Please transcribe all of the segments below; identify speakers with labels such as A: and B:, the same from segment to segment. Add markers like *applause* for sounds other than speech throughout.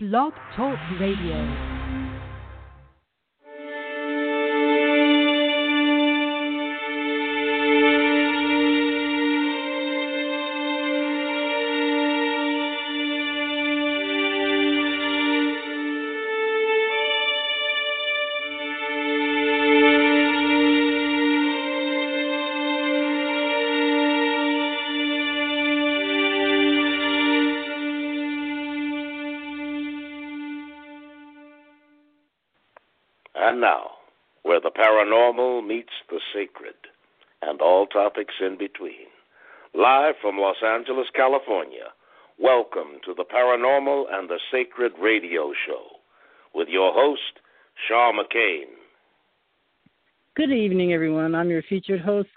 A: Blog Talk Radio.
B: Angeles, California, welcome to the Paranormal and the Sacred Radio Show with your host, Shaw McCain.
C: Good evening, everyone. I'm your featured host,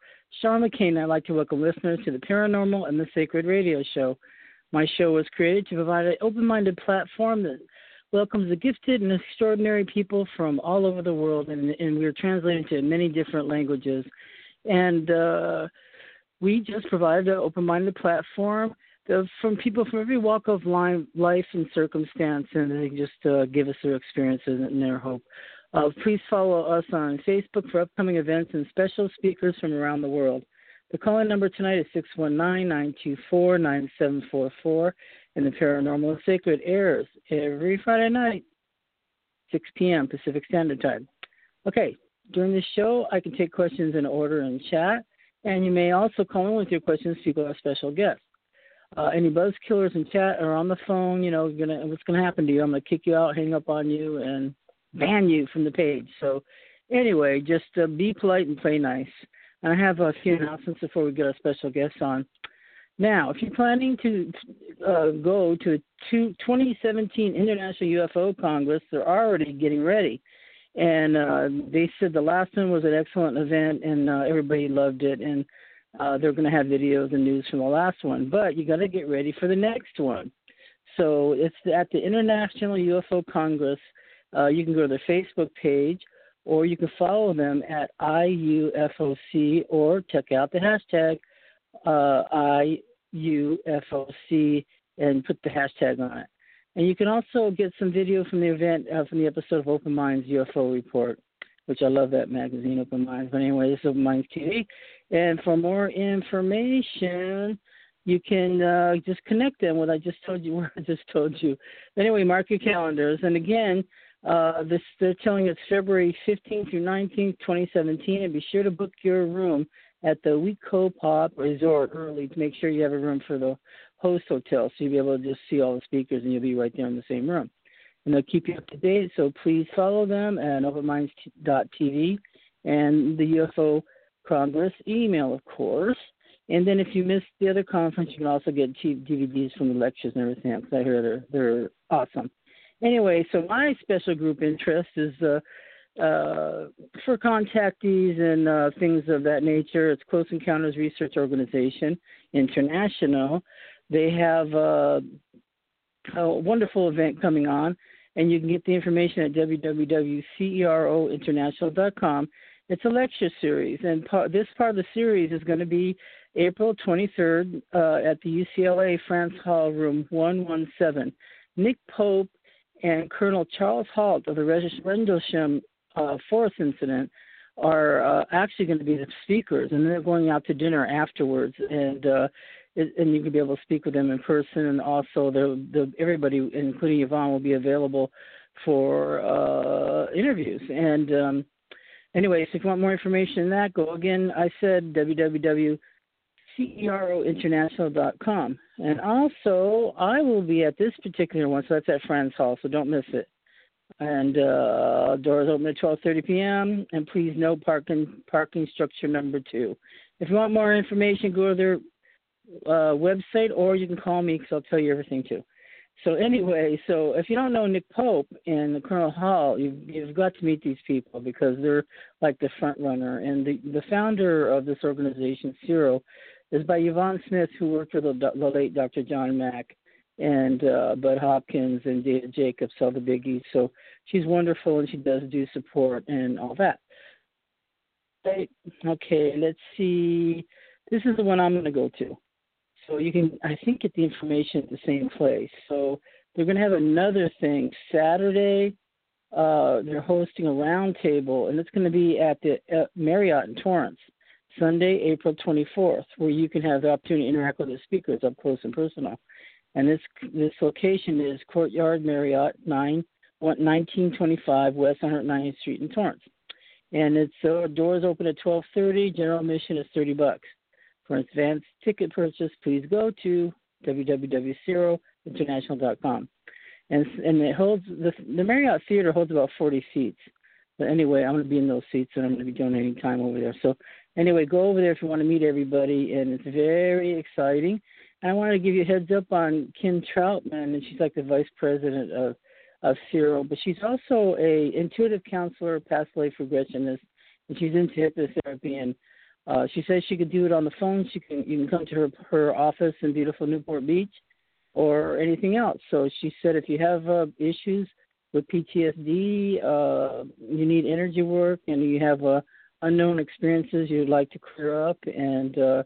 C: Shaw McCain. I'd like to welcome listeners to the Paranormal and the Sacred Radio Show. My show was created to provide an open minded platform that welcomes the gifted and extraordinary people from all over the world, and, and we're translating to many different languages. And uh, we just provide an open minded platform from people from every walk of life and circumstance, and they just uh, give us their experiences and their hope. Uh, please follow us on Facebook for upcoming events and special speakers from around the world. The calling number tonight is 619 924 9744 and the Paranormal Sacred airs every Friday night, 6 p.m. Pacific Standard Time. Okay, during the show, I can take questions in order in chat, and you may also call in with your questions to our special guests. Uh, any buzz killers in chat or on the phone, you know, gonna, what's going to happen to you? I'm going to kick you out, hang up on you, and ban you from the page. So, anyway, just uh, be polite and play nice. And I have a few announcements before we get our special guests on. Now, if you're planning to uh, go to 2017 International UFO Congress, they're already getting ready. And uh, they said the last one was an excellent event, and uh, everybody loved it. And uh, they're going to have videos and news from the last one. But you got to get ready for the next one. So it's at the International UFO Congress. Uh, you can go to their Facebook page, or you can follow them at IUFOC, or check out the hashtag uh, I UFOC and put the hashtag on it. And you can also get some video from the event, uh, from the episode of Open Minds UFO Report, which I love that magazine, Open Minds. But anyway, this is Open Minds TV. And for more information, you can uh, just connect them what I just told you, *laughs* what I just told you. Anyway, mark your calendars. And again, uh, this they're telling it's February 15th through 19th, 2017, and be sure to book your room at the We-Ko-Pa Resort early to make sure you have a room for the host hotel so you'll be able to just see all the speakers and you'll be right there in the same room. And they'll keep you up to date, so please follow them at openminds.tv and the UFO Congress email, of course. And then if you missed the other conference, you can also get DVDs from the lectures and everything because I hear they're, they're awesome. Anyway, so my special group interest is uh, uh, for contactees and uh, things of that nature. It's Close Encounters Research Organization International. They have uh, a wonderful event coming on, and you can get the information at www.cerointernational.com. It's a lecture series, and part, this part of the series is going to be April 23rd uh, at the UCLA Franz Hall, room 117. Nick Pope and Colonel Charles Halt of the Rendlesham uh, Forest incident are uh, actually going to be the speakers, and they're going out to dinner afterwards, and uh, and you can be able to speak with them in person, and also the the everybody, including Yvonne, will be available for uh, interviews. And um, anyway, so if you want more information on that, go again. I said www.cerointernational.com. And also, I will be at this particular one, so that's at Franz Hall, so don't miss it and uh, doors open at 12:30 p.m. And please no parking parking structure number two. If you want more information, go to their uh, website, or you can call me because I'll tell you everything too. So anyway, so if you don't know Nick Pope and Colonel Hall, you've, you've got to meet these people because they're like the front runner. And the, the founder of this organization, CERO, is by Yvonne Smith, who worked with the, the late Dr. John Mack and uh, Bud Hopkins and David Jacobs, all the biggies. So she's wonderful and she does do support and all that. Okay, let's see. This is the one I'm going to go to. So you can, I think, get the information at the same place. So they're going to have another thing Saturday. Uh, they're hosting a roundtable, and it's going to be at the uh, Marriott in Torrance, Sunday, April 24th, where you can have the opportunity to interact with the speakers up close and personal. And this this location is Courtyard Marriott, 9, 1925 West 190th Street in Torrance. And it's uh, doors open at 12:30. General admission is 30 bucks. For advance ticket purchase, please go to www.international.com. And and it holds the the Marriott Theater holds about 40 seats. But anyway, I'm going to be in those seats and I'm going to be donating time over there. So anyway, go over there if you want to meet everybody, and it's very exciting. And I wanted to give you a heads up on Kim Troutman, and she's like the vice president of of CERO, but she's also a intuitive counselor, past life regressionist, and she's into hypnotherapy. And uh, she says she could do it on the phone. She can you can come to her her office in beautiful Newport Beach, or anything else. So she said if you have uh, issues with PTSD, uh, you need energy work, and you have uh, unknown experiences you'd like to clear up, and uh,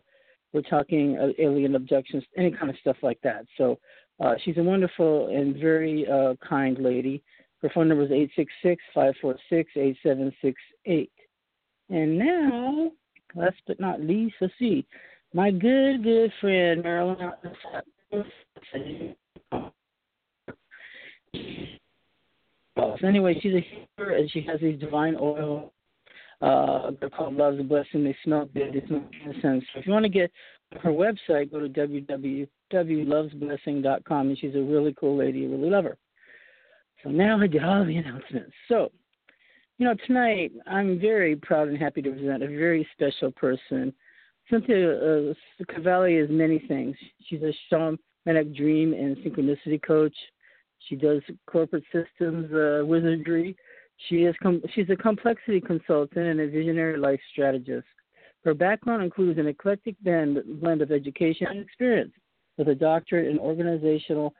C: we're talking uh, alien abductions, any kind of stuff like that. So uh, she's a wonderful and very uh, kind lady. Her phone number is eight six six five four six eight seven six eight. And now, last but not least, let's see, my good, good friend Marilyn. So anyway, she's a healer and she has these divine oil. Uh, they're called Love's Blessing. They smell good. They smell incense. So if you want to get her website, go to www.lovesblessing.com, and she's a really cool lady. I really love her. So now I did all the announcements. So, you know, tonight I'm very proud and happy to present a very special person. Cynthia uh, Cavalli is many things. She's a shamanic dream and synchronicity coach. She does corporate systems uh, wizardry. She is com- she's a complexity consultant and a visionary life strategist. Her background includes an eclectic blend, blend of education and experience, with a doctorate in organizational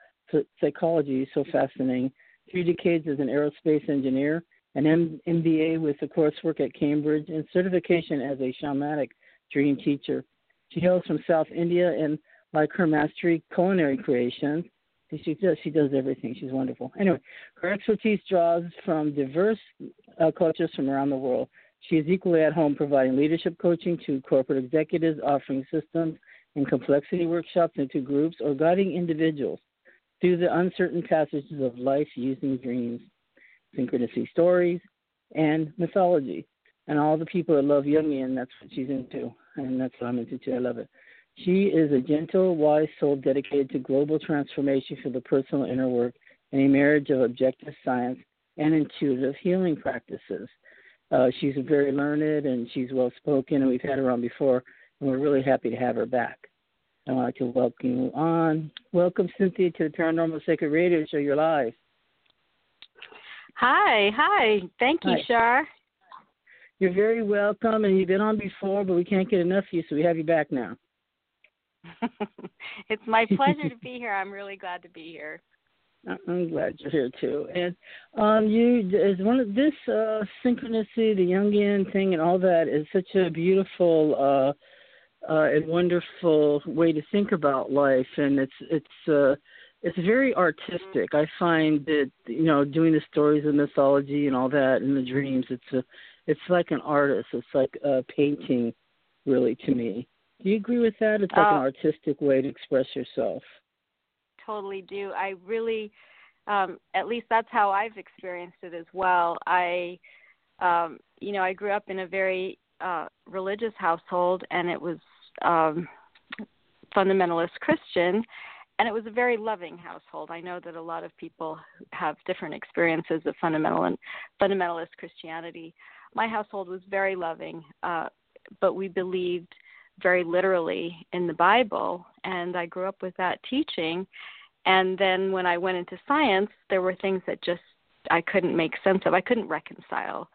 C: psychology, so fascinating, three decades as an aerospace engineer, an MBA with a coursework at Cambridge, and certification as a shamanic dream teacher. She hails from South India and, like her mastery, culinary creations. She does, she does everything. She's wonderful. Anyway, her expertise draws from diverse uh, cultures from around the world. She is equally at home providing leadership coaching to corporate executives, offering systems and complexity workshops into groups, or guiding individuals through the uncertain passages of life using dreams, synchronicity stories, and mythology. And all the people that love Jungian, that's what she's into. And that's what I'm into too. I love it. She is a gentle, wise soul dedicated to global transformation for the personal inner work and a marriage of objective science and intuitive healing practices. Uh, she's very learned and she's well spoken, and we've had her on before, and we're really happy to have her back. I'd like to welcome you on. Welcome, Cynthia, to the Paranormal Sacred Radio Show. You're live.
D: Hi, hi. Thank you,
C: hi.
D: Shar.
C: You're very welcome, and you've been on before, but we can't get enough of you, so we have you back now. *laughs*
D: it's my pleasure *laughs* to be here. I'm really glad to be here.
C: I'm glad you're here too. And um, you is one of this uh, synchronicity, the Jungian thing, and all that is such a beautiful uh, uh, and wonderful way to think about life, and it's it's uh, it's very artistic. I find that you know doing the stories of mythology and all that and the dreams. It's a it's like an artist. It's like a painting, really, to me. Do you agree with that? It's like an
D: Oh.
C: artistic way to express yourself.
D: Totally do. I really, um, at least that's how I've experienced it as well. I, um, you know, I grew up in a very uh, religious household, and it was um, fundamentalist Christian, and it was a very loving household. I know that a lot of people have different experiences of fundamental and fundamentalist Christianity. My household was very loving, uh, but we believed very literally in the Bible, and I grew up with that teaching. And then when I went into science, there were things that just I couldn't make sense of. I couldn't reconcile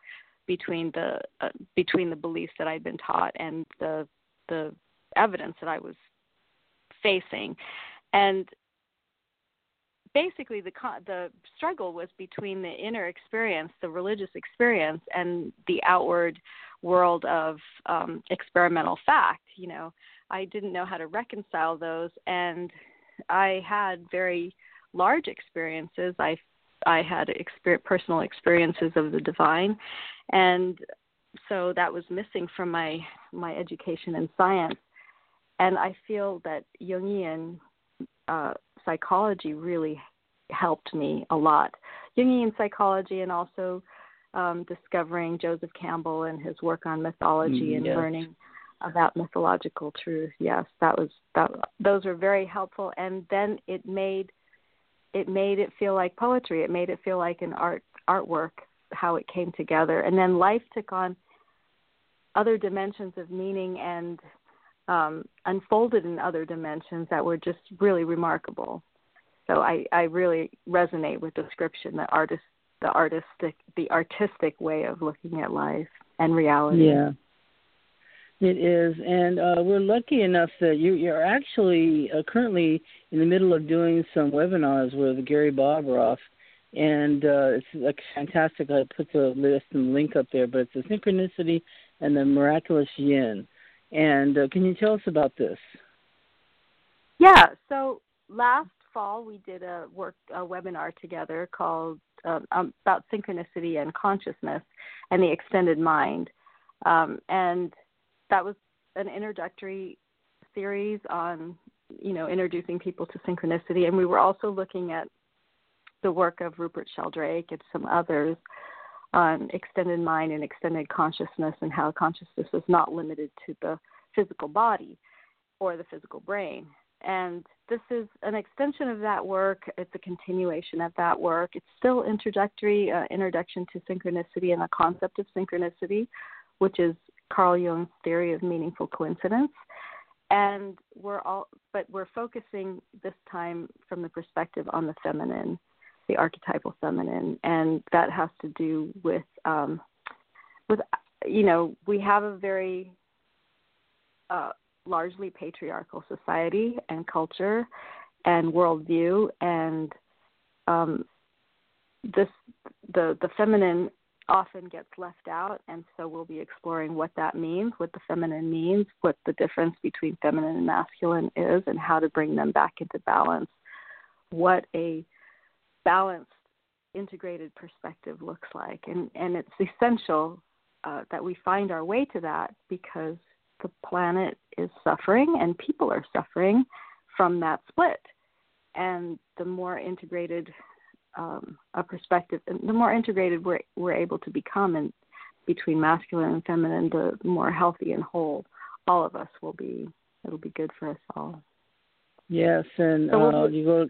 D: between the uh, between the beliefs that I'd been taught and the the evidence that I was facing. And basically the the struggle was between the inner experience, the religious experience, and the outward world of um, experimental fact. You know, I didn't know how to reconcile those, and I had very large experiences. I I had personal experiences of the divine, and so that was missing from my my education in science. And I feel that Jungian uh, psychology really helped me a lot. Jungian psychology and also um, discovering Joseph Campbell and his work on mythology mm, and
C: yes.
D: learning about mythological truth. Yes, that was that. Those were very helpful, and then it made it made it feel like poetry. It made it feel like an art artwork. How it came together, and then life took on other dimensions of meaning and um, unfolded in other dimensions that were just really remarkable. So I, I really resonate with the description that artist the artistic the artistic way of looking at life and reality.
C: Yeah. It is, and uh, we're lucky enough that you, you're actually uh, currently in the middle of doing some webinars with Gary Bobroff, and uh, it's like fantastic. I put the list and link up there, but it's the synchronicity and the miraculous yin. And uh, can you tell us about this?
D: Yeah. So last fall we did a work a webinar together called uh, um, about synchronicity and consciousness and the extended mind, um, and that was an introductory series on you know introducing people to synchronicity, and we were also looking at the work of Rupert Sheldrake and some others on extended mind and extended consciousness and how consciousness is not limited to the physical body or the physical brain. And this is an extension of that work. It's a continuation of that work. It's still introductory, uh, introduction to synchronicity and the concept of synchronicity, which is Carl Jung's theory of meaningful coincidence. And we're all, but we're focusing this time from the perspective on the feminine, the archetypal feminine, and that has to do with, um, with, you know, we have a very uh, largely patriarchal society and culture and worldview, and um, this the the feminine often gets left out, and so we'll be exploring what that means, what the feminine means, what the difference between feminine and masculine is, and how to bring them back into balance. What a balanced, integrated perspective looks like, and and it's essential uh, that we find our way to that because the planet is suffering and people are suffering from that split. And the more integrated um, a perspective, the more integrated we're, we're able to become in between masculine and feminine, the more healthy and whole all of us will be. It'll be good for us all.
C: Yes, and so uh, you go.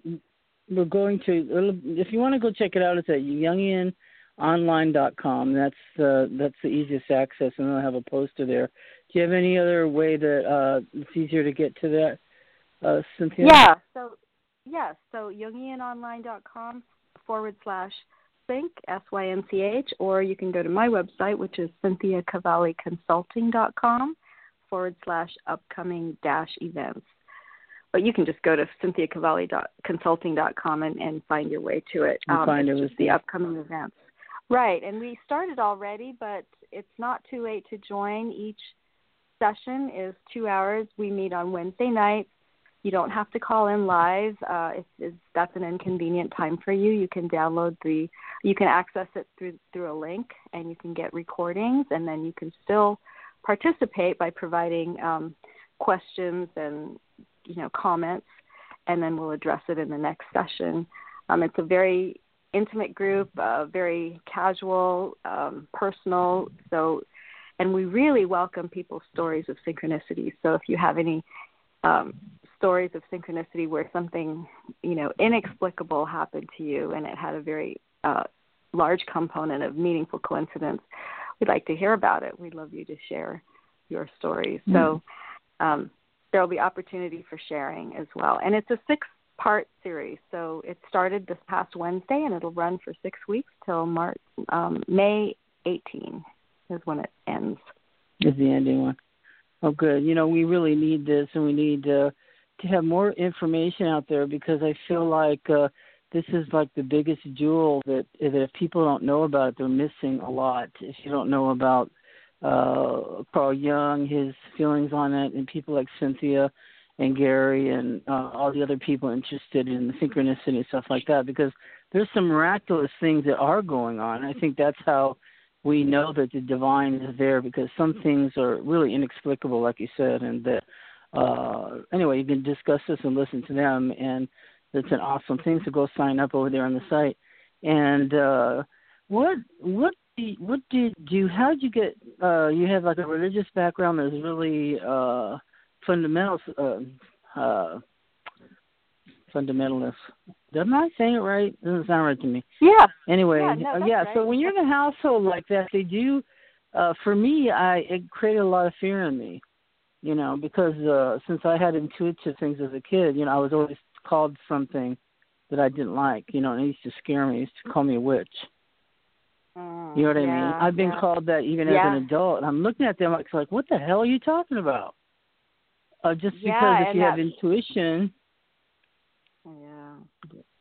C: We're going to. If you want to go check it out, it's at jungianonline.com. That's the that's the easiest access, and I'll have a poster there. Do you have any other way that uh, it's easier to get to that, uh, Cynthia?
D: Yeah. So yes. So jungianonline.com forward slash sync s y n c h, or you can go to my website, which is cynthiacavalliconsulting.com forward slash upcoming dash events. But you can just go to cynthiacavalli.consulting.com and, and find your way to it.
C: Um, find
D: it's just the upcoming events. Right, and we started already, but it's not too late to join. Each session is two hours. We meet on Wednesday nights. You don't have to call in live. Uh, if, if that's an inconvenient time for you, you can download the, you can access it through through a link, and you can get recordings, and then you can still participate by providing um, questions and you know comments, and then we'll address it in the next session. Um, it's a very intimate group, uh, very casual, um, personal. So and we really welcome people's stories of synchronicity. So if you have any um, stories of synchronicity where something you know inexplicable happened to you and it had a very uh, large component of meaningful coincidence, we'd like to hear about it. We'd love you to share your stories. Mm-hmm. So um, there will be opportunity for sharing as well, and it's a six part series. So it started this past Wednesday and it'll run for six weeks till March, um, May 18 is when it ends.
C: Is the ending one? Oh, good. You know, we really need this, and we need uh, to have more information out there because I feel like uh, this is like the biggest jewel that that if people don't know about it, they're missing a lot. If you don't know about uh, Carl Jung, his feelings on it, and people like Cynthia, and Gary and uh, all the other people interested in synchronicity and stuff like that because there's some miraculous things that are going on. I think that's how we know that the divine is there because some things are really inexplicable, like you said, and that uh anyway you can discuss this and listen to them and it's an awesome thing so go sign up over there on the site and uh what what what did you how did you get uh you have like a religious background that's really uh fundamental uh uh fundamentalist? Am i saying it right? Doesn't sound right to me.
D: Yeah.
C: Anyway
D: yeah, no,
C: yeah
D: right.
C: so when you're in a household like that they do uh for me i it created a lot of fear in me you know because uh since i had intuitive things as a kid you know i was always called something that i didn't like you know and it used to scare me. It used to call me a witch
D: Mm,
C: you know what
D: yeah,
C: I mean? I've been
D: yeah.
C: called that even
D: Yeah.
C: as an adult. And I'm looking at them like, like, what the hell are you talking about? Uh, just because if you have intuition,
D: Yeah.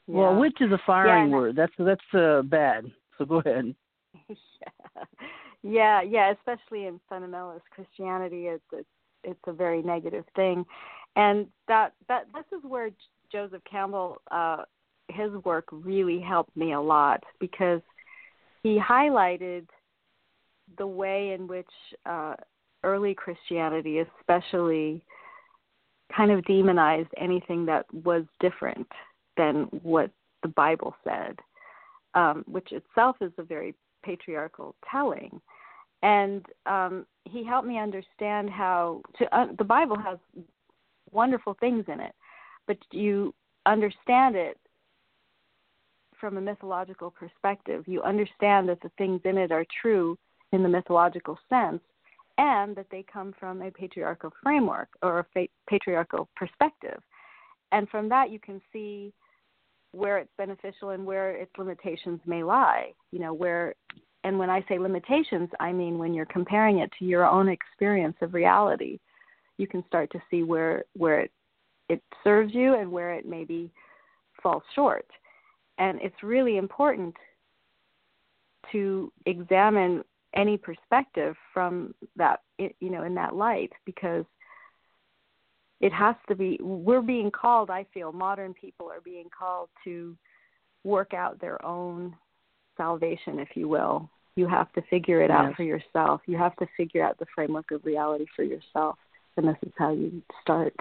C: well,
D: Yeah.
C: witch is a firing word. That's that's uh, bad. So go ahead. *laughs*
D: yeah, yeah, especially in fundamentalist Christianity, it's it's it's a very negative thing, and that that this is where Joseph Campbell, uh, his work really helped me a lot because he highlighted the way in which uh, early Christianity, especially, kind of demonized anything that was different than what the Bible said, um, which itself is a very patriarchal telling. And um, he helped me understand how to, uh, the Bible has wonderful things in it, but you understand it from a mythological perspective. You understand that the things in it are true in the mythological sense, and that they come from a patriarchal framework or a patriarchal perspective. And from that, you can see where it's beneficial and where its limitations may lie. You know, where, and when I say limitations, I mean when you're comparing it to your own experience of reality, you can start to see where where it it serves you and where it maybe falls short. And it's really important to examine any perspective from that you know in that light because it has to be we're being called i feel modern people are being called to work out their own salvation if you will. You have to figure it out for yourself. You have to figure out the framework of reality for yourself and this is how you start.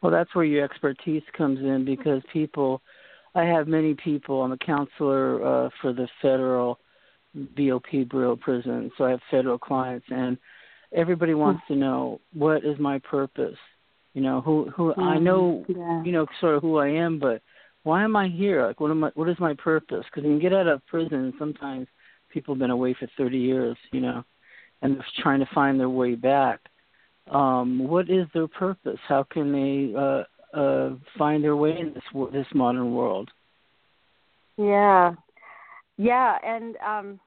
C: Well, that's where your expertise comes in because people, I have many people. I'm a counselor uh, for the federal BOP Bureau prison, so I have federal clients, and everybody wants to know what is my purpose. You know, who who I know,
D: yeah.
C: you know, sort of who I am, but why am I here? Like, what am I? What is my purpose? Because when you get out of prison, sometimes people have been away for 30 years, you know, and they're trying to find their way back um, what is their purpose? How can they uh, uh, find their way in this this modern world?
D: Yeah. Yeah, and um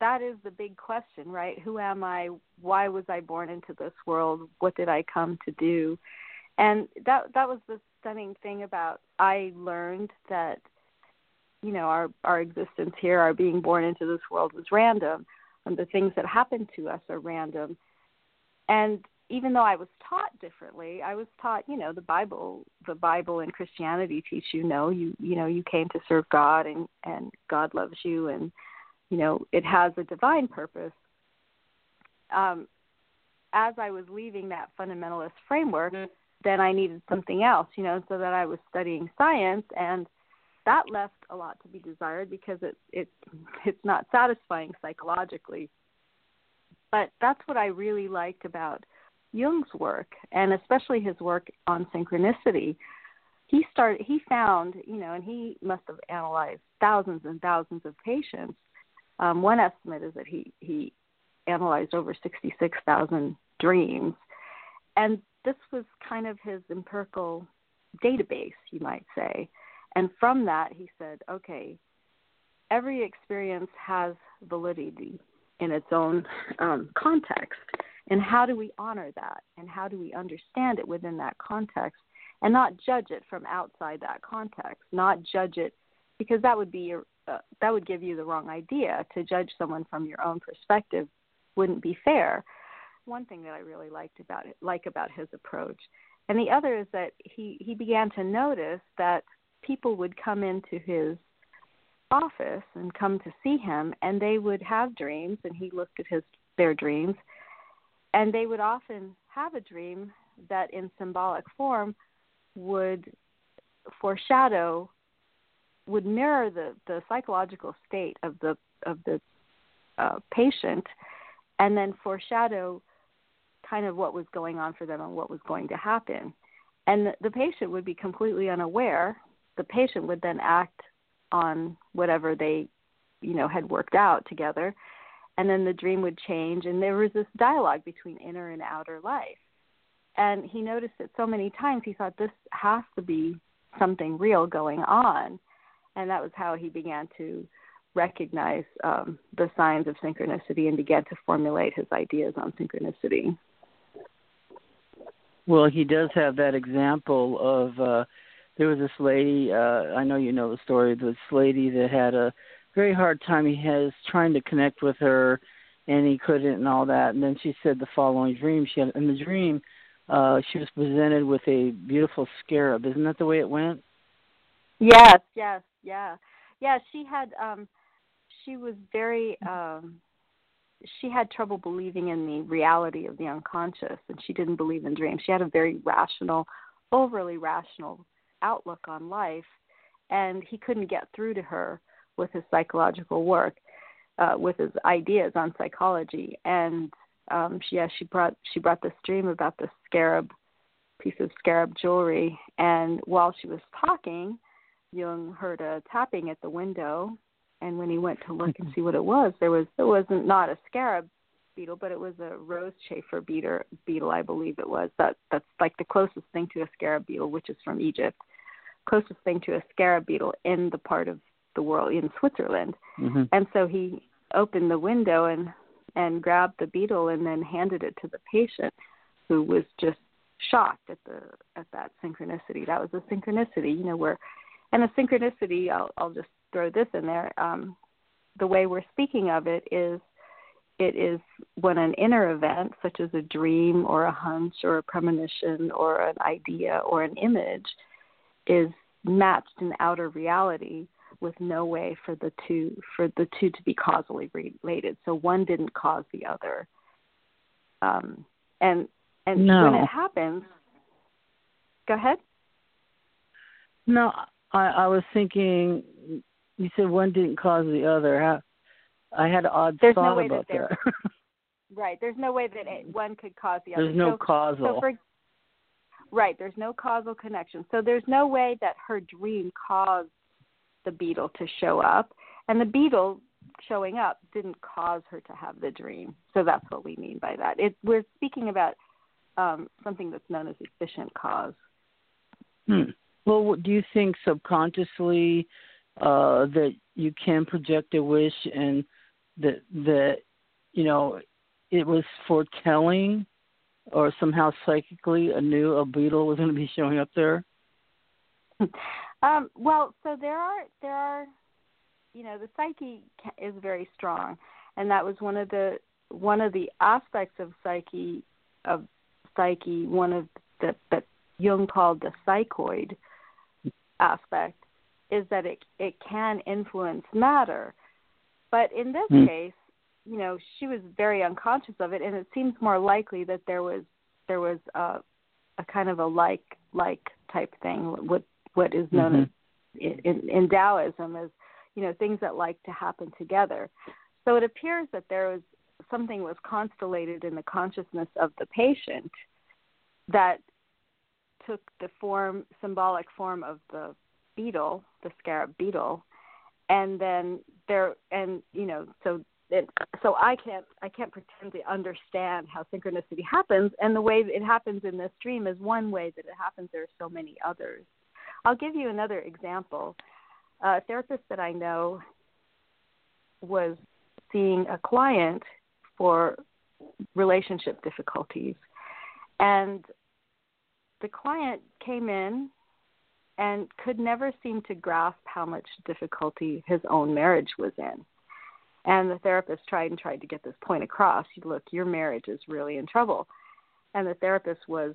D: that is the big question, right? Who am I? Why was I born into this world? What did I come to do? And that that was the stunning thing about I learned that you know, our our existence here, our being born into this world was random, and the things that happen to us are random. And even though I was taught differently, I was taught, you know, the Bible, the Bible and Christianity teach you know, you you know, you came to serve God and and God loves you and you know, it has a divine purpose. Um as I was leaving that fundamentalist framework, then I needed something else, you know, so that I was studying science and that left a lot to be desired because it it *laughs* it's not satisfying psychologically. But that's what I really liked about Jung's work and especially his work on synchronicity. He started he found, you know, and he must have analyzed thousands and thousands of patients. Um, one estimate is that he he analyzed over 66,000 dreams. And this was kind of his empirical database, you might say. And from that, he said, okay, every experience has validity in its own um, context. And how do we honor that? And how do we understand it within that context? And not judge it from outside that context, not judge it because that would be your, uh, that would give you the wrong idea. To judge someone from your own perspective wouldn't be fair. one thing that I really liked about it, like about his approach. And the other is that he he began to notice that people would come into his office and come to see him and they would have dreams and he looked at his their dreams and they would often have a dream that in symbolic form would foreshadow would mirror the the psychological state of the of the uh, patient and then foreshadow kind of what was going on for them and what was going to happen. And the, the patient would be completely unaware. The patient would then act on whatever they you know had worked out together and then the dream would change and there was this dialogue between inner and outer life. And he noticed it so many times he thought this has to be something real going on. And that was how he began to recognize um, the signs of synchronicity and began to formulate his ideas on synchronicity.
C: Well he does have that example of uh there was this lady uh i know you know the story this lady that had a very hard time he has trying to connect with her and he couldn't and all that. And then she said the following dream. She had in the dream uh she was presented with a beautiful scarab. Isn't that the way it went?
D: Yes yes yeah. Yeah she had um she was very um she had trouble believing in the reality of the unconscious and she didn't believe in dreams. She had a very rational overly rational outlook on life and he couldn't get through to her with his psychological work, uh, with his ideas on psychology. And um, she, yeah, she brought she brought this dream about the scarab piece of scarab jewelry. And while she was talking, Jung heard a tapping at the window. And when he went to look and see what it was, there was it wasn't not a scarab beetle, but it was a rose chafer beetle, beetle, I believe it was. That that's like the closest thing to a scarab beetle, which is from Egypt. Closest thing to a scarab beetle in the part of the world in Switzerland.
C: Mm-hmm.
D: And so he opened the window and and grabbed the beetle and then handed it to the patient who was just shocked at the at that synchronicity. That was a synchronicity, you know, where and a synchronicity I'll I'll just throw this in there. Um the way we're speaking of it is it is when an inner event such as a dream or a hunch or a premonition or an idea or an image is matched in outer reality with no way for the two for the two to be causally related. So one didn't cause the other. Um, and and
C: no.
D: when it happens, go ahead.
C: No, I, I was thinking. You said one didn't cause the other. How, I had an odd
D: There's
C: thought
D: no
C: about
D: that.
C: that. *laughs*
D: right. There's no way that it, one could cause the other.
C: There's no
D: so,
C: causal.
D: So for, right. There's no causal connection. So there's no way that her dream caused the beetle to show up, and the beetle showing up didn't cause her to have the dream. So that's what we mean by that. It, we're speaking about um, something that's known as efficient cause.
C: Hmm. Well, do you think subconsciously uh, that you can project a wish and that that you know it was foretelling or somehow psychically a new a beetle was going to be showing up there? *laughs*
D: Um, well, so there are there are, you know, the psyche is very strong, and that was one of the one of the aspects of psyche of psyche. One of the that Jung called the psychoid aspect is that it it can influence matter, but in this
C: mm.
D: case, you know, she was very unconscious of it, and it seems more likely that there was there was a a kind of a like like type thing with what is known
C: mm-hmm.
D: as in, in Taoism as you know things that like to happen together. So it appears that there was something was constellated in the consciousness of the patient that took the form symbolic form of the beetle, the scarab beetle, and then there and you know so it, so I can't I can't pretend to understand how synchronicity happens, and the way it happens in this dream is one way that it happens. There are so many others. I'll give you another example. A therapist that I know was seeing a client for relationship difficulties, and the client came in and could never seem to grasp how much difficulty his own marriage was in. And the therapist tried and tried to get this point across. Look, your marriage is really in trouble. And the therapist was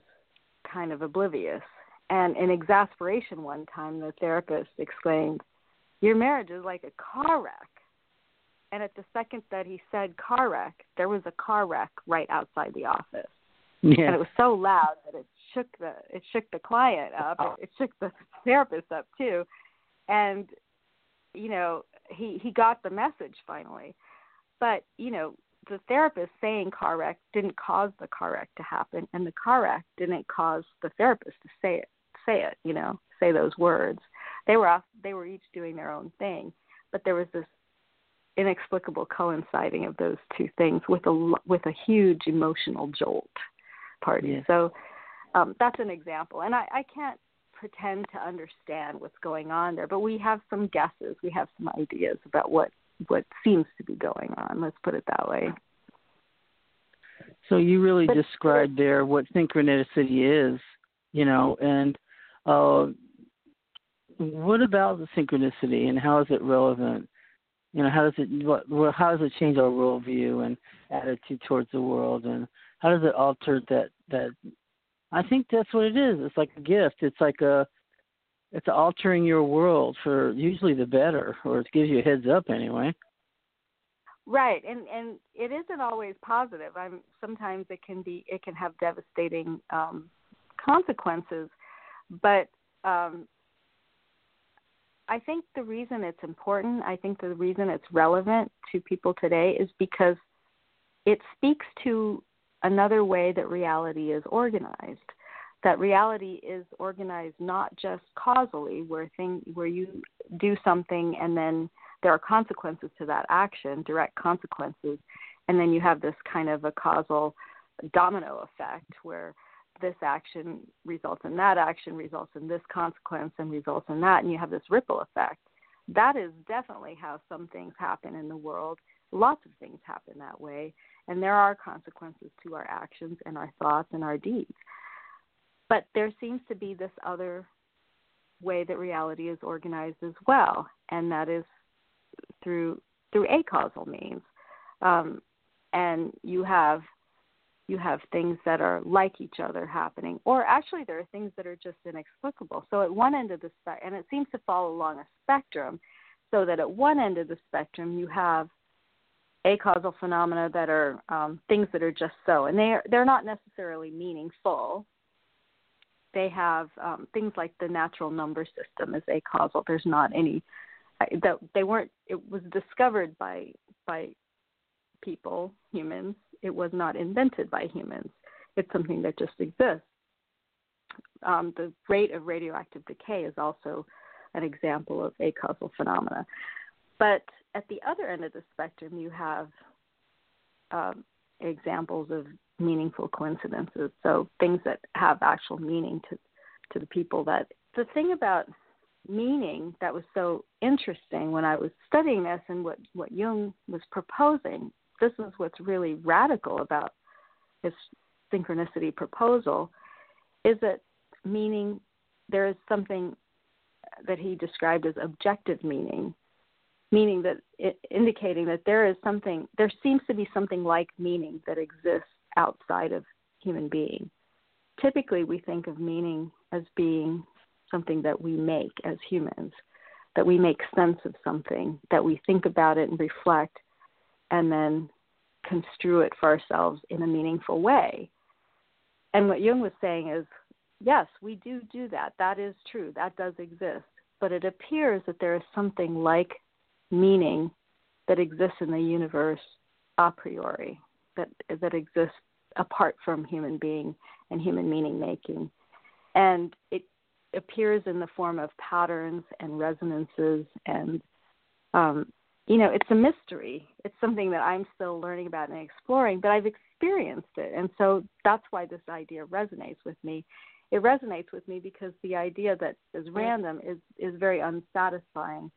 D: kind of oblivious. And in exasperation, one time, the therapist exclaimed, Your marriage is like a car wreck. And at the second that he said car wreck, there was a car wreck right outside the office.
C: Yeah.
D: And it was so loud that it shook the it shook the client up. It, it shook the *laughs* therapist up too. And you know, he he got the message finally. But, you know, the therapist saying car wreck didn't cause the car wreck to happen and the car wreck didn't cause the therapist to say it say it, you know, say those words. They were off they were each doing their own thing, but there was this inexplicable coinciding of those two things with a with a huge emotional jolt party.
C: Yeah.
D: So um, that's an example, and I, I can't pretend to understand what's going on there, but we have some guesses, we have some ideas about what what seems to be going on. Let's put it that way.
C: So you really
D: But-
C: described there what synchronicity is, you know, and uh, what about the synchronicity and how is it relevant? You know, how does it what, how does it change our worldview and attitude towards the world, and how does it alter that that? I think that's what it is. It's like a gift. It's like a it's altering your world for usually the better, or it gives you a heads up anyway.
D: Right, and and it isn't always positive. I'm sometimes it can be it can have devastating um, consequences, but um, I think the reason it's important, I think the reason it's relevant to people today is because it speaks to another way that reality is organized. That reality is organized not just causally, where thing where you do something and then there are consequences to that action, direct consequences, and then you have this kind of a causal domino effect where this action results in that action, results in this consequence, and results in that, and you have this ripple effect. That is definitely how some things happen in the world. Lots of things happen that way, and there are consequences to our actions and our thoughts and our deeds. But there seems to be this other way that reality is organized as well, and that is through through acausal means. Um, and you have you have things that are like each other happening, or actually there are things that are just inexplicable. So at one end of the spectrum, and it seems to fall along a spectrum, so that at one end of the spectrum you have acausal phenomena that are um, things that are just so, and they are, they're not necessarily meaningful. They have um, things like the natural number system is acausal. There's not any that they weren't. It was discovered by by people, humans. It was not invented by humans. It's something that just exists. Um, the rate of radioactive decay is also an example of acausal phenomena. But at the other end of the spectrum, you have um, examples of meaningful coincidences. So things that have actual meaning to to the people. That the thing about meaning that was so interesting when I was studying this and what what Jung was proposing. This is what's really radical about his synchronicity proposal, is that meaning there is something that he described as objective meaning meaning that it, indicating that there is something there seems to be something like meaning that exists outside of human being. Typically we think of meaning as being something that we make as humans that we make sense of something that we think about it and reflect and then construe it for ourselves in a meaningful way. And what jung was saying is yes we do do that. That is true. That does exist. But it appears that there is something like meaning that exists in the universe a priori, that that exists apart from human being and human meaning making. And it appears in the form of patterns and resonances and um, you know, it's a mystery. It's something that I'm still learning about and exploring, but I've experienced it. And so that's why this idea resonates with me. It resonates with me because the idea that is random is is very unsatisfying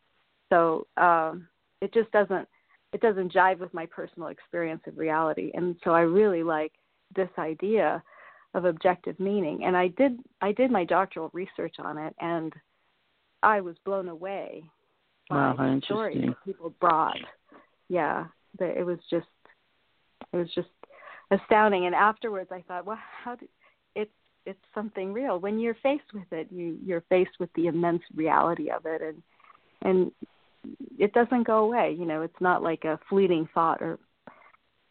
D: so um, it just doesn't it doesn't jive with my personal experience of reality. And so I really like this idea of objective meaning. And I did I did my doctoral research on it, and I was blown away by
C: Wow, how
D: stories that people brought yeah, the, it was just it was just astounding. And afterwards, I thought, well, how did it's it's something real. When you're faced with it, you you're faced with the immense reality of it, and and it doesn't go away. You know, it's not like a fleeting thought or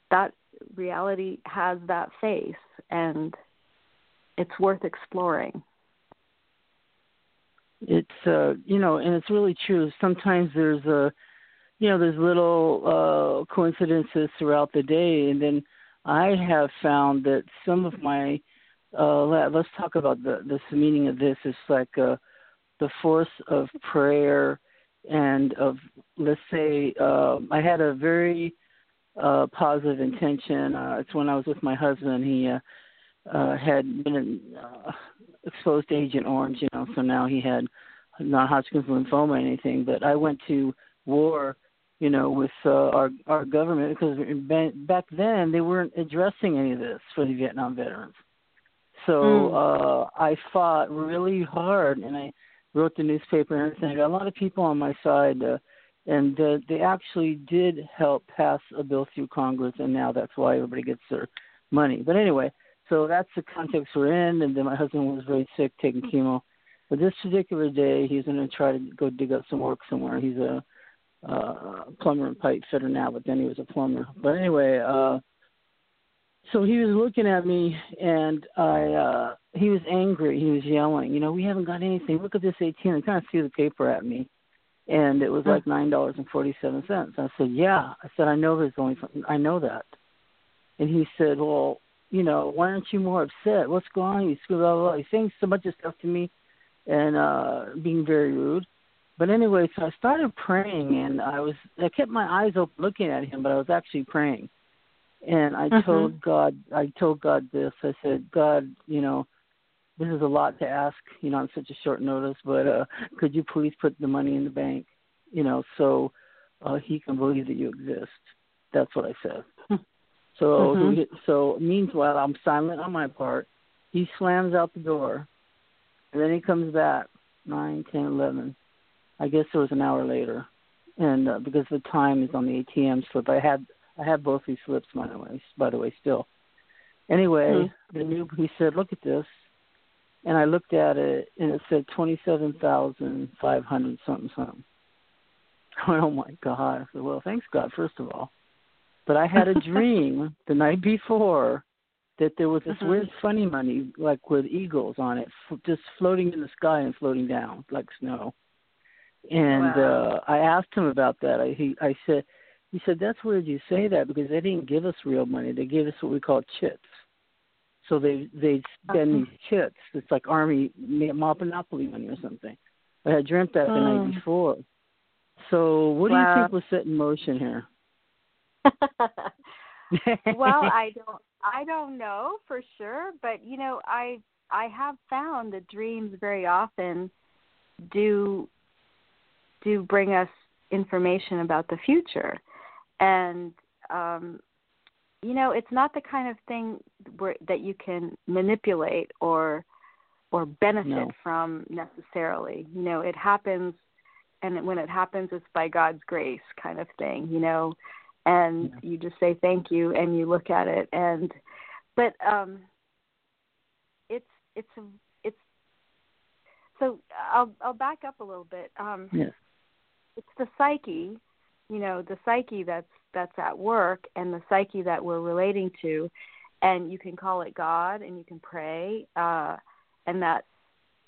D: that reality has that face, and it's worth exploring.
C: It's uh, you know, and it's really true. Sometimes there's a, you know, there's little uh, coincidences throughout the day, and then I have found that some of my uh, let, us talk about the this meaning of this is like uh, the force of prayer and of let's say uh, I had a very uh, positive intention. Uh, it's when I was with my husband. He uh, uh, had been in, uh, exposed to Agent Orange, you know, so now he had not Hodgkin's lymphoma or anything. But I went to war, you know, with uh, our our government because back then they weren't addressing any of this for the Vietnam veterans. So mm. uh, I fought really hard, and I wrote the newspaper and everything. I got a lot of people on my side. Uh, and uh, they actually did help pass a bill through Congress, and now that's why everybody gets their money. But anyway, so that's the context we're in. And then my husband was very sick, taking chemo. But this particular day, he's going to try to go dig up some work somewhere. He's a uh, plumber and pipe fitter now, but then he was a plumber. But anyway, uh, so he was looking at me, and I uh, he was angry. He was yelling, you know, we haven't got anything. Look at this 18. And kind of threw the paper at me and it was like nine dollars and forty seven cents. I said, "Yeah." I said, "I know there's only I know that." And he said, "Well, you know, why aren't you more upset? What's going on? You blah blah blah." He's saying so much of stuff to me, and uh being very rude. But anyway, so I started praying, and I was I kept my eyes open looking at him, but I was actually praying. And I
D: mm-hmm.
C: told God, I told God this. I said, God, you know, this is a lot to ask, you know, on such a short notice, but uh could you please put the money in the bank, you know, so uh he can believe that you exist. That's what I said. So
D: mm-hmm.
C: so meanwhile I'm silent on my part. He slams out the door and then he comes back nine, ten, eleven. I guess it was an hour later. And uh, because the time is on the ATM slip, I had I have both these slips by the way by the way still. Anyway, mm-hmm. the new he said, Look at this and I looked at it and it said twenty seven thousand five hundred something something. I *laughs* went, oh my God. I said, well, thanks God, first of all. But I had a *laughs* dream the night before that there was this
D: uh-huh.
C: weird funny money, like with eagles on it, f- just floating in the sky and floating down like snow. And
D: wow.
C: uh I asked him about that. I he I said he said that's weird you say that because they didn't give us real money. They gave us what we call chits. So they they spend
D: uh-huh.
C: these chits. It's like army monopoly money or something. I had dreamt that the night
D: hmm.
C: before. So what
D: wow.
C: do you think was set in motion here? *laughs*
D: well, *laughs* I don't I don't know for sure, but you know, I I have found that dreams very often do do bring us information about the future. And um you know it's not the kind of thing where that you can manipulate or or benefit
C: no.
D: from necessarily you know it happens and when it happens it's by god's grace kind of thing you know and you just say thank you and you look at it. And but um it's it's it's so i'll i'll back up a little bit. Um
C: yes.
D: it's the psyche you know the psyche that's that's at work and the psyche that we're relating to. And you can call it god and you can pray uh and that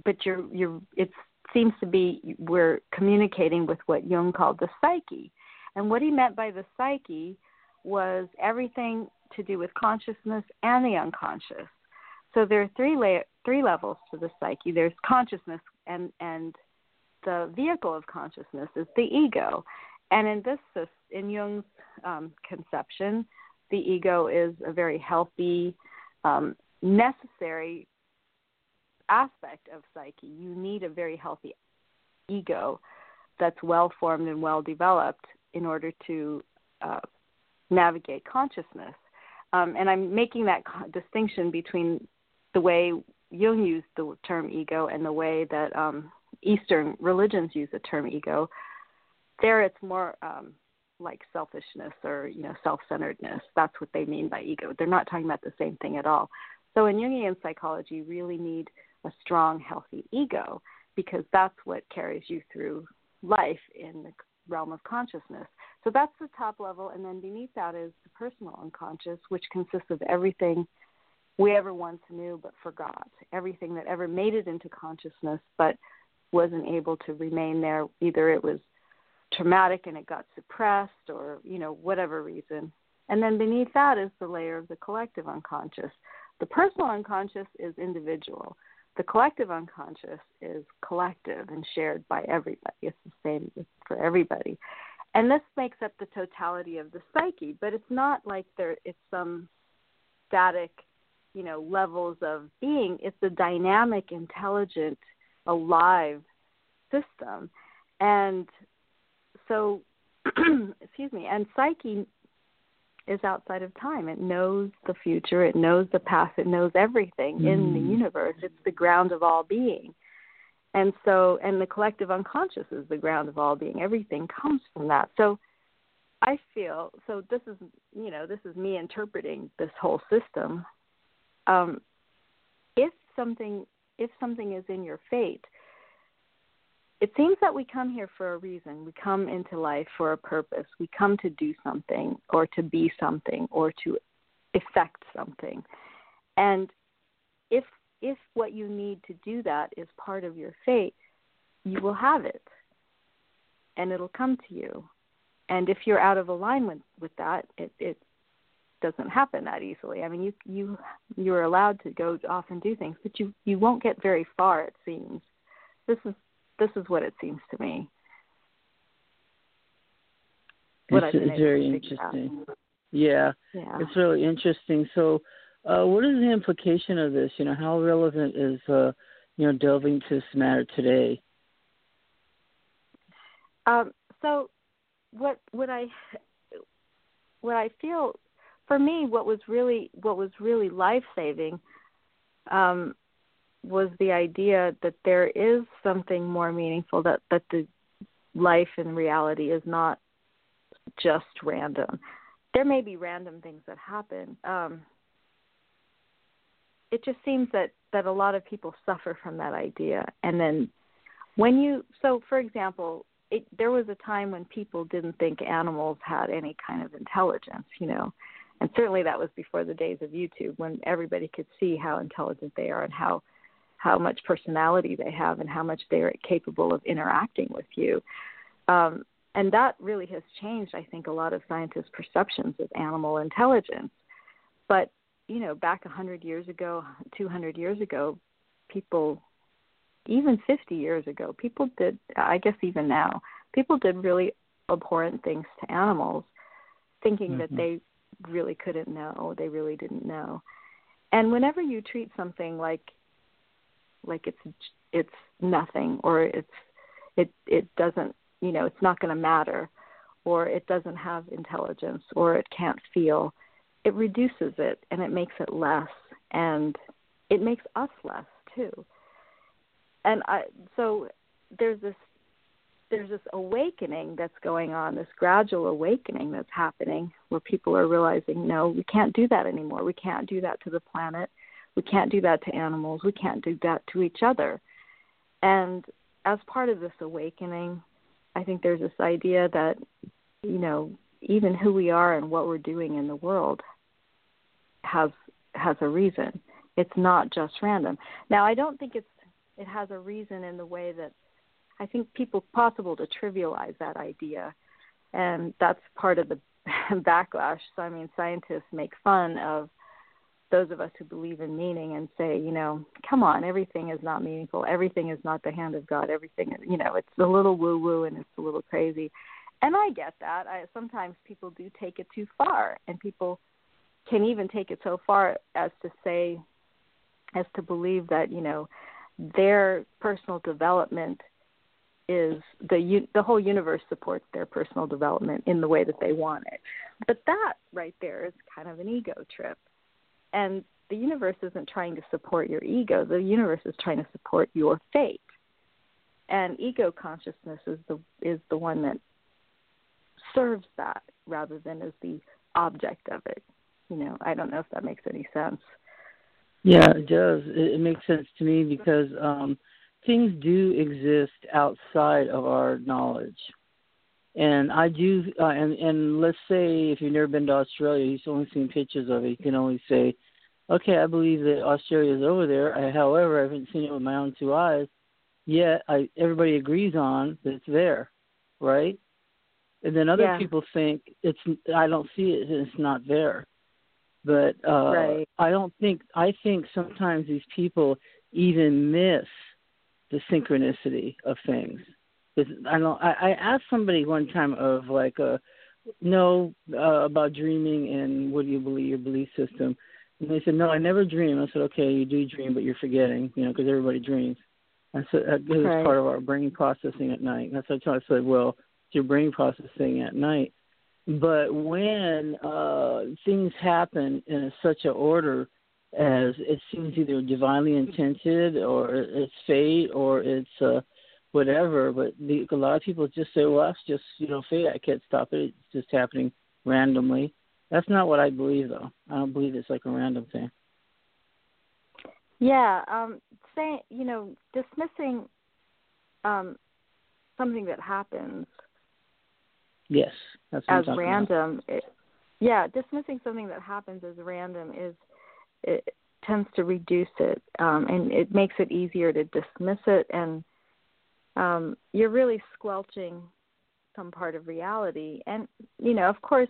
D: but you're you're it seems to be we're communicating with what jung called the psyche and what he meant by the psyche was everything to do with consciousness and the unconscious. So there are three la- three levels to the psyche. There's consciousness and and the vehicle of consciousness is the ego. And in this, in Jung's um, conception, the ego is a very healthy, um, necessary aspect of psyche. You need a very healthy ego that's well formed and well developed in order to uh, navigate consciousness. Um, and I'm making that distinction between the way Jung used the term ego and the way that um, Eastern religions use the term ego there it's more um, like selfishness or you know self-centeredness. That's what they mean by ego. They're not talking about the same thing at all. So in Jungian psychology, you really need a strong, healthy ego because that's what carries you through life in the realm of consciousness. So that's the top level, and then beneath that is the personal unconscious, which consists of everything we ever once knew but forgot, everything that ever made it into consciousness but wasn't able to remain there. Either it was traumatic and it got suppressed, or you know whatever reason. And then beneath that is the layer of the collective unconscious. The personal unconscious is individual. The collective unconscious is collective and shared by everybody. It's the same for everybody. And this makes up the totality of the psyche, but it's not like there it's some static, you know, levels of being. It's a dynamic, intelligent, alive system. And so *clears throat* excuse me, and psyche is outside of time. It knows the future, it knows the past, it knows everything mm. in the mm. universe. It's the ground of all being. And so, and the collective unconscious is the ground of all being. Everything comes from that. So, I feel so. This is, you know, this is me interpreting this whole system. Um, if something, if something is in your fate, it seems that we come here for a reason. We come into life for a purpose. We come to do something or to be something or to effect something. And if if what you need to do that is part of your fate, you will have it. And it'll come to you. And if you're out of alignment with that, it, it doesn't happen that easily. I mean, you you you're allowed to go off and do things, but you you won't get very far. It seems. This is this is what it seems to me.
C: What it's, it's very interesting. Yeah,
D: yeah,
C: it's really interesting. So, uh, what is the implication of this? You know, how relevant is uh, you know delving into this matter today?
D: Um, so, what what I what I feel for me, what was really what was really life saving um, was the idea that there is something more meaningful that that the life and reality is not just random. There may be random things that happen. Um, it just seems that that a lot of people suffer from that idea, and then when you so for example, it, there was a time when people didn't think animals had any kind of intelligence, you know, and certainly that was before the days of YouTube when everybody could see how intelligent they are and how how much personality they have and how much they're capable of interacting with you. Um, and that really has changed, I think, a lot of scientists' perceptions of animal intelligence. But, you know, back 100 years ago, 200 years ago, people, even 50 years ago, people did, I guess even now, people did really abhorrent things to animals, thinking mm-hmm. that they really couldn't know, they really didn't know. And whenever you treat something like like it's it's nothing or it's it it doesn't you know it's not going to matter or it doesn't have intelligence or it can't feel. It reduces it and it makes it less and it makes us less too. And i so there's this there's this awakening that's going on this gradual awakening that's happening where people are realizing no we can't do that anymore. We can't do that to the planet we can't do that to animals. We can't do that to each other. And as part of this awakening, I think there's this idea that, you know, even who we are and what we're doing in the world has has a reason. It's not just random. Now, I don't think it's it has a reason in the way that I think people possible to trivialize that idea, and that's part of the *laughs* backlash. So I mean, scientists make fun of those of us who believe in meaning and say, you know, come on, everything is not meaningful. Everything is not the hand of God. Everything, you know, it's a little woo woo and it's a little crazy. And I get that. I sometimes people do take it too far and people can even take it so far as to say as to believe that, you know, their personal development is the the whole universe supports their personal development in the way that they want it. But that right there is kind of an ego trip and the universe isn't trying to support your ego, the universe is trying to support your fate. And ego consciousness is the is the one that serves that rather than as the object of it. You know, I don't know if that makes any sense.
C: Yeah, it does. It, it makes sense to me because um, things do exist outside of our knowledge. And I do, uh, and and let's say if you've never been to Australia, you've only seen pictures of it. You can only say, okay, I believe that Australia is over there. I, however, I haven't seen it with my own two eyes. Yet, I everybody agrees on that it's there, right? And then other
D: yeah.
C: people think it's I don't see it, and it's not there. But uh,
D: right.
C: I don't think I think sometimes these people even miss the synchronicity of things. Because I don't. I, I asked somebody one time of like a uh, know uh, about dreaming and what do you believe your belief system, and they said no, I never dream. I said okay, you do dream, but you're forgetting, you know, because everybody dreams. And so that is
D: right.
C: part of our brain processing at night. That's what I said. Well, it's your brain processing at night. But when uh, things happen in such an order as it seems either divinely intended or it's fate or it's uh, whatever. But the, a lot of people just say, "Well, that's just you know fate. I can't stop it. It's just happening randomly." That's not what I believe, though. I don't believe it's like a random thing.
D: Yeah, um, saying you know dismissing um, something that happens
C: Yes, that's
D: as random. It, yeah, dismissing something that happens as random is it tends to reduce it, um, and it makes it easier to dismiss it, and um, you're really squelching some part of reality. And you know, of course,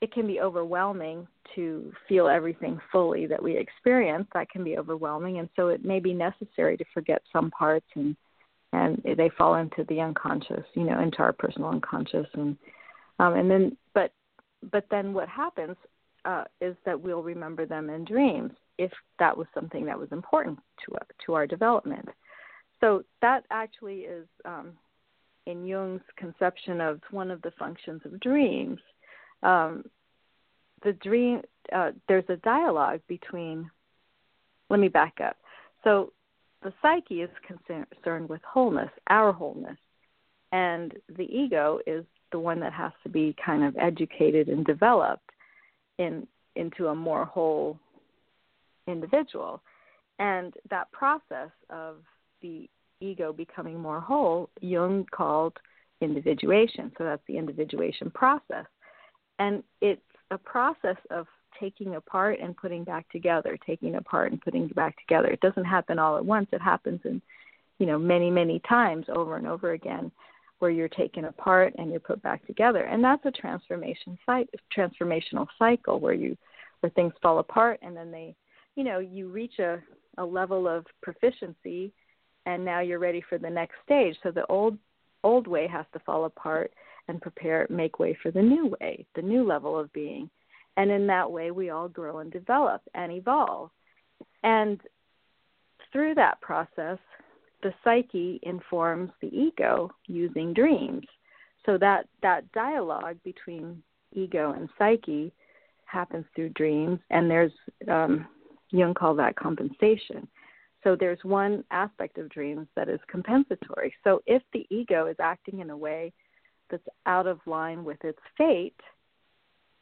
D: it can be overwhelming to feel everything fully that we experience. That can be overwhelming, and so it may be necessary to forget some parts and and they fall into the unconscious, you know, into our personal unconscious, and um, and then but but then what happens uh, is that we'll remember them in dreams if that was something that was important to to our development. So that actually is um, in Jung's conception of one of the functions of dreams. Um, the dream uh, there's a dialogue between. Let me back up. So the psyche is concerned with wholeness, our wholeness, and the ego is the one that has to be kind of educated and developed in into a more whole individual. And that process of the ego becoming more whole, Jung called individuation. So that's the individuation process. And it's a process of taking apart and putting back together, taking apart and putting back together. It doesn't happen all at once. It happens in, you know, many, many times over and over again where you're taken apart and you're put back together. And that's a transformation transformational cycle where you where things fall apart and then they you know, you reach a, a level of proficiency and now you're ready for the next stage. So the old old way has to fall apart and prepare make way for the new way, the new level of being. And in that way, we all grow and develop and evolve. And through that process, the psyche informs the ego using dreams. So that, that dialogue between ego and psyche happens through dreams, and there's um, Jung called that compensation. So there's one aspect of dreams that is compensatory. So if the ego is acting in a way that's out of line with its fate,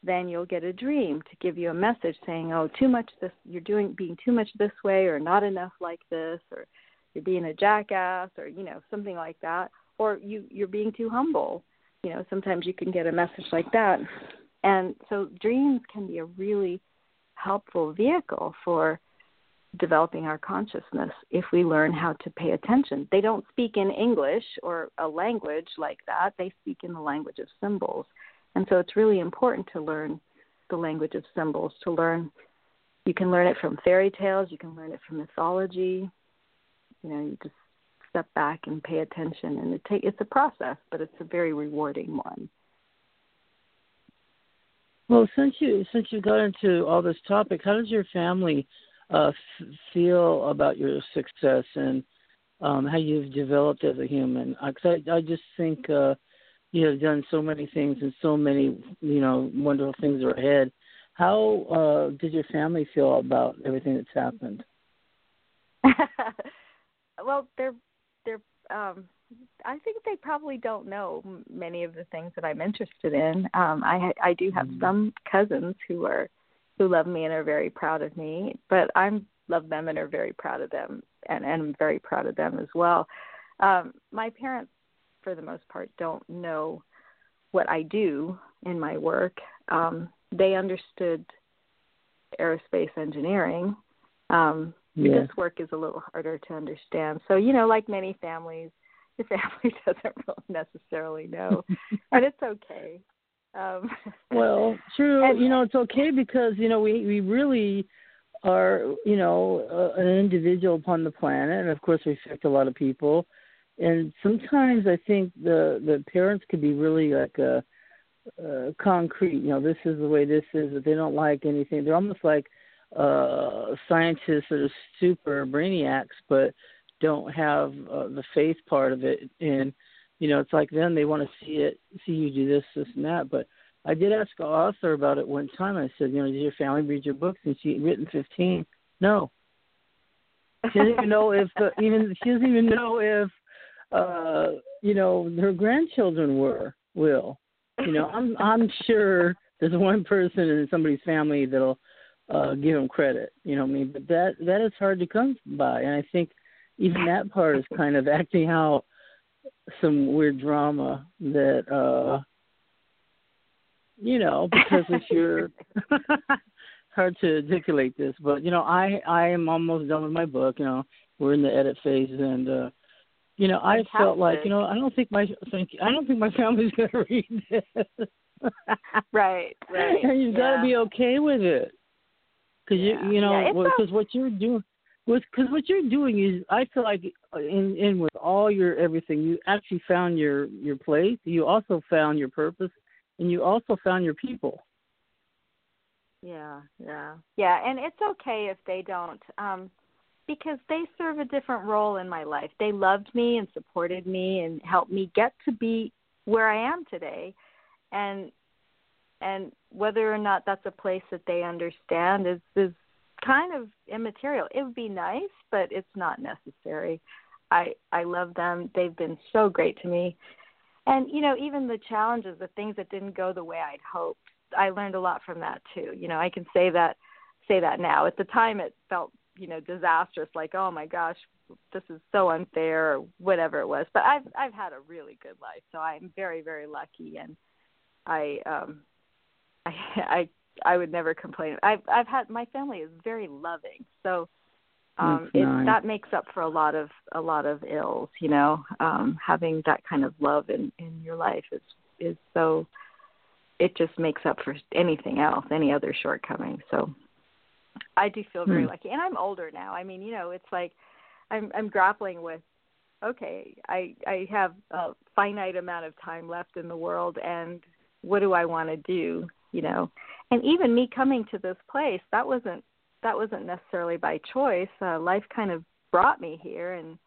D: then you'll get a dream to give you a message saying, "Oh, too much this you're doing being too much this way or not enough like this or you're being a jackass or you know, something like that or you you're being too humble." You know, sometimes you can get a message like that. And so dreams can be a really helpful vehicle for developing our consciousness if we learn how to pay attention. They don't speak in English or a language like that. They speak in the language of symbols. And so it's really important to learn the language of symbols, to learn you can learn it from fairy tales, you can learn it from mythology. You know, you just step back and pay attention and it take it's a process, but it's a very rewarding one.
C: Well, since you since you got into all this topic, how does your family uh, feel about your success and um, how you've developed as a human? I, I just think uh, you have done so many things and so many you know wonderful things are ahead. How uh, did your family feel about everything that's happened? *laughs*
D: well, they're they're um, I think they probably don't know many of the things that I'm interested in. Um, I I do have mm-hmm. some cousins who are who love me and are very proud of me, but I'm love them and are very proud of them, and and I'm very proud of them as well. Um, my parents, for the most part, don't know what I do in my work. Um, they understood aerospace engineering. Um, yeah. This work is a little harder to understand. So, you know, like many families, your *laughs* family doesn't really necessarily know, *laughs* and it's okay. Um, *laughs*
C: well, true. And, you know, it's okay because you know we we really are you know uh, an individual upon the planet, and of course we affect a lot of people. And sometimes I think the the parents could be really like a, a concrete. You know, this is the way this is. That they don't like anything. They're almost like uh scientists that are super brainiacs, but don't have uh, the faith part of it and you know it's like then they want to see it see you do this this and that. But i did ask an author about it one time i said you know did your family read your books? And she written fifteen. No. She doesn't even know if the, even she doesn't even know if uh you know her grandchildren were will. You know i'm i'm sure there's one person in somebody's family that'll uh give them credit you know what i mean? But that that is hard to come by and i think even that part is kind of acting out some weird drama that uh you know because it's your *laughs* hard to articulate this but you know i i am almost done with my book you know we're in the edit phase and uh you know i
D: Fantastic.
C: felt like you know i don't think my think i don't think my family's *laughs* going to read this
D: right right *laughs*
C: and you've
D: yeah.
C: got to be okay with it because yeah. you you know because
D: yeah,
C: what you're doing because what you're doing is I feel like in in with all your everything you actually found your your place. You also found your purpose and you also found your people.
D: Yeah yeah. Yeah and it's okay if they don't um because they serve a different role in my life. They loved me and supported me and helped me get to be where i am today. And and whether or not that's a place that they understand is is kind of immaterial. It would be nice, but it's not necessary. I I love them. They've been so great to me. And you know, even the challenges, the things that didn't go the way I'd hoped, I learned a lot from that too. You know, I can say that say that now. At the time it felt, you know, disastrous like, "Oh my gosh, this is so unfair," or whatever it was. But I've I've had a really good life. So I'm very very lucky and I um *laughs* I I I would never complain. I've I've had my family is very loving, so um it nice. that makes up for a lot of a lot of ills. You know, um having that kind of love in in your life is is so it just makes up for anything else, any other shortcomings. So I do feel very hmm. lucky, and I'm older now. I mean, you know, it's like I'm I'm grappling with okay, I I have a finite amount of time left in the world, and what do I want to do? You know, and even me coming to this place that wasn't that wasn't necessarily by choice. Uh, life kind of brought me here and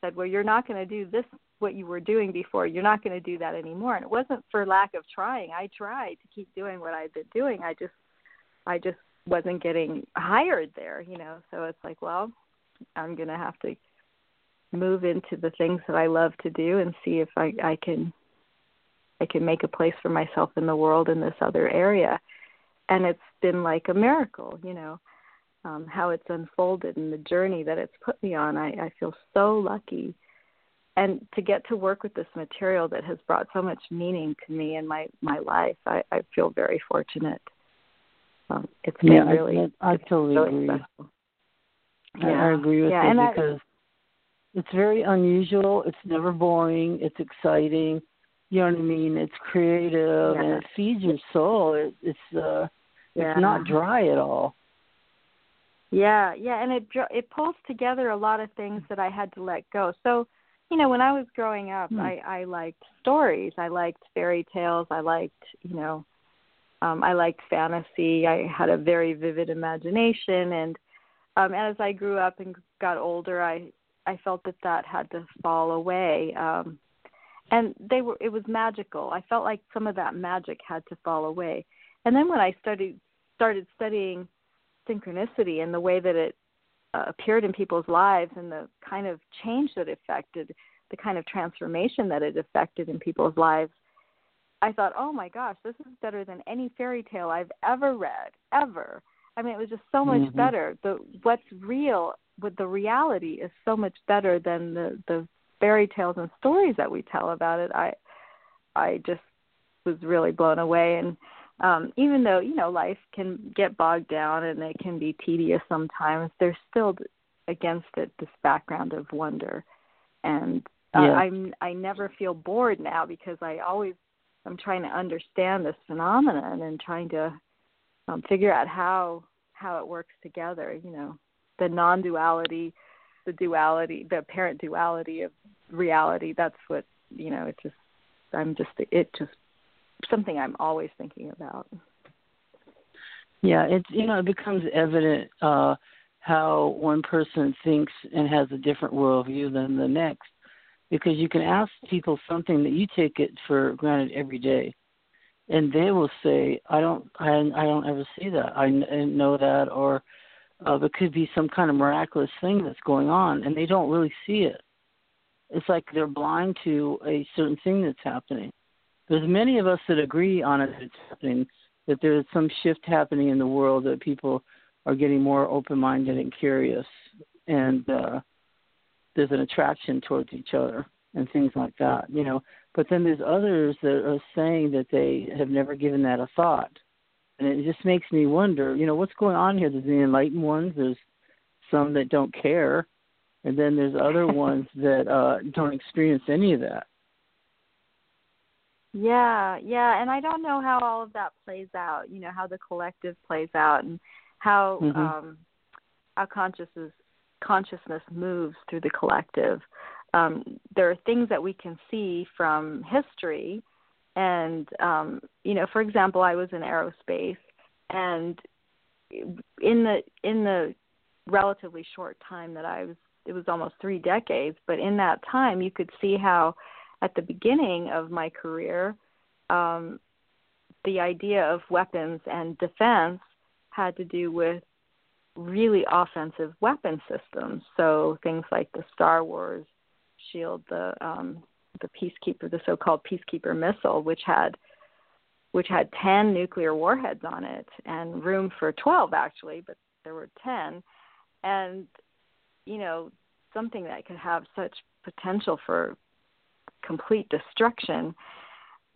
D: said well you're not going to do this what you were doing before. You're not going to do that anymore. And it wasn't for lack of trying. I tried to keep doing what i'd been doing. I just i just wasn't getting hired there you know? So it's like well i'm going to have to move into the things that i love to do and see if i i can i can make a place for myself in the world in this other area and it's been like a miracle, you know, um, how it's unfolded and the journey that it's put me on. I, I feel so lucky. And to get to work with this material that has brought so much meaning to me and my, my life, I, I feel very fortunate. Um, it's been
C: yeah,
D: really,
C: I, I, I totally
D: really
C: agree.
D: Special.
C: Yeah. I, I agree with
D: yeah,
C: you because I, it's very unusual. It's never boring. It's exciting. You know what I mean? It's creative
D: yeah.
C: and it feeds your soul. It, it's uh,
D: yeah.
C: It's not dry at all.
D: Yeah, yeah, and it it pulls together a lot of things that I had to let go. So, you know, when I was growing up,
C: hmm.
D: I I liked stories. I liked fairy tales. I liked, you know, um I liked fantasy. I had a very vivid imagination and um as I grew up and got older, I I felt that that had to fall away. Um and they were it was magical. I felt like some of that magic had to fall away and then when I studied started studying synchronicity and the way that it uh, appeared in people's lives and the kind of change that it affected, the kind of transformation that it affected in people's lives, I thought, oh my gosh, this is better than any fairy tale I've ever read, ever. I mean, it was just so much
C: mm-hmm.
D: better. The what's real, with the reality is so much better than the the fairy tales and stories that we tell about it. I I just was really blown away and um even though you know life can get bogged down and it can be tedious sometimes there's still against it this background of wonder and uh, yeah. i'm i never feel bored now because i always i'm trying to understand this phenomenon and trying to um figure out how how it works together you know the non duality the duality the apparent duality of reality that's what you know it just i'm just it just something i'm always thinking about.
C: Yeah it's you know it becomes evident uh how one person thinks and has a different worldview than the next. Because you can ask people something that you take it for granted every day and they will say i don't i i don't ever see that. I, I know that or uh, there could be some kind of miraculous thing that's going on and they don't really see it. It's like they're blind to a certain thing that's happening. There's many of us that agree on it it's happening, that there's some shift happening in the world that people are getting more open minded and curious and uh there's an attraction towards each other and things like that, you know. But then there's others that are saying that they have never given that a thought. And it just makes me wonder, you know, what's going on here? There's the enlightened ones, there's some that don't care, and then there's other *laughs* ones that uh don't experience any of that
D: yeah yeah and i don't know how all of that plays out you know how the collective plays out and how mm-hmm. um how consciousness consciousness moves through the collective um there are things that we can see from history and um you know for example i was in aerospace and in the in the relatively short time that i was it was almost three decades, but in that time you could see how at the beginning of my career, um, the idea of weapons and defense had to do with really offensive weapon systems. So things like the Star Wars shield, the um, the Peacekeeper, the so-called Peacekeeper missile, which had which had 10 nuclear warheads on it and room for 12 actually, but there were 10. And you know, something that could have such potential for complete destruction.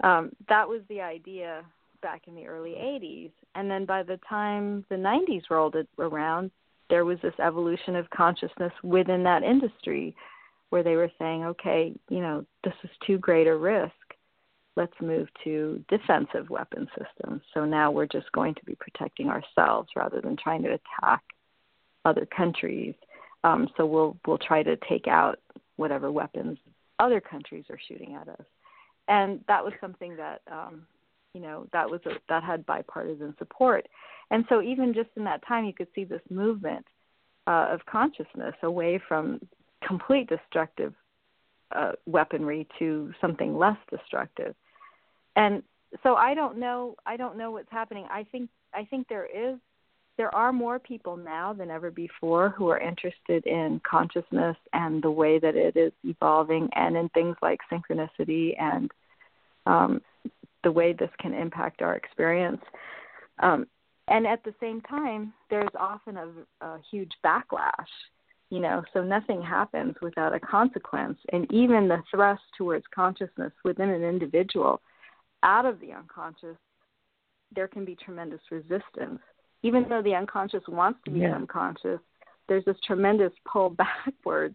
D: Um, that was the idea back in the early 80s. And then by the time the 90s rolled around, there was this evolution of consciousness within that industry where they were saying, okay, you know, this is too great a risk. Let's move to defensive weapon systems. So now we're just going to be protecting ourselves rather than trying to attack other countries. Um, so we'll we'll try to take out whatever weapons other countries are shooting at us, and that was something that um, you know that was a, that had bipartisan support, and so even just in that time, you could see this movement uh, of consciousness away from complete destructive uh, weaponry to something less destructive, and so I don't know I don't know what's happening. I think I think there is there are more people now than ever before who are interested in consciousness and the way that it is evolving and in things like synchronicity and um, the way this can impact our experience. Um, and at the same time, there's often a, a huge backlash, you know, so nothing happens without a consequence. And even the thrust towards consciousness within an individual out of the unconscious, there can be tremendous resistance even though the unconscious wants to be yeah. conscious, there's this tremendous pull *laughs* backwards,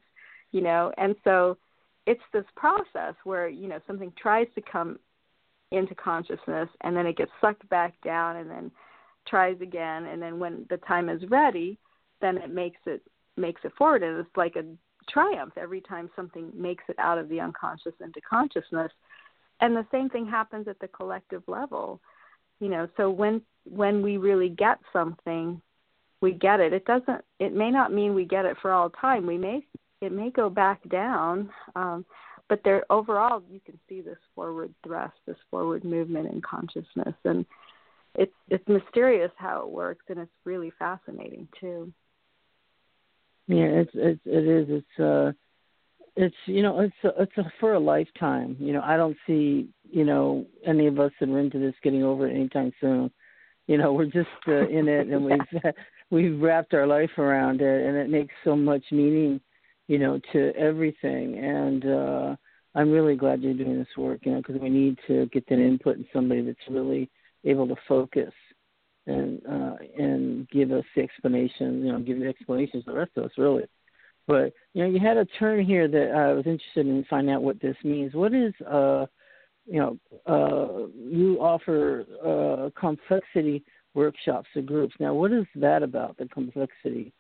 D: you know, and so it's this process where, you know, something tries to come into consciousness and then it gets sucked back down and then tries again and then when the time is ready, then it makes it makes it forward and it's like a triumph every time something makes it out of the unconscious into consciousness. And the same thing happens at the collective level you know so when when we really get something we get it. It doesn't it may not mean we get it for all time. We may it may go back down um but there overall you can see this forward thrust this forward movement in consciousness. And it's it's mysterious how it works and it's really fascinating too.
C: Yeah it's it's it is. It's uh it's you know it's a, it's a, for a lifetime. You know, I don't see you know any of us that are into this getting over it anytime soon. You know, we're just uh, in it, and we've *laughs* *laughs* we've wrapped our life around it, and it makes so much meaning, you know, to everything. And uh, I'm really glad you're doing this work, you know, because we need to get that input in somebody that's really able to focus and uh, and give us the explanation, you know, give the explanations to the rest of us, really. But you know, you had a term here that I was interested in finding out what this means. What is, uh, you know, uh, you offer uh, complexity workshops to groups. Now, what is that about the complexity?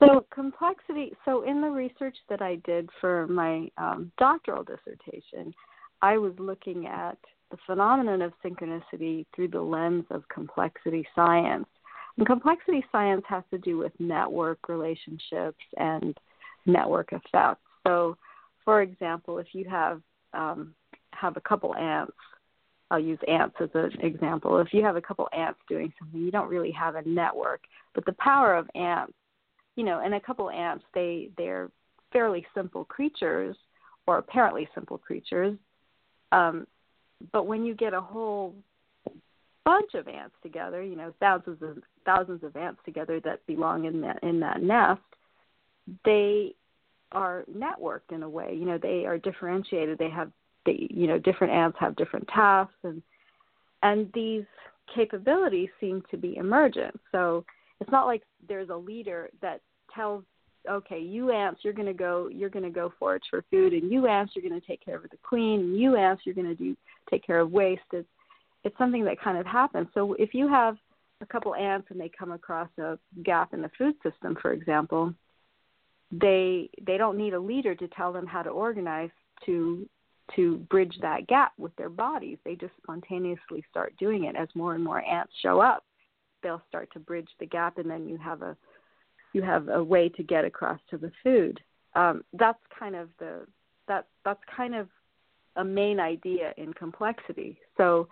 D: So complexity. So in the research that I did for my um, doctoral dissertation, I was looking at the phenomenon of synchronicity through the lens of complexity science. And complexity science has to do with network relationships and network effects. So, for example, if you have um, have a couple ants, I'll use ants as an example. If you have a couple ants doing something, you don't really have a network, but the power of ants, you know, and a couple ants, they they're fairly simple creatures or apparently simple creatures. Um, but when you get a whole bunch of ants together, you know, thousands of thousands of ants together that belong in that in that nest, they are networked in a way. You know, they are differentiated. They have they you know, different ants have different tasks and and these capabilities seem to be emergent. So it's not like there's a leader that tells okay, you ants, you're going to go, you're to go forage for food, and you ants, you're going to take care of the queen, and you ants, you're going to do take care of waste. It's it's something that kind of happens. So if you have a couple ants and they come across a gap in the food system, for example, they they don't need a leader to tell them how to organize to to bridge that gap with their bodies. They just spontaneously start doing it as more and more ants show up. They'll start to bridge the gap, and then you have a you have a way to get across to the food. Um, that's kind of the that that's kind of a main idea in complexity. So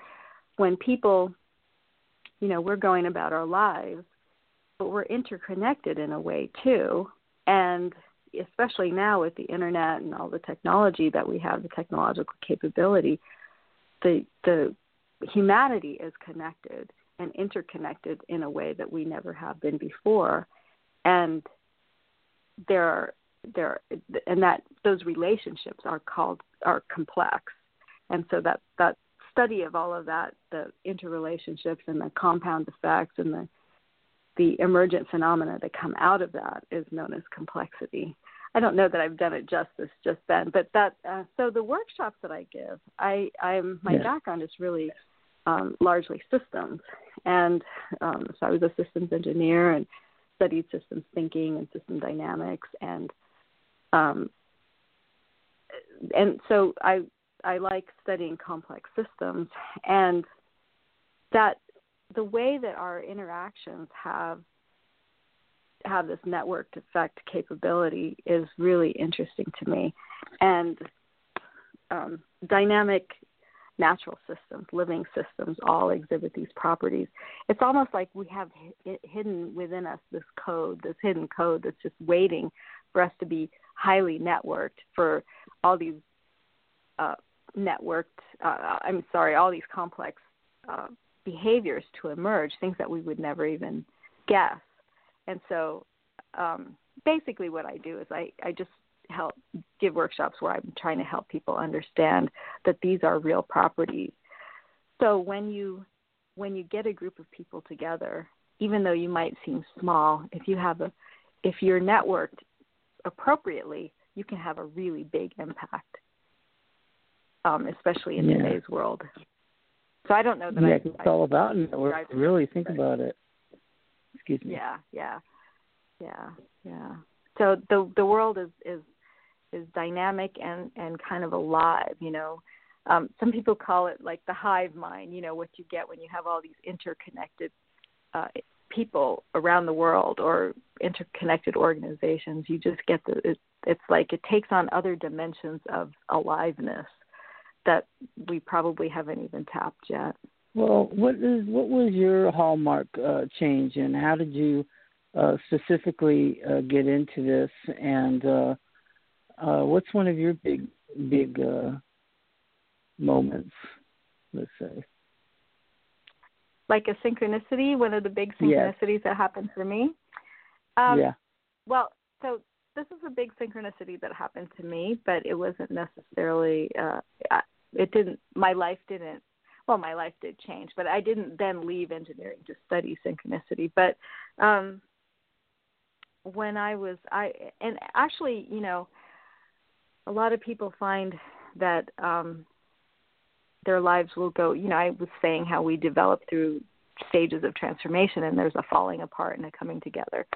D: when people, you know, we're going about our lives, but we're interconnected in a way too, and especially now with the internet and all the technology that we have, the technological capability, the the humanity is connected and interconnected in a way that we never have been before. And there are there and that those relationships are called are complex. And so that that study of all of that the interrelationships and the compound effects and the the emergent phenomena that come out of that is known as complexity. I don't know that i've done it justice just then but that uh, so the workshops that i give i i'm my yeah. background is really um, largely systems. And um, so i was a systems engineer and studied systems thinking and system dynamics and um, and so I I like studying complex systems. And that the way that our interactions have have this networked effect capability is really interesting to me and um, dynamic natural systems, living systems, all exhibit these properties. It's almost like we have hidden within us this code, this hidden code that's just waiting for us to be highly networked for all these uh, networked, uh, I'm sorry, all these complex uh, behaviors to emerge, things that we would never even guess. And so um, basically, what I do is I, I just help give workshops where I'm trying to help people understand that these are real properties. So when you when you get a group of people together, even though you might seem small, if you have a if you're networked appropriately, you can have a really big impact, um, especially in
C: yeah.
D: today's world. So I don't know that
C: yeah,
D: I,
C: it's I, all about network. Really think about it. Excuse me.
D: Yeah, yeah, yeah, yeah. So the the world is is is dynamic and and kind of alive you know um some people call it like the hive mind you know what you get when you have all these interconnected uh people around the world or interconnected organizations you just get the it, it's like it takes on other dimensions of aliveness that we probably haven't even tapped yet
C: well what is what was your hallmark uh change and how did you uh specifically uh get into this and uh uh, what's one of your big big uh, moments? Let's say
D: like a synchronicity, one of the big synchronicities
C: yes.
D: that happened for me. Um,
C: yeah.
D: Well, so this is a big synchronicity that happened to me, but it wasn't necessarily. Uh, it didn't. My life didn't. Well, my life did change, but I didn't then leave engineering to study synchronicity. But um, when I was, I and actually, you know, a lot of people find that um, their lives will go. You know, I was saying how we develop through stages of transformation, and there's a falling apart and a coming together.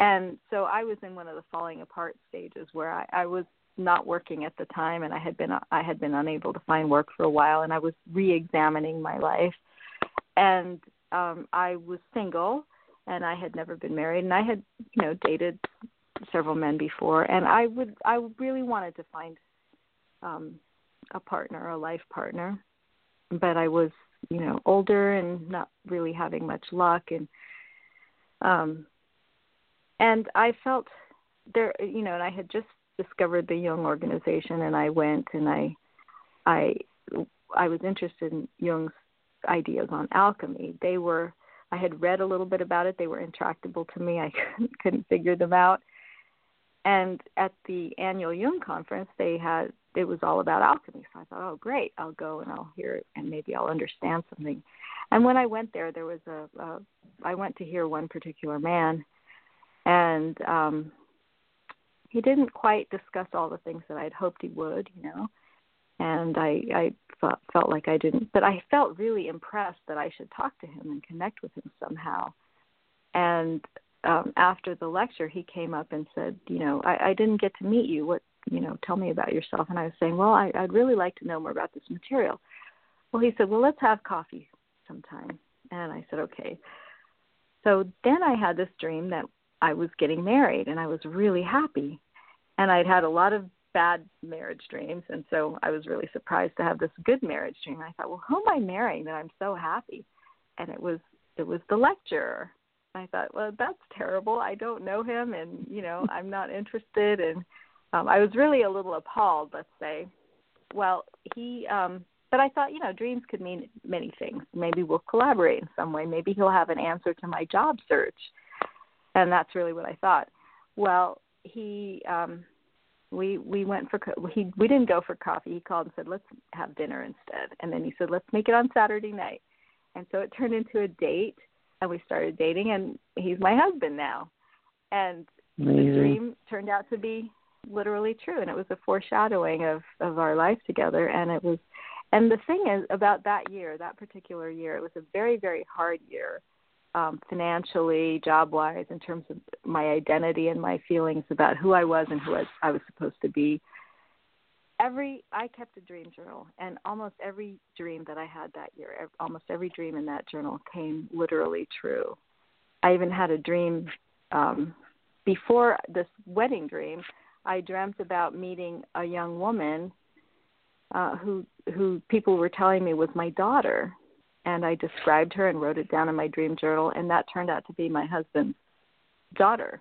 D: And so I was in one of the falling apart stages where I, I was not working at the time, and I had been I had been unable to find work for a while, and I was re-examining my life, and um, I was single, and I had never been married, and I had you know dated several men before, and I would I really wanted to find um, a partner, a life partner, but I was you know older and not really having much luck, and um, and I felt there, you know, and I had just discovered the Jung organization, and I went and I, I, I was interested in Jung's ideas on alchemy. They were, I had read a little bit about it. They were intractable to me. *laughs* I couldn't, figure them out. And at the annual Jung conference, they had it was all about alchemy. So I thought, oh, great, I'll go and I'll hear it, and maybe I'll understand something. And when I went there, there was a, a I went to hear one particular man and um he didn't quite discuss all the things that I'd hoped he would, you know. And I I felt, like I didn't, but I felt really impressed that I should talk to him and connect with him somehow. And um after the lecture, he came up and said, you know, I, I didn't get to meet you. What, you know, tell me about yourself. And I was saying, well, I, I'd really like to know more about this material. Well, he said, well, let's have coffee sometime. And I said, okay. So then I had this dream that I was getting married and I was really happy. And I'd had a lot of bad marriage dreams and so I was really surprised to have this good marriage dream. I thought, well, who am I marrying that I'm so happy? And it was it was the lecturer. I thought, well, that's terrible. I don't know him and, you know, I'm not interested and um I was really a little appalled, let's say. Well, he um but I thought, you know, dreams could mean many things. Maybe we'll collaborate in some way. Maybe he'll have an answer to my job search and that's really what I thought. Well, he um we we went for co- he we didn't go for coffee. He called and said, "Let's have dinner instead." And then he said, "Let's make it on Saturday night." And so it turned into a date, and we started dating, and he's my husband now. And
C: Amazing.
D: the dream turned out to be literally true, and it was a foreshadowing of of our life together. And it was, and the thing is about that year, that particular year, it was a very very hard year um, financially, job wise, in terms of my identity and my feelings about who I was and who I, I was supposed to be. Every I kept a dream journal, and almost every dream that I had that year, almost every dream in that journal came literally true. I even had a dream um, before this wedding dream. I dreamt about meeting a young woman uh, who who people were telling me was my daughter, and I described her and wrote it down in my dream journal, and that turned out to be my husband's daughter.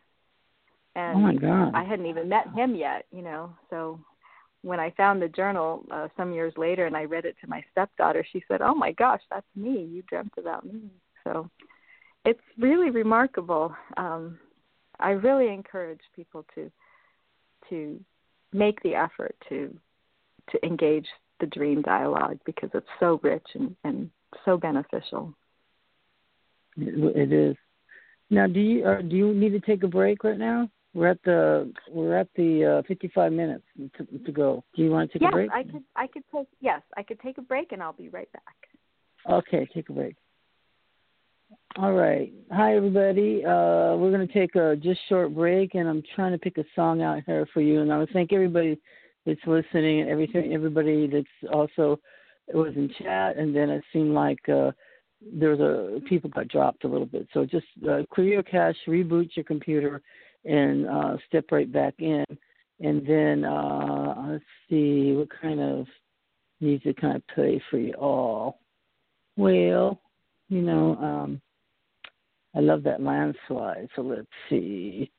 D: And
C: oh my God.
D: I hadn't even met him yet, you know. So when I found the journal uh, some years later and I read it to my stepdaughter, she said, "Oh my gosh, that's me. You dreamt about me." So it's really remarkable. Um, I really encourage people to to make the effort to to engage the dream dialogue because it's so rich and, and so beneficial.
C: It is. Now, do you uh, do you need to take a break right now? We're at the we're at the uh, 55 minutes to, to go. Do you want to take
D: yes,
C: a break?
D: Yes, I could. I could take. Yes, I could take a break, and I'll be right back.
C: Okay, take a break. All right. Hi, everybody. Uh, we're going to take a just short break, and I'm trying to pick a song out here for you. And I want to thank everybody that's listening and everything, everybody that's also it was in chat, and then it seemed like uh, there was a people got dropped a little bit. So just uh, clear your cache, reboot your computer, and uh, step right back in. And then uh, let's see what kind of music can I play for you all. Well, you know, um, I love that landslide. So let's see.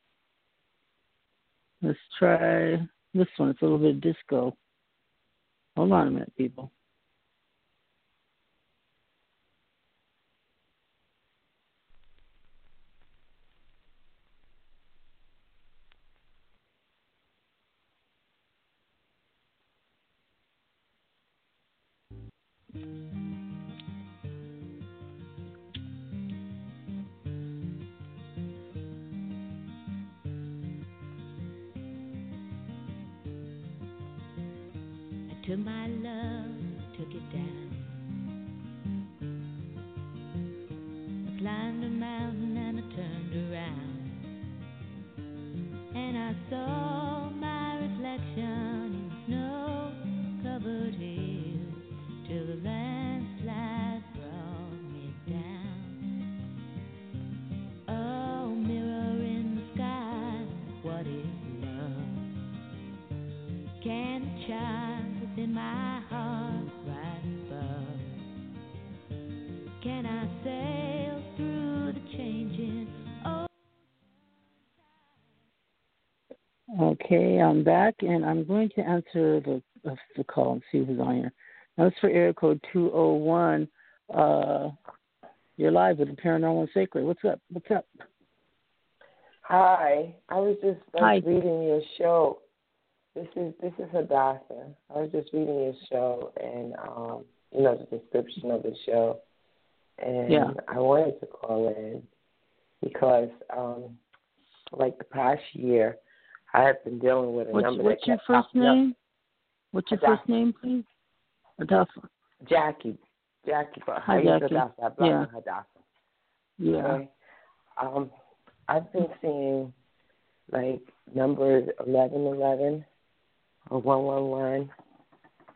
C: Let's try. this one. It's a little bit disco. Hold on a minute, people.
E: Mm-hmm.
C: Okay, I'm back, and I'm going to answer the uh, the call and see who's on here. That's for area code 201. Uh, you're live with the Paranormal and Sacred. What's up? What's up?
F: Hi, I was just like, reading your show. This is this is Hadassah. I was just reading your show and um, you know the description of the show, and
C: Yeah.
F: I wanted to call in because um, like the past year, I have been dealing with a
C: What's,
F: number
C: what's
F: that
C: your
F: kept
C: first
F: popping up.
C: name? What's your
F: Hadassah.
C: first name, please? Adolfo.
F: Jackie, Jackie, but
C: Hi, Jackie.
F: Hadassah. I
C: Yeah.
F: Hadassah.
C: Yeah.
F: Okay. Um, I've been seeing like numbers eleven eleven or one one one,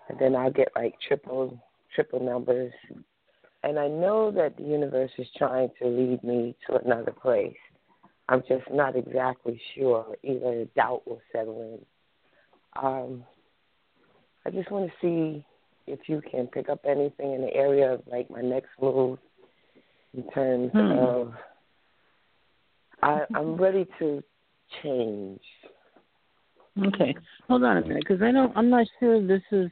F: and then I'll get like triple triple numbers, and I know that the universe is trying to lead me to another place. I'm just not exactly sure. Either doubt will settle in. Um, I just want to see if you can pick up anything in the area of like my next move in terms
C: Hmm.
F: of I, I'm ready to change.
C: Okay, hold on a minute, because I don't. I'm not sure this is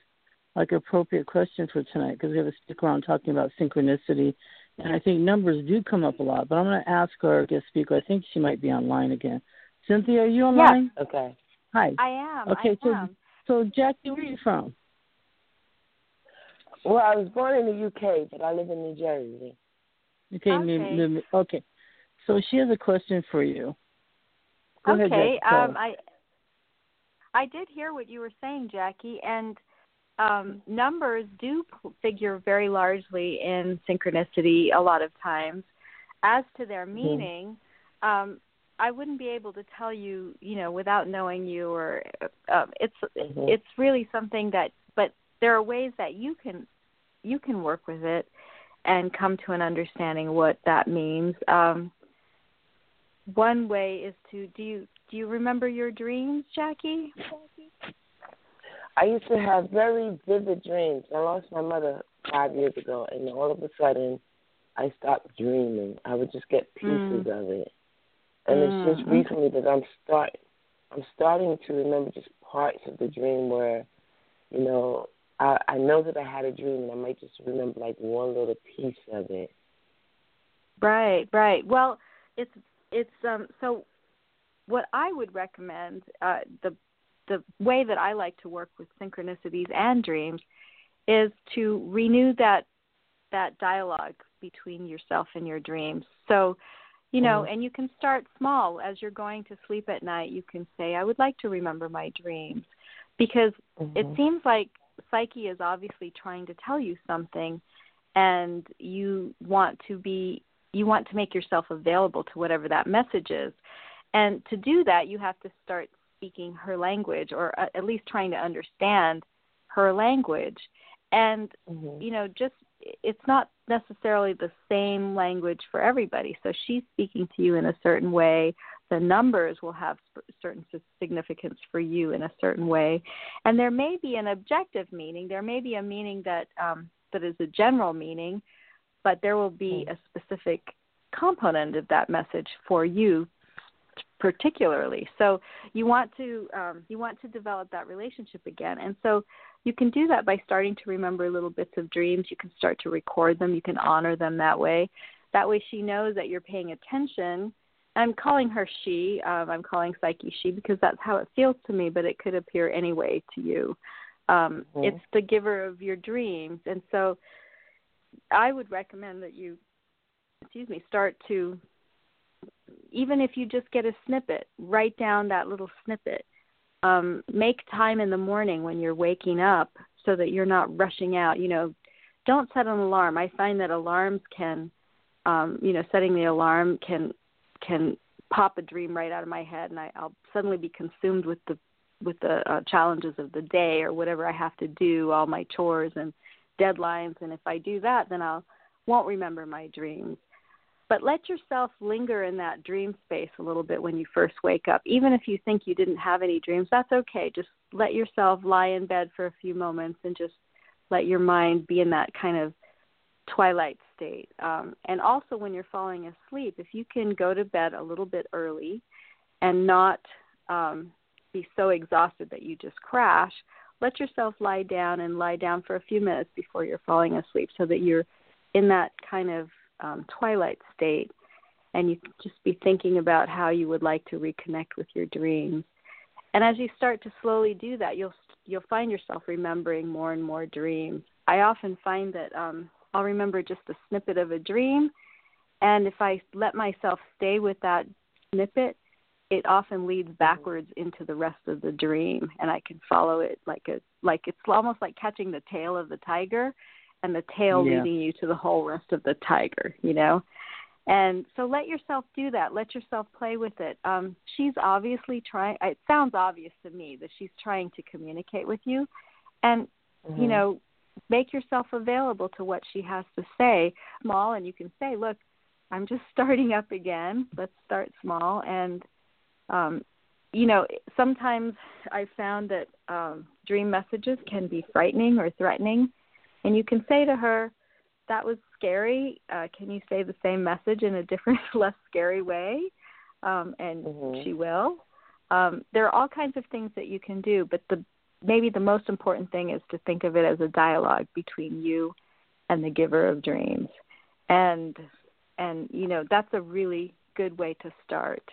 C: like appropriate question for tonight, because we have a stick around talking about synchronicity, and I think numbers do come up a lot. But I'm going to ask our guest speaker. I think she might be online again. Cynthia, are you online? Yes.
F: Okay.
C: Hi.
D: I am.
C: Okay,
D: I
C: so
D: am.
C: so Jackie, where are you from?
F: Well, I was born in the UK, but I live in New Jersey.
C: Okay, New-
D: Okay.
C: New- okay. So she has a question for you. Go
D: okay.
C: Jackie.
D: Um, I I did hear what you were saying, Jackie, and um, numbers do figure very largely in synchronicity a lot of times. As to their
C: Mm-hmm.
D: meaning, um, I wouldn't be able to tell you, you know, without knowing you. Or um, it's
F: Mhm.
D: it's really something that, but there are ways that you can you can work with it and come to an understanding what that means. Um, one way is to do you do you remember your dreams, Jackie?
F: I used to have very vivid dreams. I lost my mother five years ago, and all of a sudden, I stopped dreaming. I would just get pieces of it, and
D: Mm,
F: it's just recently that I'm start. I'm starting to remember just parts of the dream where, you know, I I know that I had a dream, and I might just remember like one little piece of it.
D: Right, right. Well, it's it's um so what I would recommend uh the the way that I like to work with synchronicities and dreams is to renew that that dialogue between yourself and your dreams. So, you know, and you can start small as you're going to sleep at night. You can say, "I would like to remember my dreams," because it
F: Mhm.
D: seems like psyche is obviously trying to tell you something and you want to be you want to make yourself available to whatever that message is and to do that you have to start speaking her language or uh, at least trying to understand her language. And
F: Mhm.
D: you know just it's not necessarily the same language for everybody. So she's speaking to you in a certain way. The numbers will have certain significance for you in a certain way. And there may be an objective meaning. There may be a meaning that um, that is a general meaning but there will be a specific component of that message for you particularly. So you want to um, you want to develop that relationship again, and so you can do that by starting to remember little bits of dreams. You can start to record them. You can honor them that way. That way, she knows that you're paying attention. I'm calling her she. Um, I'm calling Psyche she because that's how it feels to me, but it could appear anyway to you. Um, mm-hmm. It's the giver of your dreams, and so I would recommend that you, excuse me, start to even if you just get a snippet, write down that little snippet. Um, make time in the morning when you're waking up so that you're not rushing out. You know, don't set an alarm. I find that alarms can, um, you know, setting the alarm can can pop a dream right out of my head, and I, I'll suddenly be consumed with the with the uh, challenges of the day or whatever I have to do, all my chores and deadlines. And if I do that, then I'll won't remember my dreams. But let yourself linger in that dream space a little bit when you first wake up. Even if you think you didn't have any dreams, that's okay. Just let yourself lie in bed for a few moments and just let your mind be in that kind of twilight state. Um, and also, when you're falling asleep, if you can go to bed a little bit early and not um, be so exhausted that you just crash, let yourself lie down and lie down for a few minutes before you're falling asleep so that you're in that kind of um, twilight state, and you just be thinking about how you would like to reconnect with your dreams. And as you start to slowly do that, you'll you'll find yourself remembering more and more dreams. I often find that um, I'll remember just a snippet of a dream, and if I let myself stay with that snippet, it often leads backwards into the rest of the dream, and I can follow it like a like it's almost like catching the tail of the tiger and the tail yeah. leading you to the whole rest of the tiger, you know? And so let yourself do that. Let yourself play with it. Um, she's obviously trying, it sounds obvious to me that she's trying to communicate with you. And, mm-hmm. you know, make yourself available to what she has to say, small, and you can say, look, I'm just *laughs* starting up again. Let's start small. And, um, you know, sometimes I've found that um, dream messages can be frightening or threatening and you can say to her, that was scary. Uh, can you say the same message in a different, *laughs* less scary way? Um, and mm-hmm. she will. Um, there are all kinds of things that you can do, but the maybe the most important thing is to think of it as a dialogue between you and the giver of dreams. And and you know that's a really good way to start.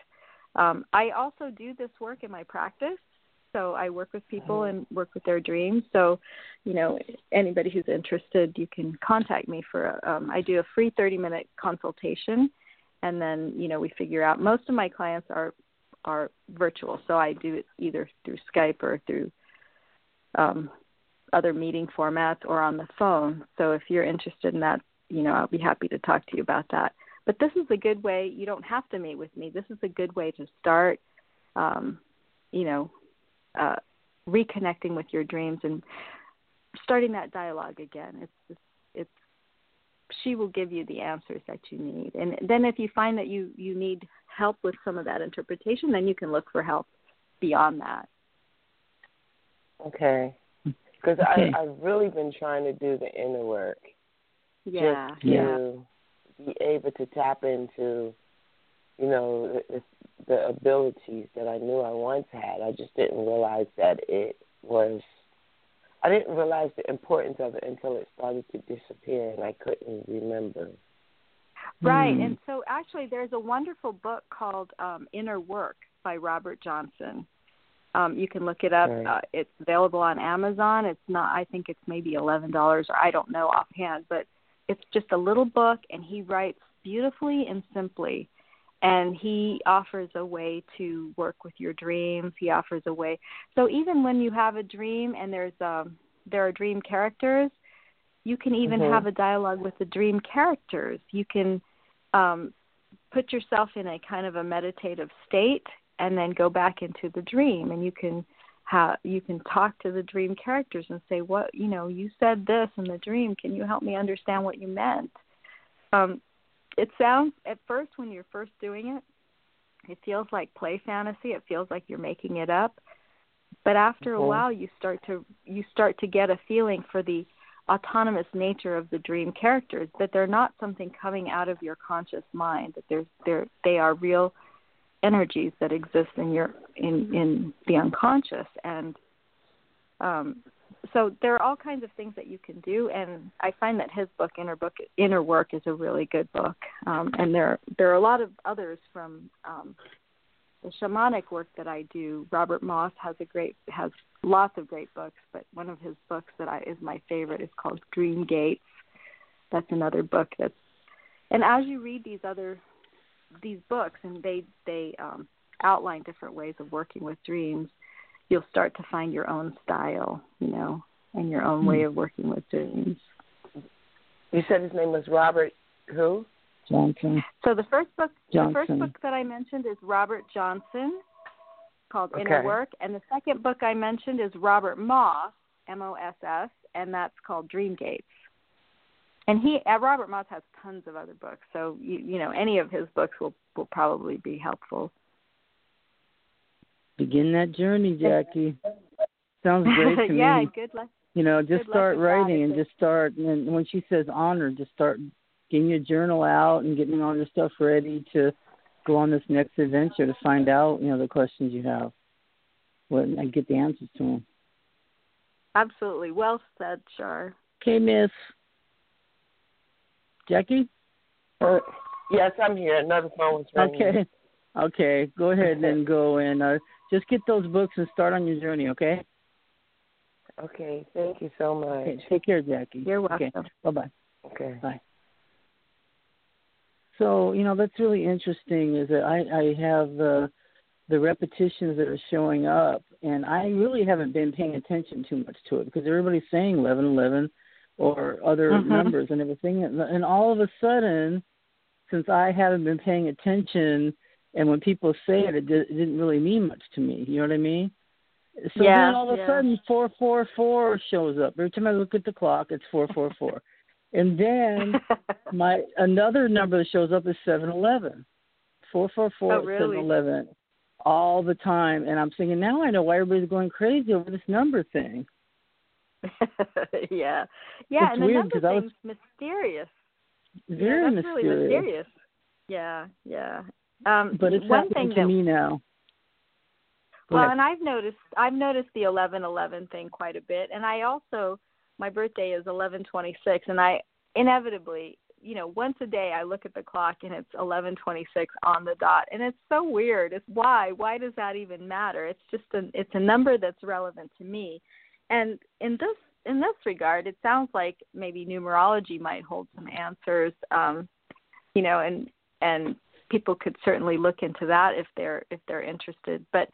D: Um, I also do this work in my practice. So I work with people and work with their dreams. So, you know, anybody who's interested, you can contact me for. A, um, I do a free 30 minute consultation, and then you know we figure out. Most of my clients are are virtual, so I do it either through Skype or through um, other meeting formats or on the phone. So if you're interested in that, you know, I'll be happy to talk to you about that. But this is a good way. You don't have to meet with me. This is a good way to start. Um, you know, uh, reconnecting with your dreams and starting that dialogue again. It's it's, it's she will give you the answers that you need, and then if you find that you you need help with some of that interpretation, then you can look for help beyond that.
F: Okay, because okay. I I've really been trying to do the inner work.
D: Yeah,
F: just to
D: yeah.
F: be able to tap into, you know, the, the abilities that I knew I once had. I just didn't realize that it was. I didn't realize the importance of it until it started to disappear, and I couldn't remember.
D: Right, mm. and so actually, there's a wonderful book called um, Inner Work by Robert Johnson. Um, you can look it up. Right. Uh, it's available on Amazon. It's not. I think it's maybe eleven dollars, or I don't know offhand, but it's just a little book, and he writes beautifully and simply and he offers a way to work with your dreams. He offers a way. So even when you have a dream and there's um there are dream characters you can even mm-hmm. have a dialogue with the dream characters. You can um put yourself in a kind of a meditative state and then go back into the dream. And you can have you can talk to the dream characters and say what you know you said this in the dream. Can you help me understand what you meant? Um it sounds at first when you're first doing it, it feels like play fantasy. It feels like you're making it up. But after a while, you start to you start to get a feeling for the autonomous nature of the dream characters that they're not something coming out of your conscious mind that they're they're they are real energies that exist in your in in the unconscious and um so there are all kinds of things that you can do and i find that his book inner book inner work is a really good book. Um and there there are a lot of others from um the shamanic work that i do. Robert moss has a great has lots of great books but one of his books that i is my favorite is called dream gates. That's another book that's and as you read these other these books and they they um outline different ways of working with dreams you'll start to find your own style, you know, and your own way hmm. of working with dreams.
F: You said his name was Robert who?
C: Johnson.
D: So the first book
C: Johnson.
D: the first book that I mentioned is Robert Johnson called
F: okay.
D: Inner Work and the second book I mentioned is Robert Moss, M O S S, and that's called Dream Gates. And he uh, Robert Moss has tons of other books, so you you know any of his books will will probably be helpful.
C: Begin that journey, Jackie. Sounds *laughs* great to
D: yeah,
C: me.
D: good luck.
C: You know, just
D: good
C: start writing and just start. And when she says honor, just start getting your journal out and getting all your stuff ready to go on this next adventure to find out, you know, the questions you have. What and get the answers to them.
D: Absolutely. Well said, Char.
C: Okay, Miss Jackie.
F: Uh, yes, I'm here. Another phone was ringing.
C: Okay. Okay. Go ahead and go and uh, just get those books and start on your journey, okay?
F: Okay, thank you so much.
C: Okay, take care, Jackie.
D: You're welcome.
C: Okay, bye bye.
F: Okay.
C: Bye. So, you know, that's really interesting is that I, I have the the repetitions that are showing up and I really haven't been paying attention too much to it because everybody's saying eleven eleven or other
D: mm-hmm.
C: numbers and everything and all of a sudden since I haven't been paying attention and when people say it, it, did, it didn't really mean much to me. You know what I mean? So
D: yeah,
C: then all of
D: yeah.
C: a sudden, four four four shows up. Every time I look at the clock, it's four four four, *laughs* and then *laughs* my another number that shows up is seven eleven. Four four four
D: oh, really?
C: seven eleven, all the time. And I'm thinking now I know why everybody's going crazy over this number thing. *laughs*
D: yeah, yeah,
C: it's
D: and the
C: weird
D: number
C: I
D: thing's
C: was
D: mysterious.
C: Very
D: yeah, that's
C: mysterious.
D: Really mysterious. Yeah, yeah. Um,
C: but it's
D: one thing
C: to
D: that,
C: me now.
D: Well, and I've noticed I've noticed the eleven eleven thing quite a bit, and I also my birthday is eleven twenty six, and I inevitably, you know, once a day I look at the clock and it's eleven twenty six on the dot, and it's so weird. It's why why does that even matter? It's just a it's a number that's relevant to me, and in this in this regard, it sounds like maybe numerology might hold some answers, um, you know, and and people could certainly look into that if they're if they're interested. But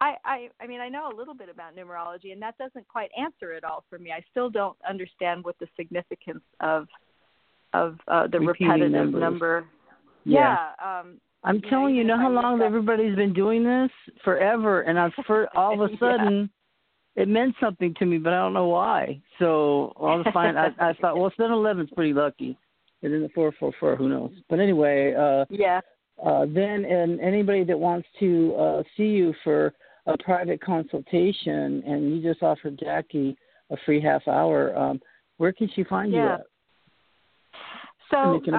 D: I, I I mean I know a little bit about numerology and that doesn't quite answer it all for me. I still don't understand what the significance of of uh the
C: Repeating
D: repetitive
C: numbers.
D: number.
C: Yeah.
D: um
C: I'm
D: you know,
C: telling you, know how long everybody's been doing this? Forever. And I've for all of a *laughs*
D: Yeah.
C: sudden it meant something to me, but I don't know why. So all the fine I, I *laughs* thought, well seven eleven's pretty lucky. And then the four four four, who knows? But anyway, uh
D: Yeah.
C: Uh then and anybody that wants to uh see you for a private consultation and you just offered Jackie a free half hour, um, where can she find you
D: Yeah.
C: at?
D: So uh, you can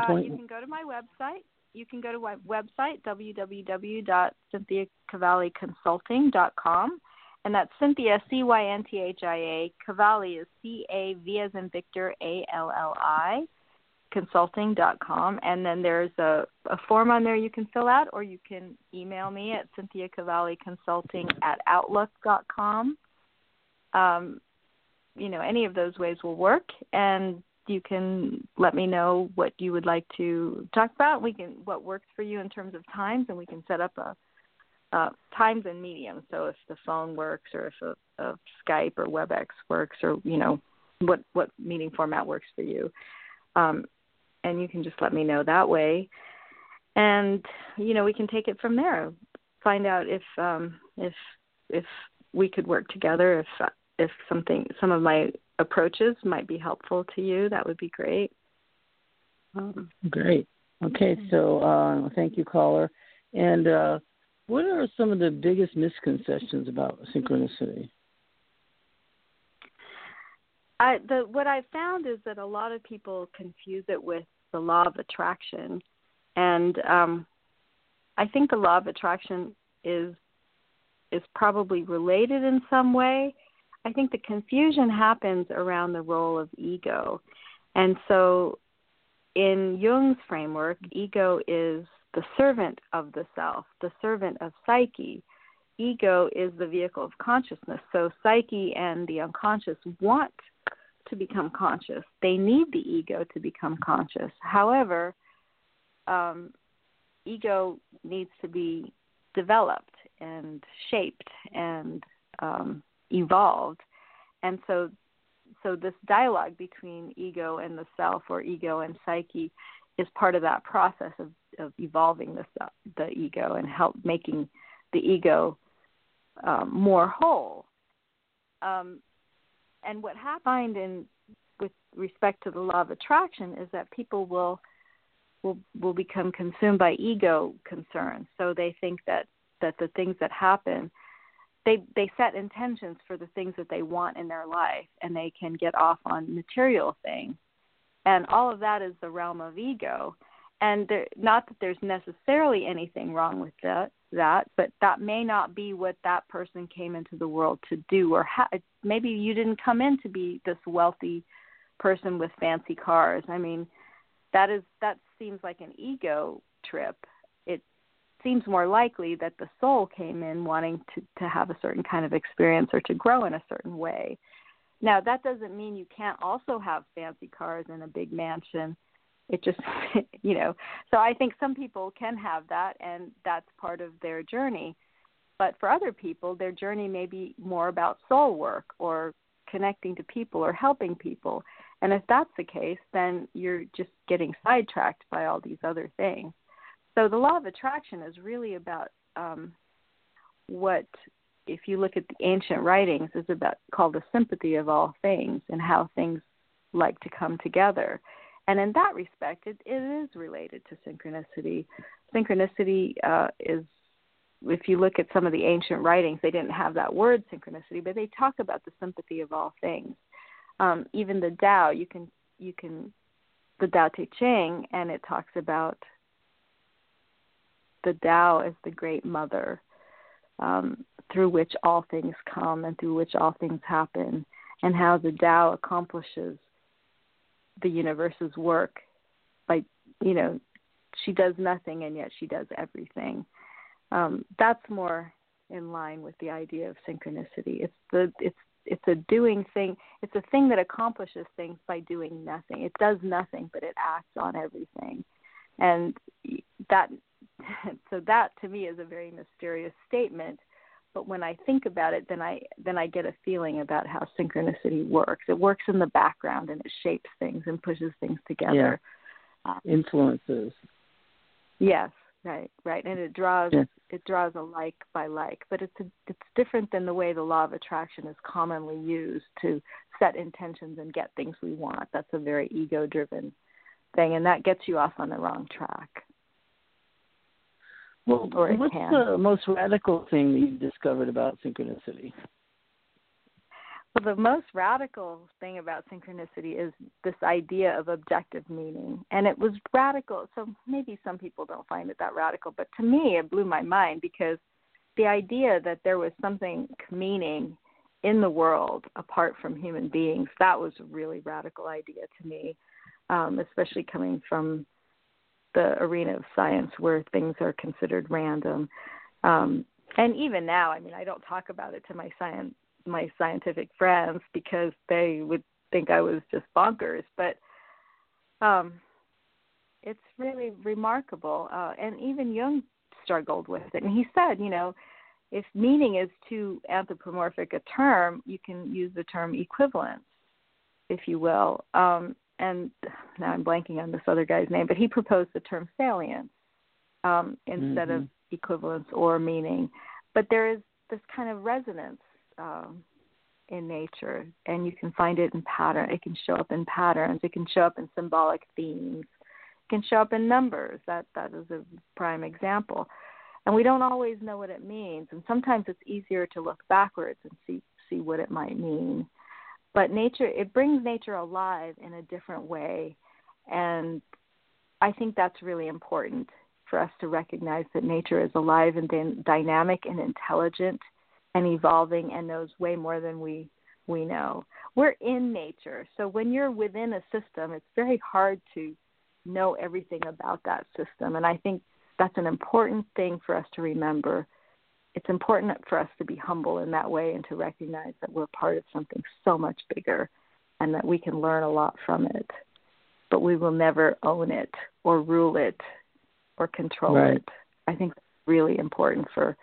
D: go to my website. You can go to my website www.cynthiacavalliconsulting.com, and that's Cynthia C Y N T H I A. Cavalli is C A V as in Victor A L L I. Consulting.com, and then there's a, a form on there you can fill out, or you can email me at Cynthia Cavalli Consulting at Outlook.com. Um, you know, any of those ways will work, and you can let me know what you would like to talk about. We can what works for you in terms of times, and we can set up a uh, times and mediums. So if the phone works, or if a, a Skype or WebEx works, or you know what what meeting format works for you, um, and you can just let me know that way, and you know we can take it from there. Find out if um, if if we could work together. If if something some of my approaches might be helpful to you, that would be great. Um,
C: Great. Okay, so uh, thank you, caller. And uh, what are some of the biggest misconceptions about synchronicity?
D: I the what I've found is that a lot of people confuse it with the law of attraction, and um, I think the law of attraction is is probably related in some way. I think the confusion happens around the role of ego. And so in Jung's framework, ego is the servant of the self, the servant of psyche. Ego is the vehicle of consciousness. So psyche and the unconscious want to become conscious. They need the ego to become conscious. However, um, ego needs to be developed and shaped and um, evolved, and so so this dialogue between ego and the self, or ego and psyche, is part of that process of of evolving the the ego and help making the ego um, more whole. Um, and what I find in with respect to the law of attraction is that people will will will become consumed by ego concerns. So they think that that the things that happen they they set intentions for the things that they want in their life and they can get off on material things. And all of that is the realm of ego. And there, not that there's necessarily anything wrong with that, that, but that may not be what that person came into the world to do, or ha- maybe you didn't come in to be this wealthy person with fancy cars. I mean, that is that seems like an ego trip. It seems more likely that the soul came in wanting to to have a certain kind of experience or to grow in a certain way. Now, that doesn't mean you can't also have fancy cars and a big mansion. It just, *laughs* you know, so I think some people can have that and that's part of their journey. But for other people, their journey may be more about soul work or connecting to people or helping people. And if that's the case, then you're just getting sidetracked by all these other things. So the law of attraction is really about um, what, if you look at the ancient writings, is about called the sympathy of all things and how things like to come together. And in that respect, it, it is related to synchronicity. Synchronicity uh, is, if you look at some of the ancient writings, they didn't have that word synchronicity, but they talk about the sympathy of all things um, even the Tao, you can you can the Tao Te Ching, and it talks about the Tao as the great mother um, through which all things come and through which all things happen, and how the Tao accomplishes the universe's work by you know she does nothing and yet she does everything. Um, that's more in line with the idea of synchronicity. It's the it's it's a doing thing it's a thing that accomplishes things by doing nothing it does nothing but it acts on everything and that *laughs* so that to me is a very mysterious statement but when i think about it then i then i get a feeling about how synchronicity works it works in the background and it shapes things and pushes things together
C: yeah. um, influences
D: yes Right, right, and it draws yeah. it draws a like by like, but it's a, it's different than the way the law of attraction is commonly used to set intentions and get things we want. That's a very ego driven thing, and that gets you off on the wrong track.
C: Well, what's can. the most radical thing that you've discovered about synchronicity?
D: Well, the most radical thing about synchronicity is this idea of objective meaning. And it was radical. So maybe some people don't find it that radical, but to me, it blew my mind because the idea that there was something meaning in the world apart from human beings, that was a really radical idea to me, um, especially coming from the arena of science where things are considered random. Um, and even now, I mean, I don't talk about it to my science my scientific friends because they would think I was just bonkers. But um, it's really remarkable. Uh, and even Jung struggled with it. And he said, you know, if meaning is too anthropomorphic a term, you can use the term equivalence, if you will. Um, and now I'm blanking on this other guy's name, but he proposed the term salience um, instead mm-hmm. of equivalence or meaning. But there is this kind of resonance um, in nature, and you can find it in pattern. It can show up in patterns. It can show up in symbolic themes. It can show up in numbers. That that is a prime example. And we don't always know what it means. And sometimes it's easier to look backwards and see see what it might mean. But nature it brings nature alive in a different way, and I think that's really important for us to recognize that nature is alive and dynamic and intelligent and evolving and knows way more than we we know. We're in nature. So when you're within a system, it's very hard to know everything about that system. And I think that's an important thing for us to remember. It's important for us to be humble in that way and to recognize that we're part of something so much bigger and that we can learn a lot from it. But we will never own it or rule it or control
C: right.
D: it. I think that's really important for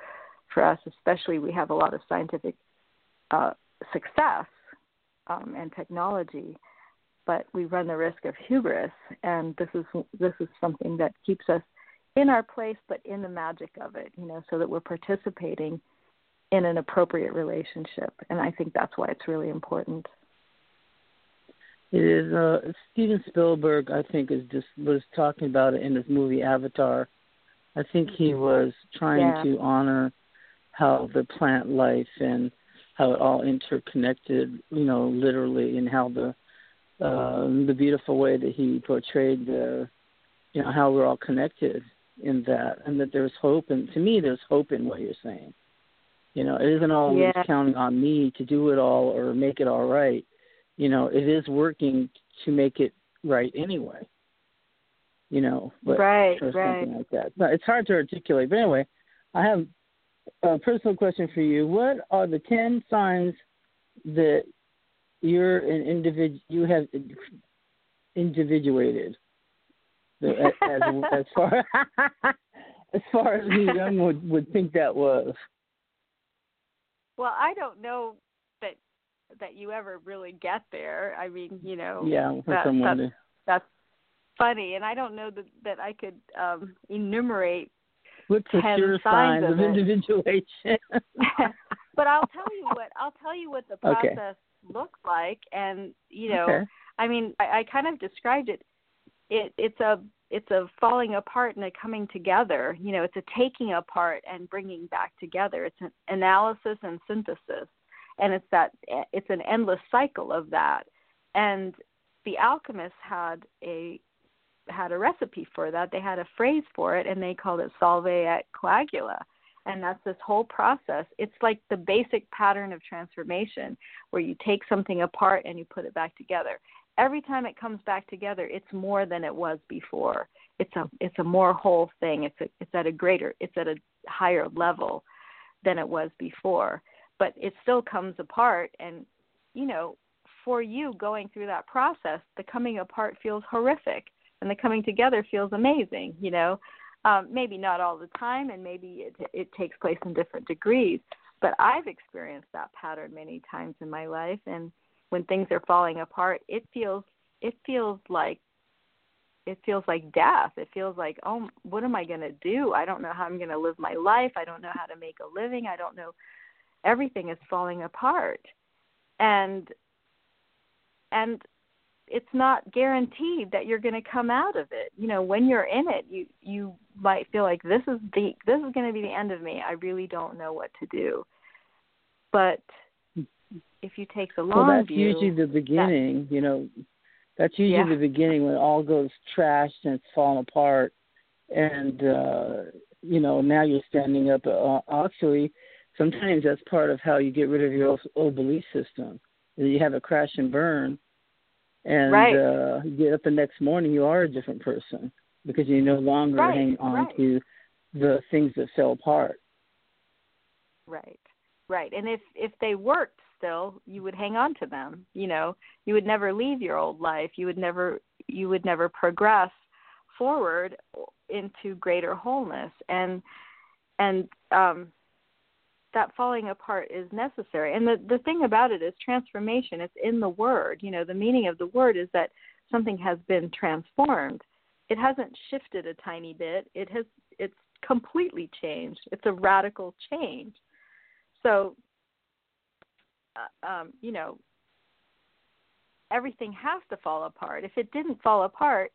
D: for us, especially we have a lot of scientific uh, success um, and technology, but we run the risk of hubris, and this is this is something that keeps us in our place, but in the magic of it, you know, so that we're participating in an appropriate relationship, and I think that's why it's really important.
C: It is uh, Steven Spielberg. I think is just was talking about it in his movie Avatar. I think he was trying
D: yeah.
C: to honor how the plant life and how it all interconnected, you know, literally, and how the uh, the beautiful way that he portrayed the, you know, how we're all connected in that, and that there's hope. And to me, there's hope in what you're saying. You know, it isn't always
D: yeah.
C: counting on me to do it all or make it all right. You know, it is working to make it right anyway. You know, but
D: right,
C: or
D: right.
C: something like that. No, it's hard to articulate. But anyway, I have a personal question for you. What are the ten signs that you're an individual? You have individuated as, as, as far *laughs* as far as Jung would would think that was.
D: Well, I don't know that that you ever really get there. I mean, you know,
C: Yeah,
D: that, that's,
C: to,
D: that's funny, and I don't know that that I could um enumerate
C: what's the
D: 10
C: sure
D: signs
C: signs
D: of
C: of individuation? *laughs*
D: but I'll tell you what I'll tell you what the
C: Okay.
D: process looks like, and you know,
C: okay.
D: I mean, I, I kind of described it. It it's a it's a falling apart and a coming together. You know, it's a taking apart and bringing back together. It's an analysis and synthesis, and it's that it's an endless cycle of that. And the alchemists had a had a recipe for that. They had a phrase for it, and they called it solve et coagula. And that's this whole process. It's like the basic pattern of transformation, where you take something apart and you put it back together. Every time it comes back together, it's more than it was before. It's a it's a more whole thing. It's a it's at a greater it's at a higher level than it was before. But it still comes apart, and you know, for you going through that process, the coming apart feels horrific and the coming together feels amazing you know um maybe not all the time and maybe it it takes place in different degrees but i've experienced that pattern many times in my life and when things are falling apart it feels it feels like it feels like death it feels like oh what am i going to do i don't know how i'm going to live my life i don't know how to make a living i don't know everything is falling apart and and it's not guaranteed that you're going to come out of it. You know, when you're in it, you you might feel like this is the this is going to be the end of me. I really don't know what to do. But if you take the long
C: well, that's
D: view,
C: usually the beginning. You know, that's usually
D: Yeah.
C: the beginning when it all goes trashed and it's falling apart, and uh, you know now you're standing up. Uh, actually, sometimes that's part of how you get rid of your old, old belief system. You have a crash and burn, and
D: Right.
C: uh, you get up the next morning, you are a different person because you no longer
D: Right,
C: hang on
D: right.
C: to the things that fell apart.
D: Right. Right. And if if they worked still, you would hang on to them. You know, you would never leave your old life. You would never you would never progress forward into greater wholeness. And and um that falling apart is necessary. And the the thing about it is transformation. It's in the word. You know, the meaning of the word is that something has been transformed. It hasn't shifted a tiny bit. It has it's completely changed. It's a radical change. So, um, you know, everything has to fall apart. If it didn't fall apart,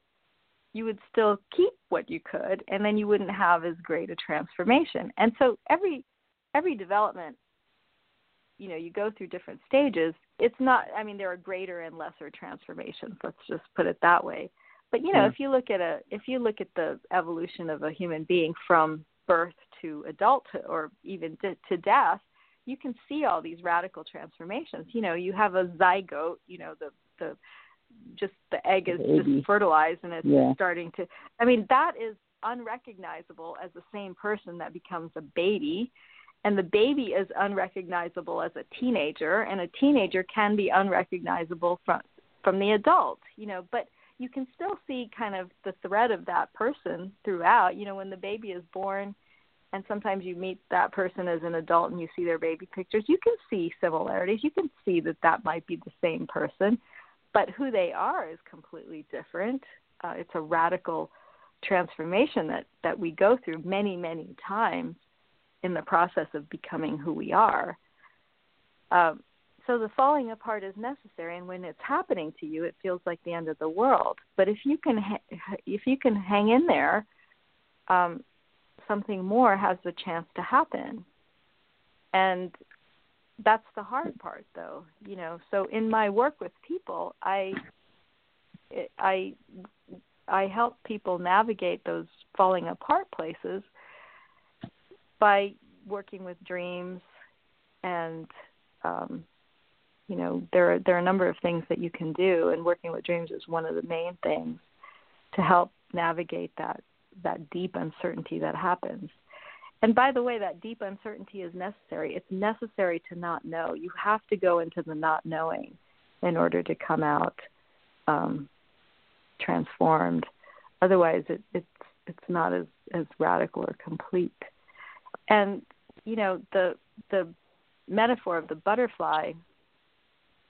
D: you would still keep what you could, and then you wouldn't have as great a transformation. And so, every every development, you know, you go through different stages. It's not. I mean, there are greater and lesser transformations. Let's just put it that way. But you know,
C: Yeah.
D: if you look at a if you look at the evolution of a human being from birth to adulthood or even to, to death, you can see all these radical transformations. You know, you have a zygote, you know, the the just the egg is
C: Baby.
D: just fertilized and it's
C: Yeah.
D: starting to I mean, that is unrecognizable as the same person that becomes a baby and the baby is unrecognizable as a teenager and a teenager can be unrecognizable from from the adult you know but you can still see kind of the thread of that person throughout you know when the baby is born and sometimes you meet that person as an adult and you see their baby pictures you can see similarities. You can see that that might be the same person. But who they are is completely different. Uh, it's a radical transformation that that we go through many many times in the process of becoming who we are. Um, so the falling apart is necessary and when it's happening to you it feels like the end of the world. But if you can ha- if you can hang in there um, something more has the chance to happen. And that's the hard part though you know. So in my work with people i i i help people navigate those falling apart places by working with dreams and um you know there are there are a number of things that you can do and working with dreams is one of the main things to help navigate that that deep uncertainty that happens. And by the way that deep uncertainty is necessary. It's necessary to not know. You have to go into the not knowing in order to come out um transformed. Otherwise it it's it's not as as radical or complete. And you know the the metaphor of the butterfly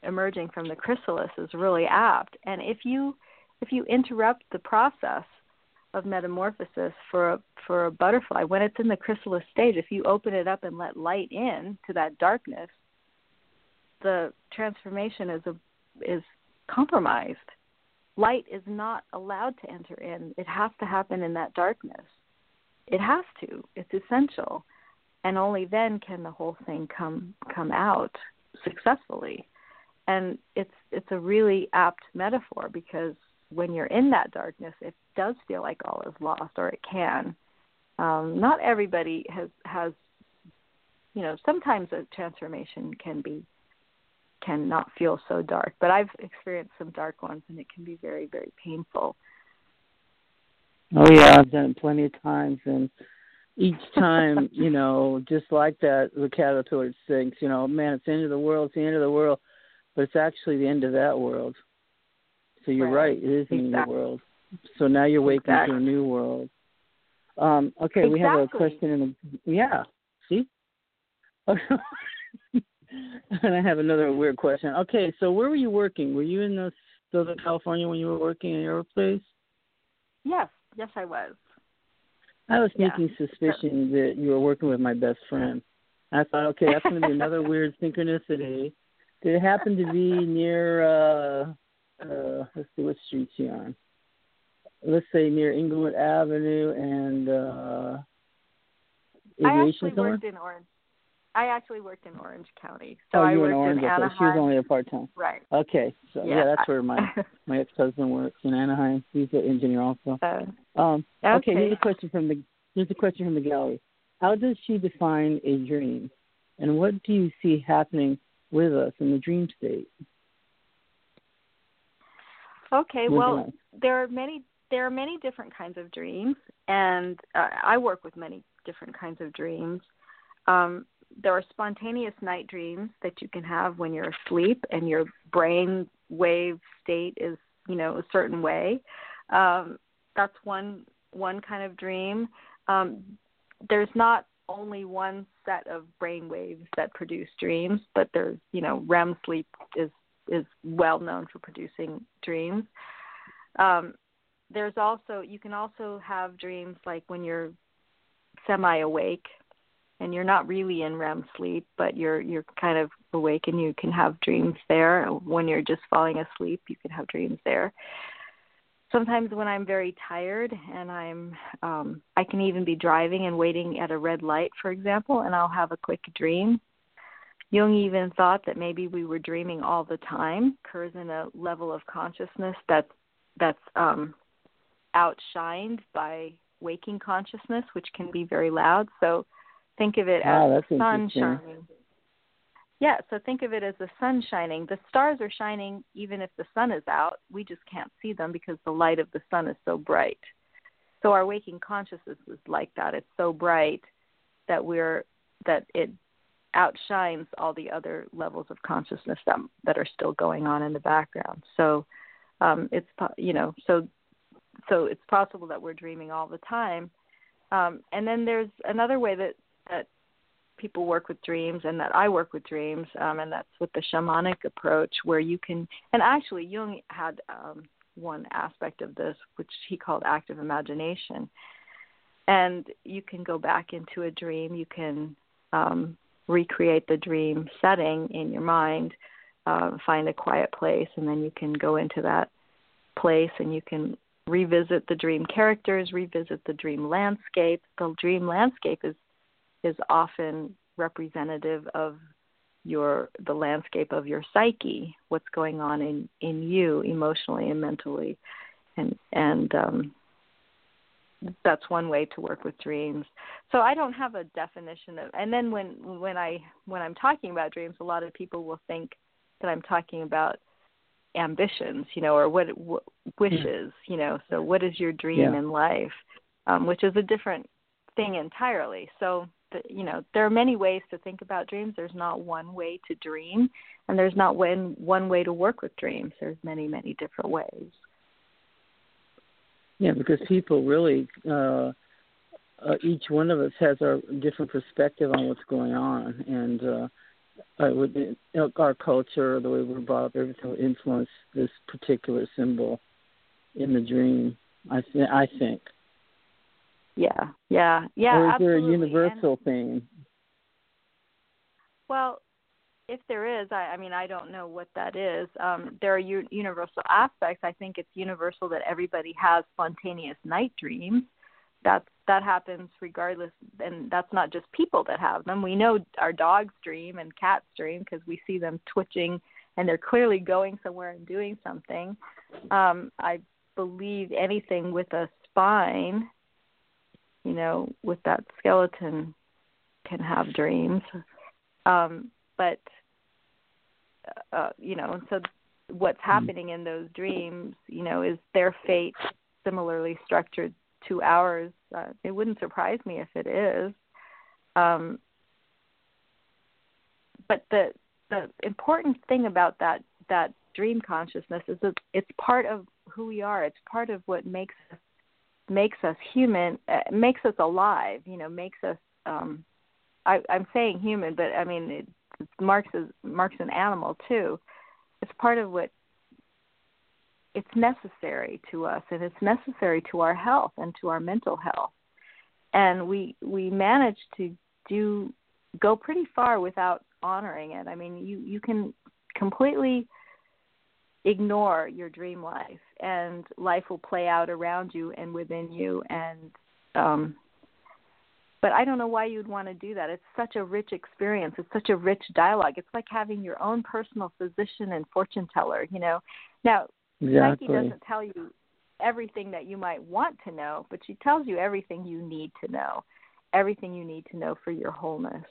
D: emerging from the chrysalis is really apt. And if you if you interrupt the process of metamorphosis for a for a butterfly. When it's in the chrysalis stage if you open it up and let light in to that darkness the transformation is a is compromised. Light is not allowed to enter in. It has to happen in that darkness. It has to. It's essential. And only then can the whole thing come come out successfully. And it's it's a really apt metaphor because when you're in that darkness it does feel like all is lost or it can um not everybody has has you know sometimes a transformation can be can not feel so dark but i've experienced some dark ones and it can be very very painful
C: Oh yeah, I've done it plenty of times, and each time, *laughs* you know, just like that, the caterpillar thinks, you know, man, it's the end of the world, it's the end of the world, but it's actually the end of that world. So you're
D: Right.
C: right, it is the end of the world. So now you're waking
D: Exactly.
C: to a new world. Um, okay, we have a question in the yeah. See? *laughs* and I have another weird question. Okay, so where were you working? Were you in the Southern California when you were working in your place?
D: yes yes i was
C: I was
D: Yeah.
C: making suspicion that you were working with my best friend. I thought, okay, that's going to be another *laughs* weird synchronicity. Did it happen to be near, uh, uh, let's see, what street's she on? Let's say near Inglewood Avenue and uh,
D: I actually
C: somewhere?
D: worked in Orange. I actually worked in Orange County. So
C: oh, you were
D: worked
C: in Orange.
D: in
C: okay.
D: Anaheim.
C: She was only a part time.
D: right.
C: Okay, so yeah,
D: Yeah.
C: that's where my *laughs* my ex husband works in Anaheim. He's an engineer also.
D: Uh,
C: Um, okay.
D: Okay.
C: here's a question from the here's a question from the gallery. How does she define a dream, and what do you see happening with us in the dream state?
D: okay. Well, there are many there are many different kinds of dreams, and uh, I work with many different kinds of dreams. Um, there are spontaneous night dreams that you can have when you're asleep and your brain wave state is you know a certain way. Um, that's one one kind of dream. Um, there's not only one set of brain waves that produce dreams, but there's you know REM sleep is is well known for producing dreams. Um, there's also you can also have dreams like when you're semi awake and you're not really in REM sleep, but you're you're kind of awake and you can have dreams there. When you're just falling asleep, you can have dreams there. Sometimes when I'm very tired and I'm um I can even be driving and waiting at a red light, for example, and I'll have a quick dream. Jung even thought that maybe we were dreaming all the time, occurs in a level of consciousness that that's um outshined by waking consciousness, which can be very loud. So think of it
C: wow,
D: as
C: the
D: sun shining. Yeah, so think of it as the sun shining. The stars are shining even if the sun is out. We just can't see them because the light of the sun is so bright. So our waking consciousness is like that. It's so bright that we're that it outshines all the other levels of consciousness that that are still going on in the background. So um, it's you know so so it's possible that we're dreaming all the time. Um, and then there's another way that that people work with dreams and that I work with dreams, um, and that's with the shamanic approach, where you can. And actually, Jung had um, one aspect of this, which he called active imagination. And you can go back into a dream. You can um, recreate the dream setting in your mind, uh, find a quiet place, and then you can go into that place and you can revisit the dream characters, revisit the dream landscape. The dream landscape is is often representative of your the landscape of your psyche, what's going on in in you emotionally and mentally, and and um, that's one way to work with dreams. So I don't have a definition of. And then when when I when I'm talking about dreams, a lot of people will think that I'm talking about ambitions, you know, or what, what wishes, you know. So what is your dream
C: Yeah.
D: in life, um, which is a different thing entirely. So the, you know, there are many ways to think about dreams. There's not one way to dream, and there's not one one way to work with dreams. There's many many different ways.
C: Yeah, because people really, uh, uh, each one of us has our different perspective on what's going on, and uh, I would, you know, our culture, the way we're brought up, everything will influence this particular symbol in the dream. I th- I think.
D: Yeah, yeah, yeah.
C: or is there a
D: absolutely. And-
C: universal thing?
D: Well, if there is, I, I mean, I don't know what that is. Um, there are u- universal aspects. I think it's universal that everybody has spontaneous night dreams. That's that happens regardless, and that's not just people that have them. We know our dogs dream and cats dream because we see them twitching, and they're clearly going somewhere and doing something. Um, I believe anything with a spine, you know, with that skeleton, can have dreams um, but uh, you know, so what's happening in those dreams, you know, is their fate similarly structured to ours? Uh, it wouldn't surprise me if it is. Um, but the the important thing about that that dream consciousness is that it's part of who we are. It's part of what makes us makes us human, uh, makes us alive. You know, makes us. Um, I, I'm saying human, but I mean it, it's Marx is Marx an animal too. It's part of what it's necessary to us, and it's necessary to our health and to our mental health. And we we manage to do go pretty far without honoring it. I mean, you you can completely ignore your dream life, and life will play out around you and within you, and um, but I don't know why you'd want to do that. It's such a rich experience. It's such a rich dialogue. It's like having your own personal physician and fortune teller, you know. Now,
C: Exactly.
D: Psyche doesn't tell you everything that you might want to know, but she tells you everything you need to know, everything you need to know for your wholeness.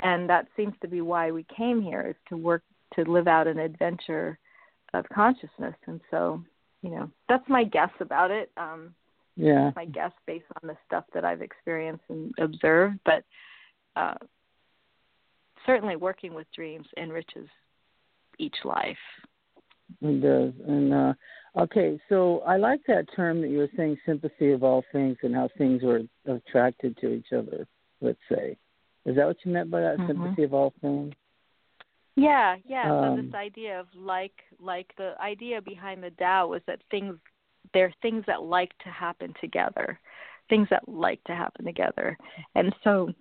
D: And that seems to be why we came here is to work to live out an adventure of consciousness. And so, you know, that's my guess about it. Um
C: Yeah.
D: my guess based on the stuff that I've experienced and observed, but uh, certainly working with dreams enriches each life.
C: It does. And uh okay, so I like that term that you were saying sympathy of all things and how things were attracted to each other, let's say. Is that what you meant by that
D: Mhm.
C: sympathy of all things?
D: Yeah, yeah. so
C: Um,
D: this idea of like, like the idea behind the Tao was that things, there are things that like to happen together, things that like to happen together, and so,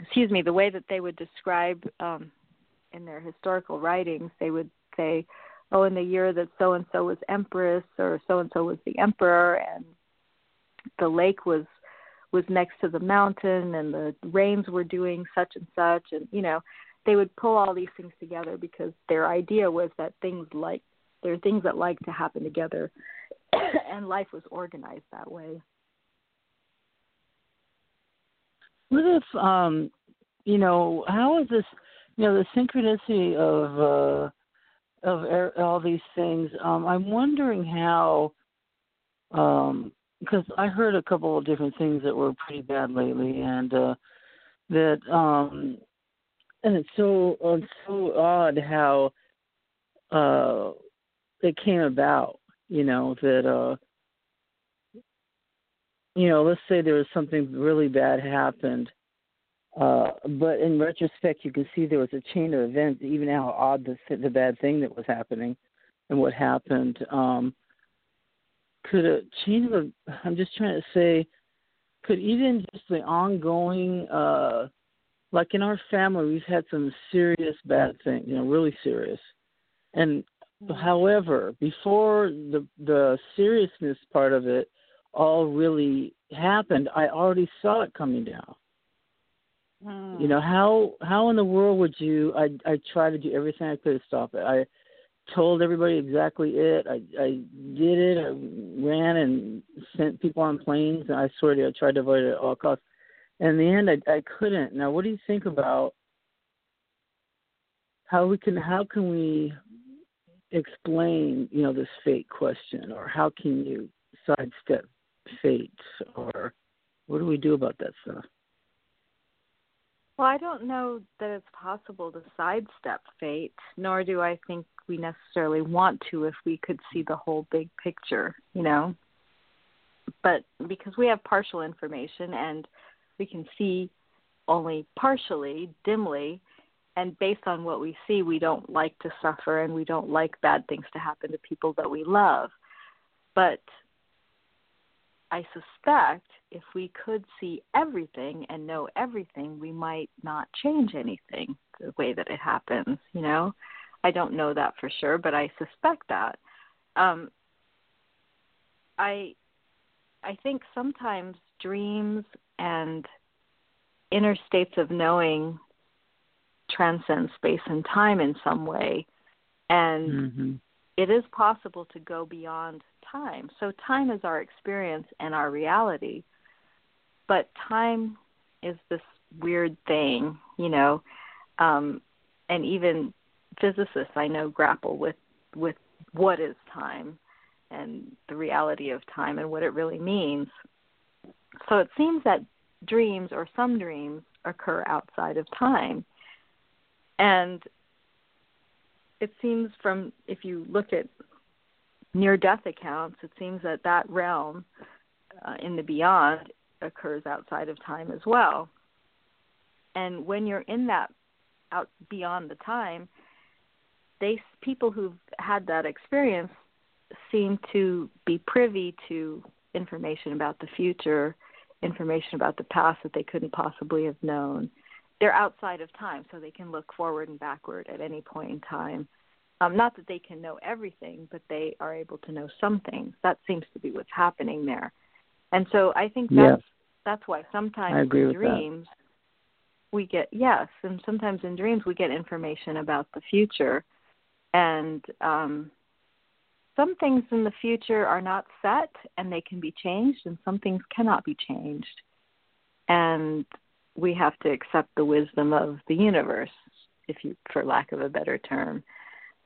D: excuse me, the way that they would describe um, in their historical writings, they would say, oh, in the year that so and so was empress or so and so was the emperor, and the lake was was next to the mountain, and the rains were doing such and such, and you know they would pull all these things together because their idea was that things like there are things that like to happen together *coughs* and life was organized that way.
C: What if um you know, how is this you know, the synchronicity of uh of er, all these things, um I'm wondering how um because I heard a couple of different things that were pretty bad lately and uh that um and it's so it's so odd how uh it came about, you know, that uh you know, let's say there was something really bad happened, uh, but in retrospect, you can see there was a chain of events, even how odd the the bad thing that was happening, and what happened. Um, could a chain of I'm just trying to say, could even just the ongoing, uh, like in our family, we've had some serious bad things, you know, really serious, and however, before the the seriousness part of it all really happened, I already saw it coming down.
D: Mm.
C: You know how how in the world would you? I I tried to do everything I could to stop it. I told everybody exactly it. I I did it. I ran and sent people on planes, and I swear to you, I tried to avoid it at all costs. And in the end, I I couldn't. Now, what do you think about how we can how can we explain you know this fate question, or how can you sidestep fate, or what do we do about that stuff?
D: Well, I don't know that it's possible to sidestep fate, nor do I think we necessarily want to if we could see the whole big picture, you know. But because we have partial information and we can see only partially, dimly, and based on what we see, we don't like to suffer and we don't like bad things to happen to people that we love. But I suspect if we could see everything and know everything, we might not change anything the way that it happens, you know? I don't know that for sure, but I suspect that. Um I I think sometimes dreams and inner states of knowing transcend space and time in some way and
C: Mm-hmm.
D: it is possible to go beyond time. So time is our experience and our reality. But time is this weird thing, you know. Um and even physicists I know grapple with with what is time and the reality of time and what it really means. So it seems that dreams or some dreams occur outside of time. And it seems from if you look at near death accounts, it seems that that realm uh, in the beyond occurs outside of time as well. And when you're in that out beyond the time, they people who've had that experience seem to be privy to information about the future, information about the past that they couldn't possibly have known. They're outside of time, so they can look forward and backward at any point in time. Um, not that they can know everything, but they are able to know some things. That seems to be what's happening there. And so I think that's
C: Yes.
D: that's why sometimes in dreams we get yes, and sometimes in dreams we get information about the future. And um some things in the future are not set and they can be changed and some things cannot be changed. And we have to accept the wisdom of the universe, if you for lack of a better term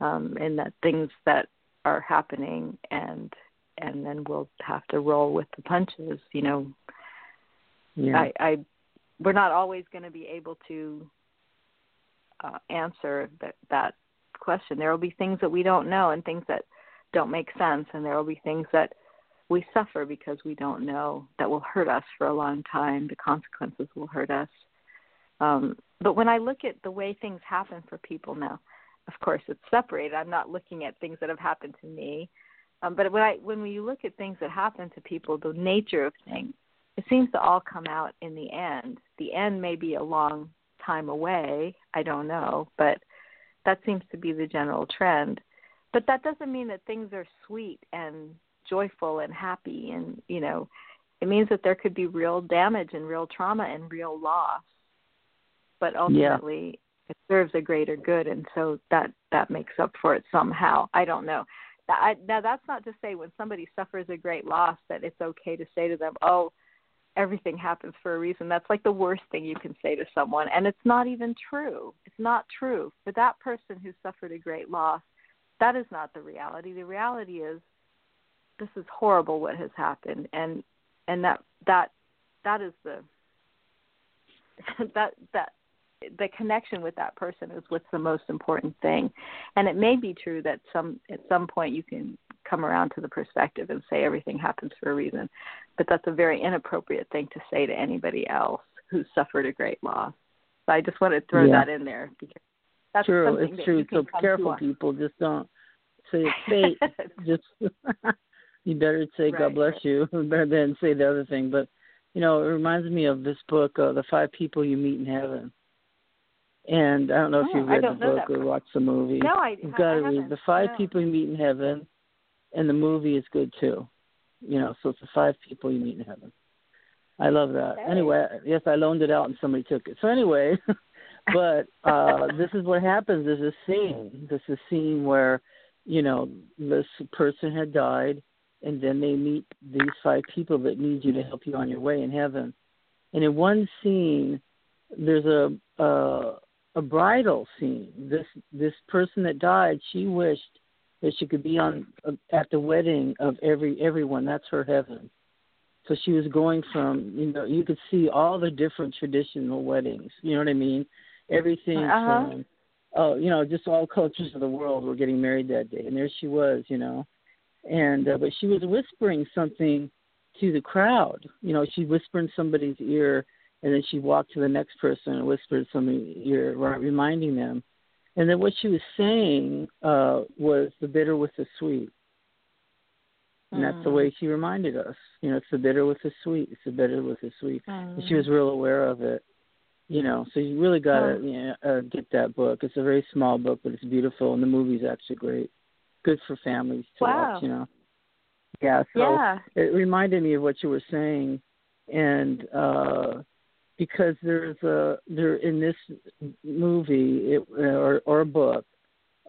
D: um, and that things that are happening and and then we'll have to roll with the punches you know.
C: Yeah.
D: i i we're not always going to be able to uh, answer that that question. There will be things that we don't know and things that don't make sense and there will be things that we suffer because we don't know that will hurt us for a long time. The consequences will hurt us. Um, but when i look at the way things happen for people now of course it's separated. I'm not looking at things that have happened to me. Um, but when i when we look at things that happen to people the nature of things it seems to all come out in the end. The end may be a long time away. I don't know but that seems to be the general trend. But that doesn't mean that things are sweet and joyful and happy and you know it means that there could be real damage and real trauma and real loss. But ultimately it serves a greater good and so that that makes up for it somehow i don't know I, now that's not to say when somebody suffers a great loss that it's okay to say to them, "Oh, everything happens for a reason." That's like the worst thing you can say to someone, and it's not even true. It's not true for that person who suffered a great loss. That is not the reality. The reality is this is horrible what has happened, and and that that that is the *laughs* that that the connection with that person is what's the most important thing and it may be true that some at some point you can come around to the perspective and say everything happens for a reason but that's a very inappropriate thing to say to anybody else who's suffered a great loss so i just want to throw
C: yeah.
D: that in there because that's
C: true
D: something
C: it's true so careful people just don't say *laughs* fate just *laughs* you better say
D: right,
C: god bless
D: right.
C: you *laughs* better than say the other thing but you know, it reminds me of this book, uh, The Five People You Meet in Heaven. And I don't know if
D: Oh,
C: you've read the book or watched the movie.
D: no i
C: You've got to read. The Five
D: No.
C: People You Meet in Heaven, and the movie is good too. You know, so it's the five people you meet in heaven. I love that.
D: Okay.
C: Anyway, yes, I loaned it out and somebody took it. So anyway, *laughs* but uh this is what happens. There's a scene. There's a scene where, you know, this person had died, and then they meet these five people that need you to help you on your way in heaven. And in one scene, there's a a, a bridal scene. This this person that died, she wished that she could be on at the wedding of every everyone. That's her heaven. So she was going from you know you could see all the different traditional weddings. You know what I mean? Everything
D: Uh-huh.
C: from oh you know just all cultures of the world were getting married that day, and there she was, you know, and uh, but she was whispering something to the crowd. You know, she whispered in somebody's ear, and then she walked to the next person and whispered something right, reminding them. And then what she was saying uh, was the bitter with the sweet. And that's the
D: Mm.
C: way she reminded us. You know, it's the bitter with the sweet. It's the bitter with the sweet. And she
D: Mm.
C: was real aware of it. You know, so you really got to
D: Oh.
C: you know, uh, get that book. It's a very small book, but it's beautiful, and the movie's actually great. Good for families to
D: Wow.
C: watch. You know. Yeah. So
D: yeah
C: it reminded me of what you were saying, and uh, because there's a there in this movie it, or or book,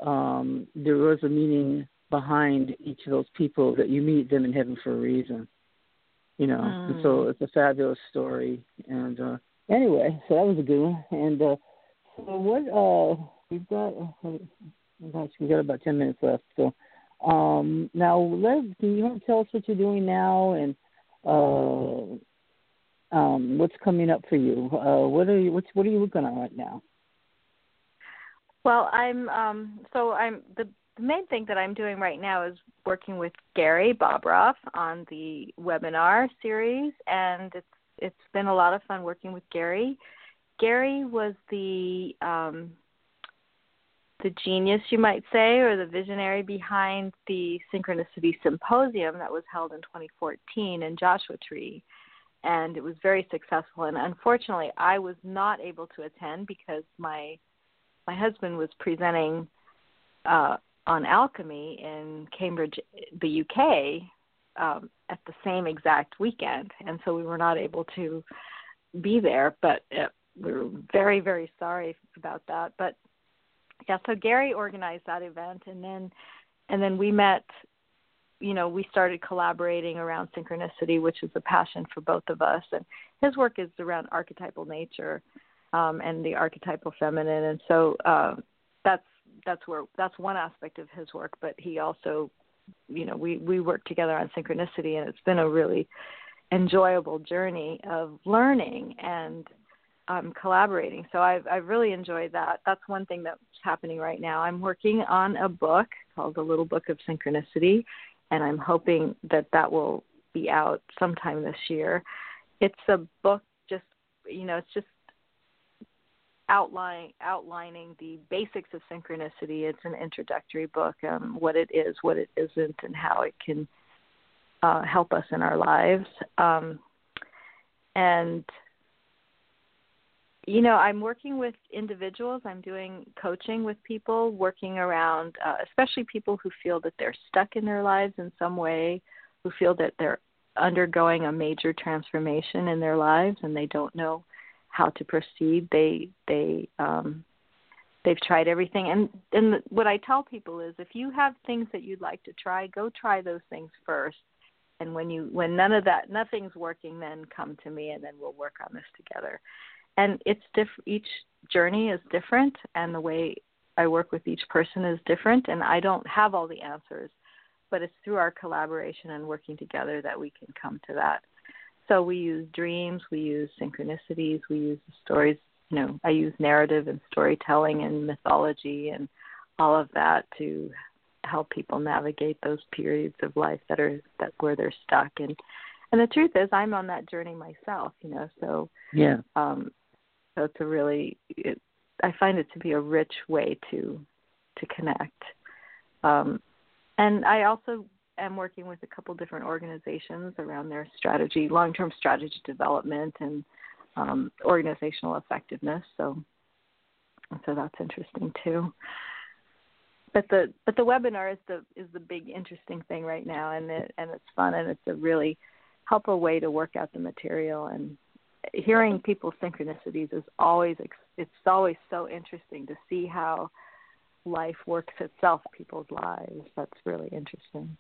C: um, there was a meaning behind each of those people that you meet them in heaven for a reason. You know, and so
D: Mm.
C: it's a fabulous story. And uh, anyway, so that was a good one. And uh, so what? Uh, we've got. Oh gosh, we got about ten minutes left. So um, now, let can you tell us what you're doing now and uh, um, what's coming up for you? Uh, what are you? What's what are you working on right now?
D: Well, I'm um so I'm the the main thing that I'm doing right now is working with Gary Bobroff on the webinar series and it's it's been a lot of fun working with Gary. Gary was the um the genius you might say or the visionary behind the synchronicity symposium that was held in 2014 in Joshua Tree and it was very successful and unfortunately I was not able to attend because my my husband was presenting uh, on alchemy in Cambridge, the UK, um, at the same exact weekend, and so we were not able to be there. But uh, we were very, very sorry about that. But yeah, so Gary organized that event, and then and then we met. You know, we started collaborating around synchronicity, which is a passion for both of us, and his work is around archetypal nature um, and the archetypal feminine, and so uh, that's that's where that's one aspect of his work. But he also, you know, we we work together on synchronicity, and it's been a really enjoyable journey of learning and um, collaborating. So I've I've really enjoyed that. That's one thing that's happening right now. I'm working on a book called The Little Book of Synchronicity, and I'm hoping that that will be out sometime this year. It's a book just you know, it's just outlining outlining the basics of synchronicity. It's an introductory book, um, what it is, what it isn't, and how it can uh, help us in our lives. Um, and you know, I'm working with individuals. I'm doing coaching with people, working around, uh, especially people who feel that they're stuck in their lives in some way, who feel that they're undergoing a major transformation in their lives and they don't know how to proceed. They they um, they've tried everything and and what I tell people is if you have things that you'd like to try, go try those things first. And when you when none of that nothing's working, then come to me and then we'll work on this together. And it's diff each journey is different and the way I work with each person is different and I don't have all the answers, but it's through our collaboration and working together that we can come to that. So we use dreams, we use synchronicities, we use the stories you know I use narrative and storytelling and mythology and all of that to help people navigate those periods of life that are that where they're stuck and and the truth is I'm on that journey myself you know so
C: yeah
D: um so it's a really it, I find it to be a rich way to to connect um and I also am working with a couple different organizations around their strategy long-term strategy development and um, organizational effectiveness. So, so that's interesting too. But the but the webinar is the is the big interesting thing right now, and it and it's fun and it's a really helpful way to work out the material and hearing people's synchronicities is always it's always so interesting to see how life works itself people's lives. That's really interesting.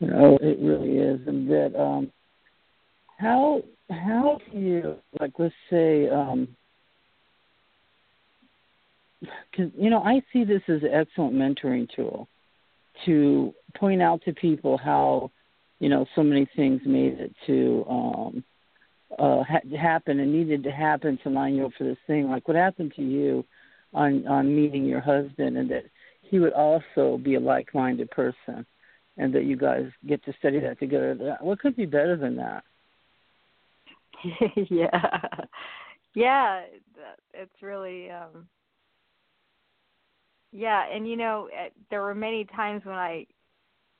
C: Know, it really is, and that um, how how do you like let's say um because you know I see this as an excellent mentoring tool to point out to people how you know so many things made it to um uh ha- happen and needed to happen to line you up for this thing. Like what happened to you on on meeting your husband and that he would also be a like-minded person and that you guys get to study that together? What could be better than that? *laughs*
D: Yeah, yeah, it's really, um yeah, and you know, eh, there were many times when I,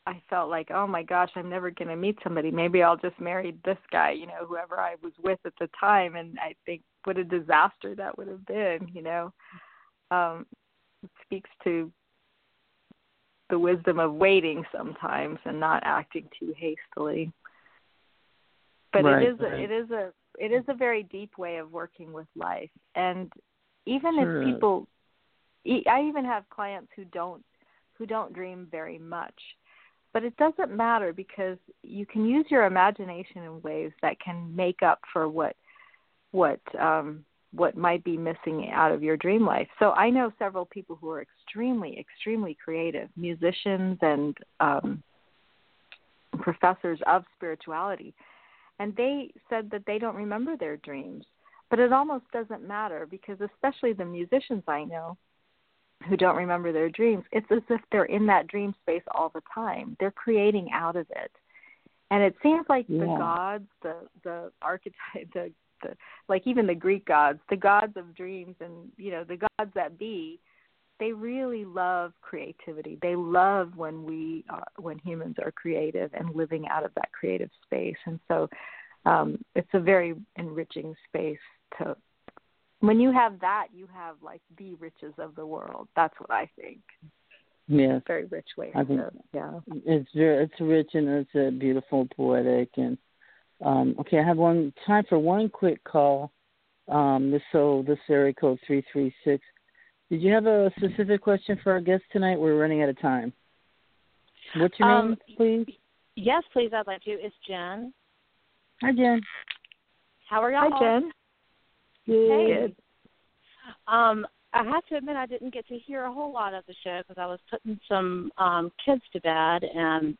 D: I felt like, oh my gosh, I'm never going to meet somebody. Maybe I'll just marry this guy, you know, whoever I was with at the time. And I think what a disaster that would have been, you know. Um, it speaks to the wisdom of waiting sometimes and not acting too hastily but
C: right,
D: it is
C: right.
D: a, it is a it is a very deep way of working with life and even
C: sure.
D: if people i even have clients who don't who don't dream very much but it doesn't matter because you can use your imagination in ways that can make up for what what um what might be missing out of your dream life. So I know several people who are extremely, extremely creative, musicians and um, professors of spirituality, and they said that they don't remember their dreams. But it almost doesn't matter because, especially the musicians I know who don't remember their dreams, it's as if they're in that dream space all the time. They're creating out of it. And it seems like
C: yeah.
D: the gods, the the archetype, *laughs* the, the like even the Greek gods, the gods of dreams, and you know the gods that be, they really love creativity. They love when we are, when humans are creative and living out of that creative space. And so um, it's a very enriching space to. When you have that, you have like the riches of the world. That's what I think.
C: Yes,
D: very rich way.
C: I think
D: to, yeah,
C: it's very it's rich and it's a beautiful, poetic, and um, okay. I have one time for one quick call. Um, this so this area code three three six did you have a specific question for our guest tonight? We're running out of time. What's your
G: um,
C: name, please?
G: Yes, please. I'd like to. It's Jen.
C: Hi, Jen.
G: How are y'all?
D: Hi, Jen.
C: Good.
G: Um, I have to admit I didn't get to hear a whole lot of the show because I was putting some um kids to bed and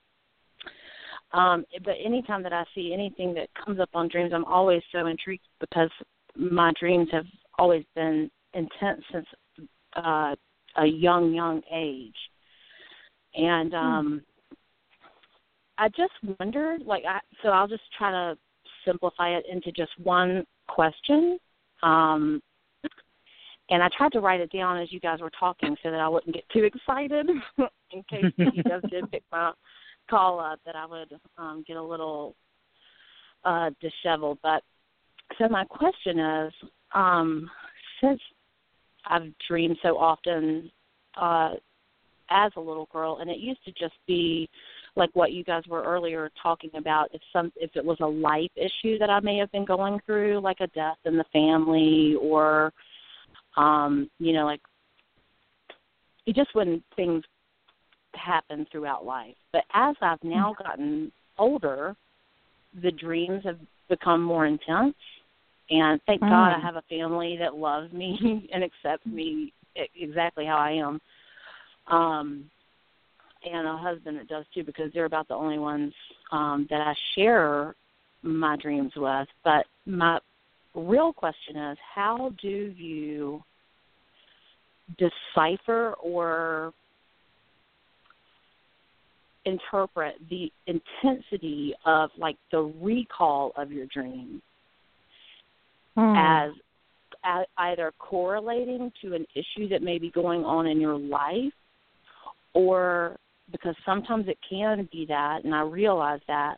G: um but anytime that I see anything that comes up on dreams I'm always so intrigued because my dreams have always been intense since uh, a young, young age. And
C: Hmm.
G: um, I just wondered, like, I, so I'll just try to simplify it into just one question. Um, and I tried to write it down as you guys were talking so that I wouldn't get too excited *laughs* in case you guys did pick my call up that I would um, get a little uh, disheveled. But so my question is, um, since I've dreamed so often uh, as a little girl, and it used to just be like what you guys were earlier talking about. If some, if it was a life issue that I may have been going through, like a death in the family, or Um, you know, like it just when things happen throughout life. But as I've now gotten older, the dreams have become more intense. And thank mm. God I have a family that loves me *laughs* and accepts me exactly how I am. Um, and a husband that does too, because they're about the only ones um, that I share my dreams with. But my real question is, how do you decipher or interpret the intensity of like the recall of your dream mm. as, as either correlating to an issue that may be going on in your life or because sometimes it can be that and I realize that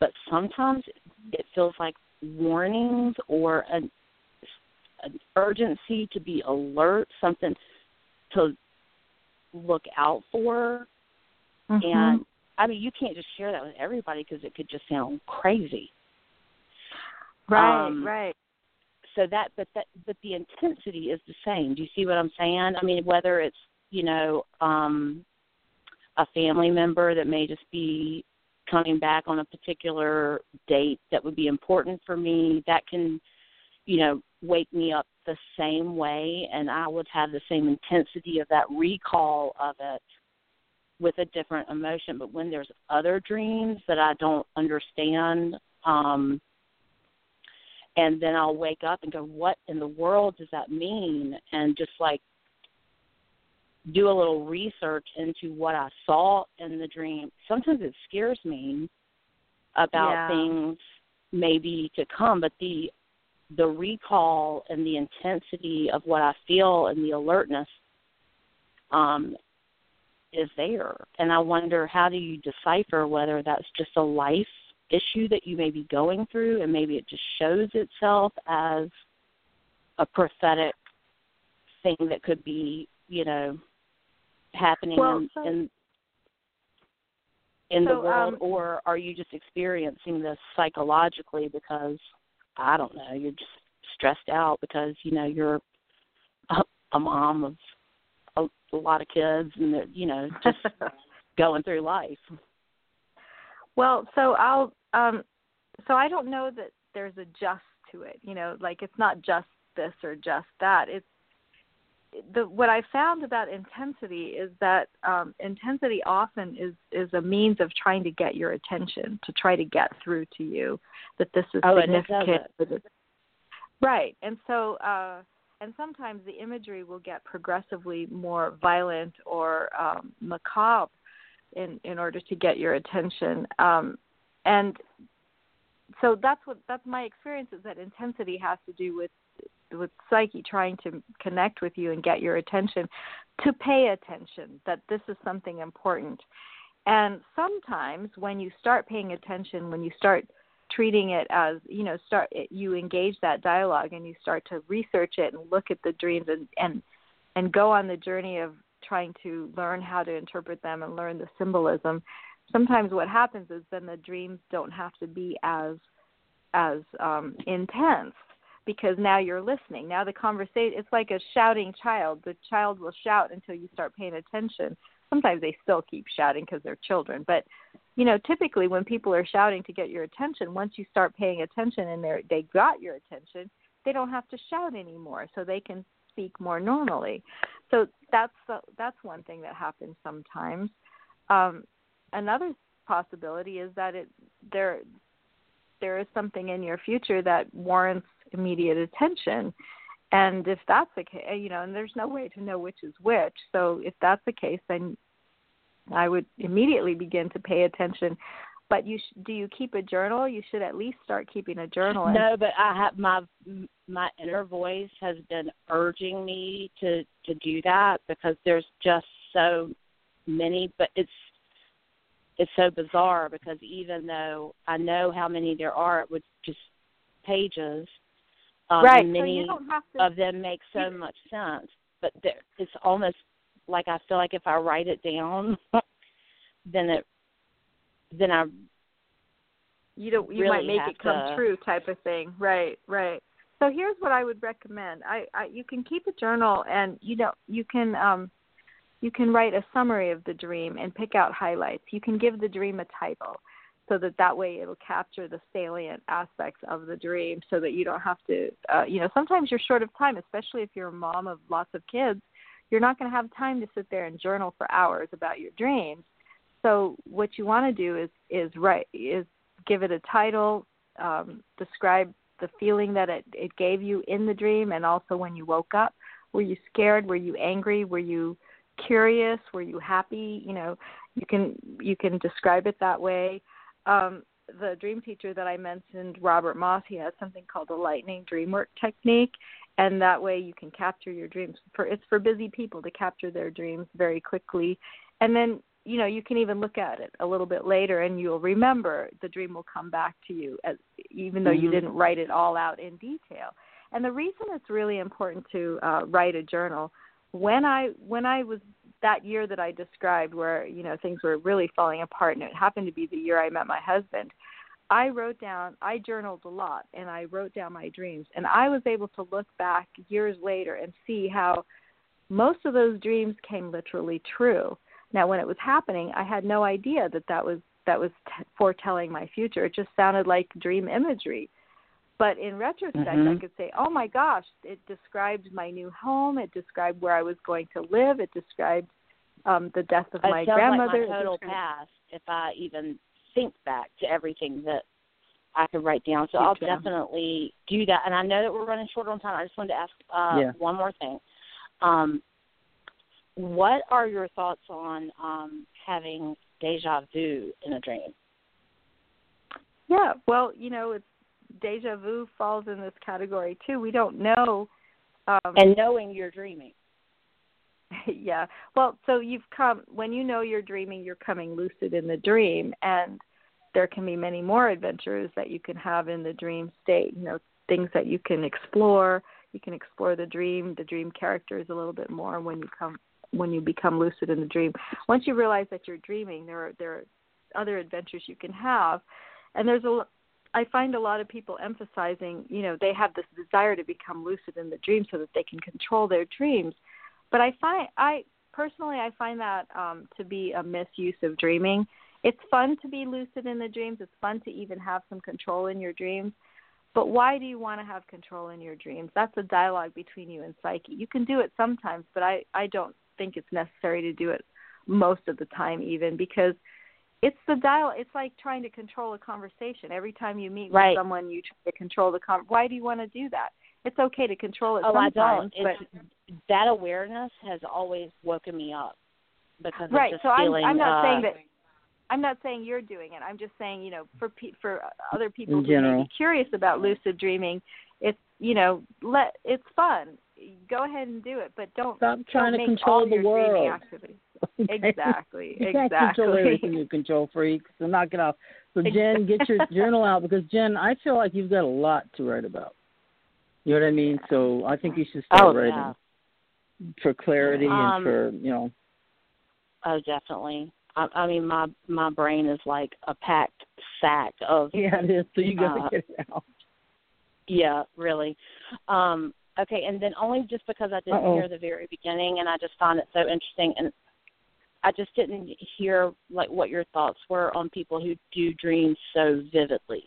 G: but sometimes it feels like warnings or an, an urgency to be alert something to look out for Mm-hmm. And I mean, you can't just share that with everybody because it could just sound crazy.
D: Right, um, right.
G: So that, but that, but the intensity is the same. Do you see what I'm saying? I mean, whether it's you know um, a family member that may just be coming back on a particular date that would be important for me, that can, you know, wake me up the same way, and I would have the same intensity of that recall of it with a different emotion. But when there's other dreams that I don't understand, um, and then I'll wake up and go, "What in the world does that mean?" And just like do a little research into what I saw in the dream. Sometimes it scares me about
D: yeah.
G: things maybe to come, but the the recall and the intensity of what I feel and the alertness um, is there. And I wonder how do you decipher whether that's just a life issue that you may be going through and maybe it just shows itself as a prophetic thing that could be, you know, happening
D: well,
G: in,
D: so,
G: in in
D: so,
G: the world
D: um,
G: or are you just experiencing this psychologically because I don't know, you're just stressed out because, you know, you're a, a mom of a, a lot of kids and they're you know just *laughs* going through life?
D: Well so i'll um so i don't know that there's a just to it you know like it's not just this or just that. It's the what i found about intensity is that um intensity often is is a means of trying to get your attention to try to get through to you that this is
G: oh,
D: significant.
G: it.
D: Right. And so uh and sometimes the imagery will get progressively more violent or um, macabre in in order to get your attention. Um, and so that's what that's my experience is that intensity has to do with with psyche trying to connect with you and get your attention to pay attention that this is something important. And sometimes when you start paying attention when you start treating it as you know start you engage that dialogue and you start to research it and look at the dreams and and and go on the journey of trying to learn how to interpret them and learn the symbolism sometimes what happens is then the dreams don't have to be as as um intense because now you're listening now the conversation it's like a shouting child the child will shout until you start paying attention sometimes they still keep shouting because they're children but you know, typically when people are shouting to get your attention, once you start paying attention and they they got your attention, they don't have to shout anymore, so they can speak more normally. So that's the, that's one thing that happens sometimes. Um, another possibility is that it there there is something in your future that warrants immediate attention. And if that's the case, you know, and there's no way to know which is which. So if that's the case, then I would immediately begin to pay attention. But you sh- do you keep a journal? You should at least start keeping a journal.
G: No, but I have my my inner voice has been urging me to to do that because there's just so many. But it's it's so bizarre because even though I know how many there are, with just pages, um,
D: right?
G: many
D: so
G: to, of them make so much sense. But there, it's almost like I feel like if I write it down, *laughs* then it then I
D: you don't you
G: really
D: might make it come
G: to,
D: true type of thing. Right, right. So here's what I would recommend. I, I you can keep a journal and you know you can um you can write a summary of the dream and pick out highlights. You can give the dream a title so that that way it'll capture the salient aspects of the dream so that you don't have to uh, you know sometimes you're short of time especially if you're a mom of lots of kids you're not going to have time to sit there and journal for hours about your dreams. So what you want to do is is write is give it a title um, describe the feeling that it, it gave you in the dream and also when you woke up. Were you scared? Were you angry? Were you curious? Were you happy? You know you can you can describe it that way um, the dream teacher that I mentioned, Robert Moss, he has something called the lightning dream work technique, and that way you can capture your dreams. For it's for busy people to capture their dreams very quickly, and then you know you can even look at it a little bit later, and you'll remember the dream will come back to you, as, even though mm-hmm. you didn't write it all out in detail. And the reason it's really important to uh, write a journal when I when I was that year that I described where, you know, things were really falling apart and it happened to be the year I met my husband, I wrote down, I journaled a lot and I wrote down my dreams. And I was able to look back years later and see how most of those dreams came literally true. Now, when it was happening, I had no idea that that was that was t- foretelling my future. It just sounded like dream imagery. But in retrospect, mm-hmm. I could say, oh my gosh, it described my new home. It described where I was going to live. It described um, the death of
G: it
D: my grandmother.
G: Like my total past, if I even think back to everything that I could write down. So I'll definitely do that. And I know that we're running short on time. I just wanted to ask uh,
C: yeah.
G: one more thing. Um, what are your thoughts on um, having deja vu in a dream?
D: Yeah, well, you know, it's deja vu falls in this category too. We don't know. Um,
G: and knowing you're dreaming. *laughs*
D: yeah. Well, so you've come when you know you're dreaming, you're coming lucid in the dream, and there can be many more adventures that you can have in the dream state. You know, things that you can explore. You can explore the dream, the dream characters a little bit more when you come when you become lucid in the dream. Once you realize that you're dreaming, there are there are other adventures you can have, and there's a I find a lot of people emphasizing, you know, they have this desire to become lucid in the dream so that they can control their dreams. But I find I personally I find that um to be a misuse of dreaming. It's fun to be lucid in the dreams. It's fun to even have some control in your dreams. But why do you want to have control in your dreams? That's a dialogue between you and psyche. You can do it sometimes, but I I don't think it's necessary to do it most of the time even because it's the dial it's like trying to control a conversation every time you meet
G: right.
D: with someone you try to control the con why do you want to do that it's okay to control it
G: oh
D: sometimes
G: i don't
D: but
G: it's, that awareness has always woken me up because
D: right
G: so
D: i'm i'm not
G: uh,
D: saying that i'm not saying you're doing it i'm just saying you know for pe- for other people
C: In
D: who
C: general.
D: may be curious about lucid dreaming it's you know let it's fun go ahead and do it but don't
C: stop trying
D: don't
C: to control the
D: your dreaming
C: world
D: activities. *laughs*
C: Okay?
D: exactly
C: You can't
D: exactly
C: control everything you control, freaks. So knock it off. So Jen, get your journal out because Jen, I feel like you've got a lot to write about. You know what I mean? So I think you should start
G: oh,
C: writing
G: yeah.
C: for clarity
G: Um,
C: and for you know.
G: Oh, definitely. I, I mean, my my brain is like a packed sack of *laughs*
C: Yeah, it is. So you got to
G: uh,
C: get it out.
G: Yeah, really. Um, okay, and then only just because I didn't
C: Uh-oh.
G: hear the very beginning, and I just found it so interesting, and I just didn't hear like what your thoughts were on people who do dreams so vividly.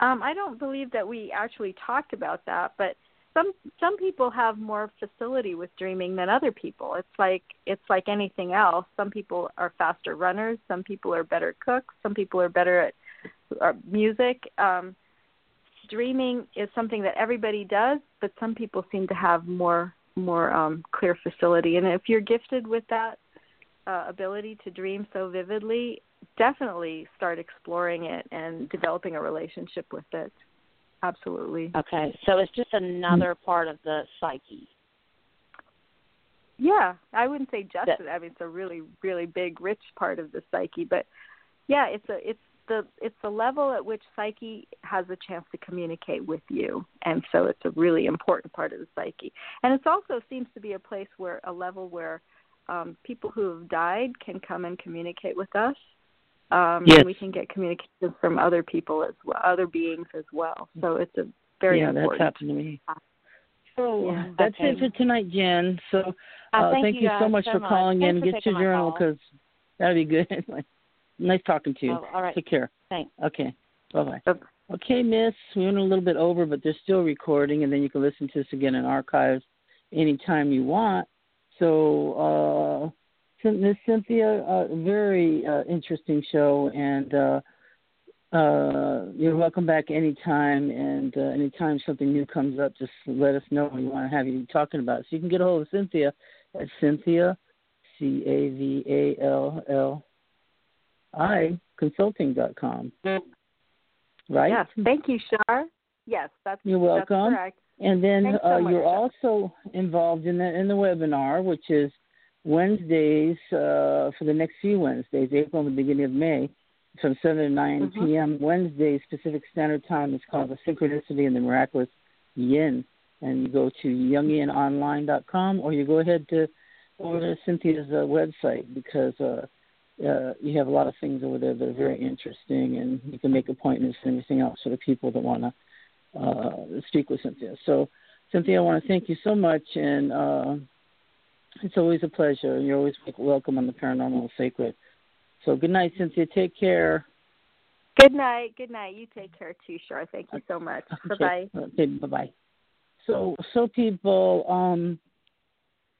D: Um, I don't believe that we actually talked about that, but some some people have more facility with dreaming than other people. It's like it's like anything else. Some people are faster runners. Some people are better cooks. Some people are better at uh, music. Um, dreaming is something that everybody does, but some people seem to have more more um, clear facility. And if you're gifted with that uh, ability to dream so vividly, definitely start exploring it and developing a relationship with it. Absolutely.
G: Okay, so it's just another part of the psyche.
D: Yeah, I wouldn't say just.
G: That-
D: I mean, it's a really, really big, rich part of the psyche. But yeah, it's a, it's the, it's the level at which psyche has a chance to communicate with you, and so it's a really important part of the psyche. And it also seems to be a place where a level where um, people who have died can come and communicate with us. um,
C: yes.
D: and we can get communications from other people as well, other beings as well. So it's a very
C: yeah,
D: important.
C: that's happened to me. So
D: Yeah,
C: that's
G: okay.
C: it for tonight, Jen. So
G: Uh,
C: uh,
G: thank
C: you,
G: you,
C: so much
G: so
C: for
G: much.
C: calling
G: Thanks
C: in.
G: for
C: Get
G: taking
C: your journal because that'd be good. *laughs* nice talking to you.
G: Oh, all right.
C: Take care.
G: Thanks.
C: Okay. Bye bye. Okay, Miss. We went a little bit over, but they're still recording, and then you can listen to this again in archives anytime you want. So, uh, Miss Cynthia, a very uh, interesting show, and uh, uh, you're welcome back anytime. And uh, anytime something new comes up, just let us know. We want to have you talking about it. So you can get a hold of Cynthia at Cynthia, C A V A L L I consulting.com. Right?
D: Yes. Thank you, Shar. Yes, that's
C: You're
D: that's
C: welcome.
D: correct.
C: And then
D: Thanks so
C: uh,
D: much,
C: you're also involved in the in the webinar, which is Wednesdays uh, for the next few Wednesdays, April and the beginning of May, from 7 to 9
D: Mhm.
C: p.m. Wednesdays Pacific Standard Time. It's called the Synchronicity and the Miraculous Yin. And you go to jungianonline.com or you go ahead to over to Cynthia's uh, website because uh, uh, you have a lot of things over there that are very interesting, and you can make appointments and everything else for the people that want to uh, speak with Cynthia. So, Cynthia, I want to thank you so much, and uh, it's always a pleasure. You're always welcome on the Paranormal Sacred. So, good night, Cynthia. Take care.
D: Good night. Good night. You take care too, Shar. Thank you so much. Bye bye.
C: Okay, bye bye. So, so people, um,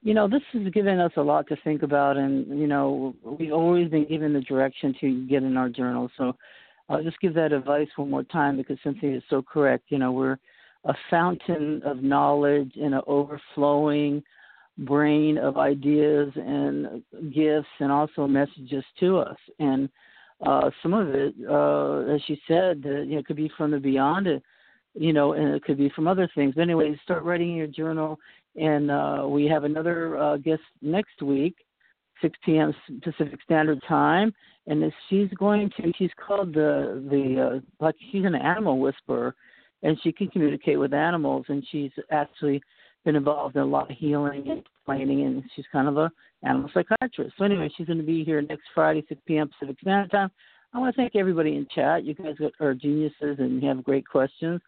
C: you know, this has given us a lot to think about, and you know, we've always been given the direction to get in our journal. So, I'll just give that advice one more time because Cynthia is so correct. You know, we're a fountain of knowledge and an overflowing brain of ideas and gifts and also messages to us. And uh, some of it, uh, as she said, uh, you know, could be from the beyond, uh, you know, and it could be from other things. But anyway, start writing in your journal. And uh, we have another uh, guest next week, 6 p.m. Pacific Standard Time, and she's going to. She's called the the uh, like she's an animal whisperer, and she can communicate with animals, and she's actually been involved in a lot of healing and planning, and she's kind of a animal psychiatrist. So anyway, she's going to be here next Friday, 6 p.m. Pacific Standard Time. I want to thank everybody in chat. You guys are geniuses and you have great questions.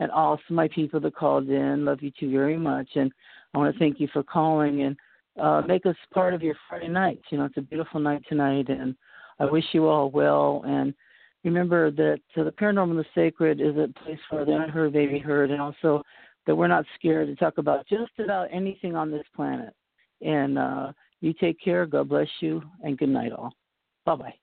C: And also my people that called in, love you too very much. And I want to thank you for calling and uh, make us part of your Friday night. You know, it's a beautiful night tonight, and I wish you all well. And remember that uh, the paranormal and the sacred is a place where the unheard may be heard, and also that we're not scared to talk about just about anything on this planet. And uh, you take care. God bless you, and good night, all. Bye bye.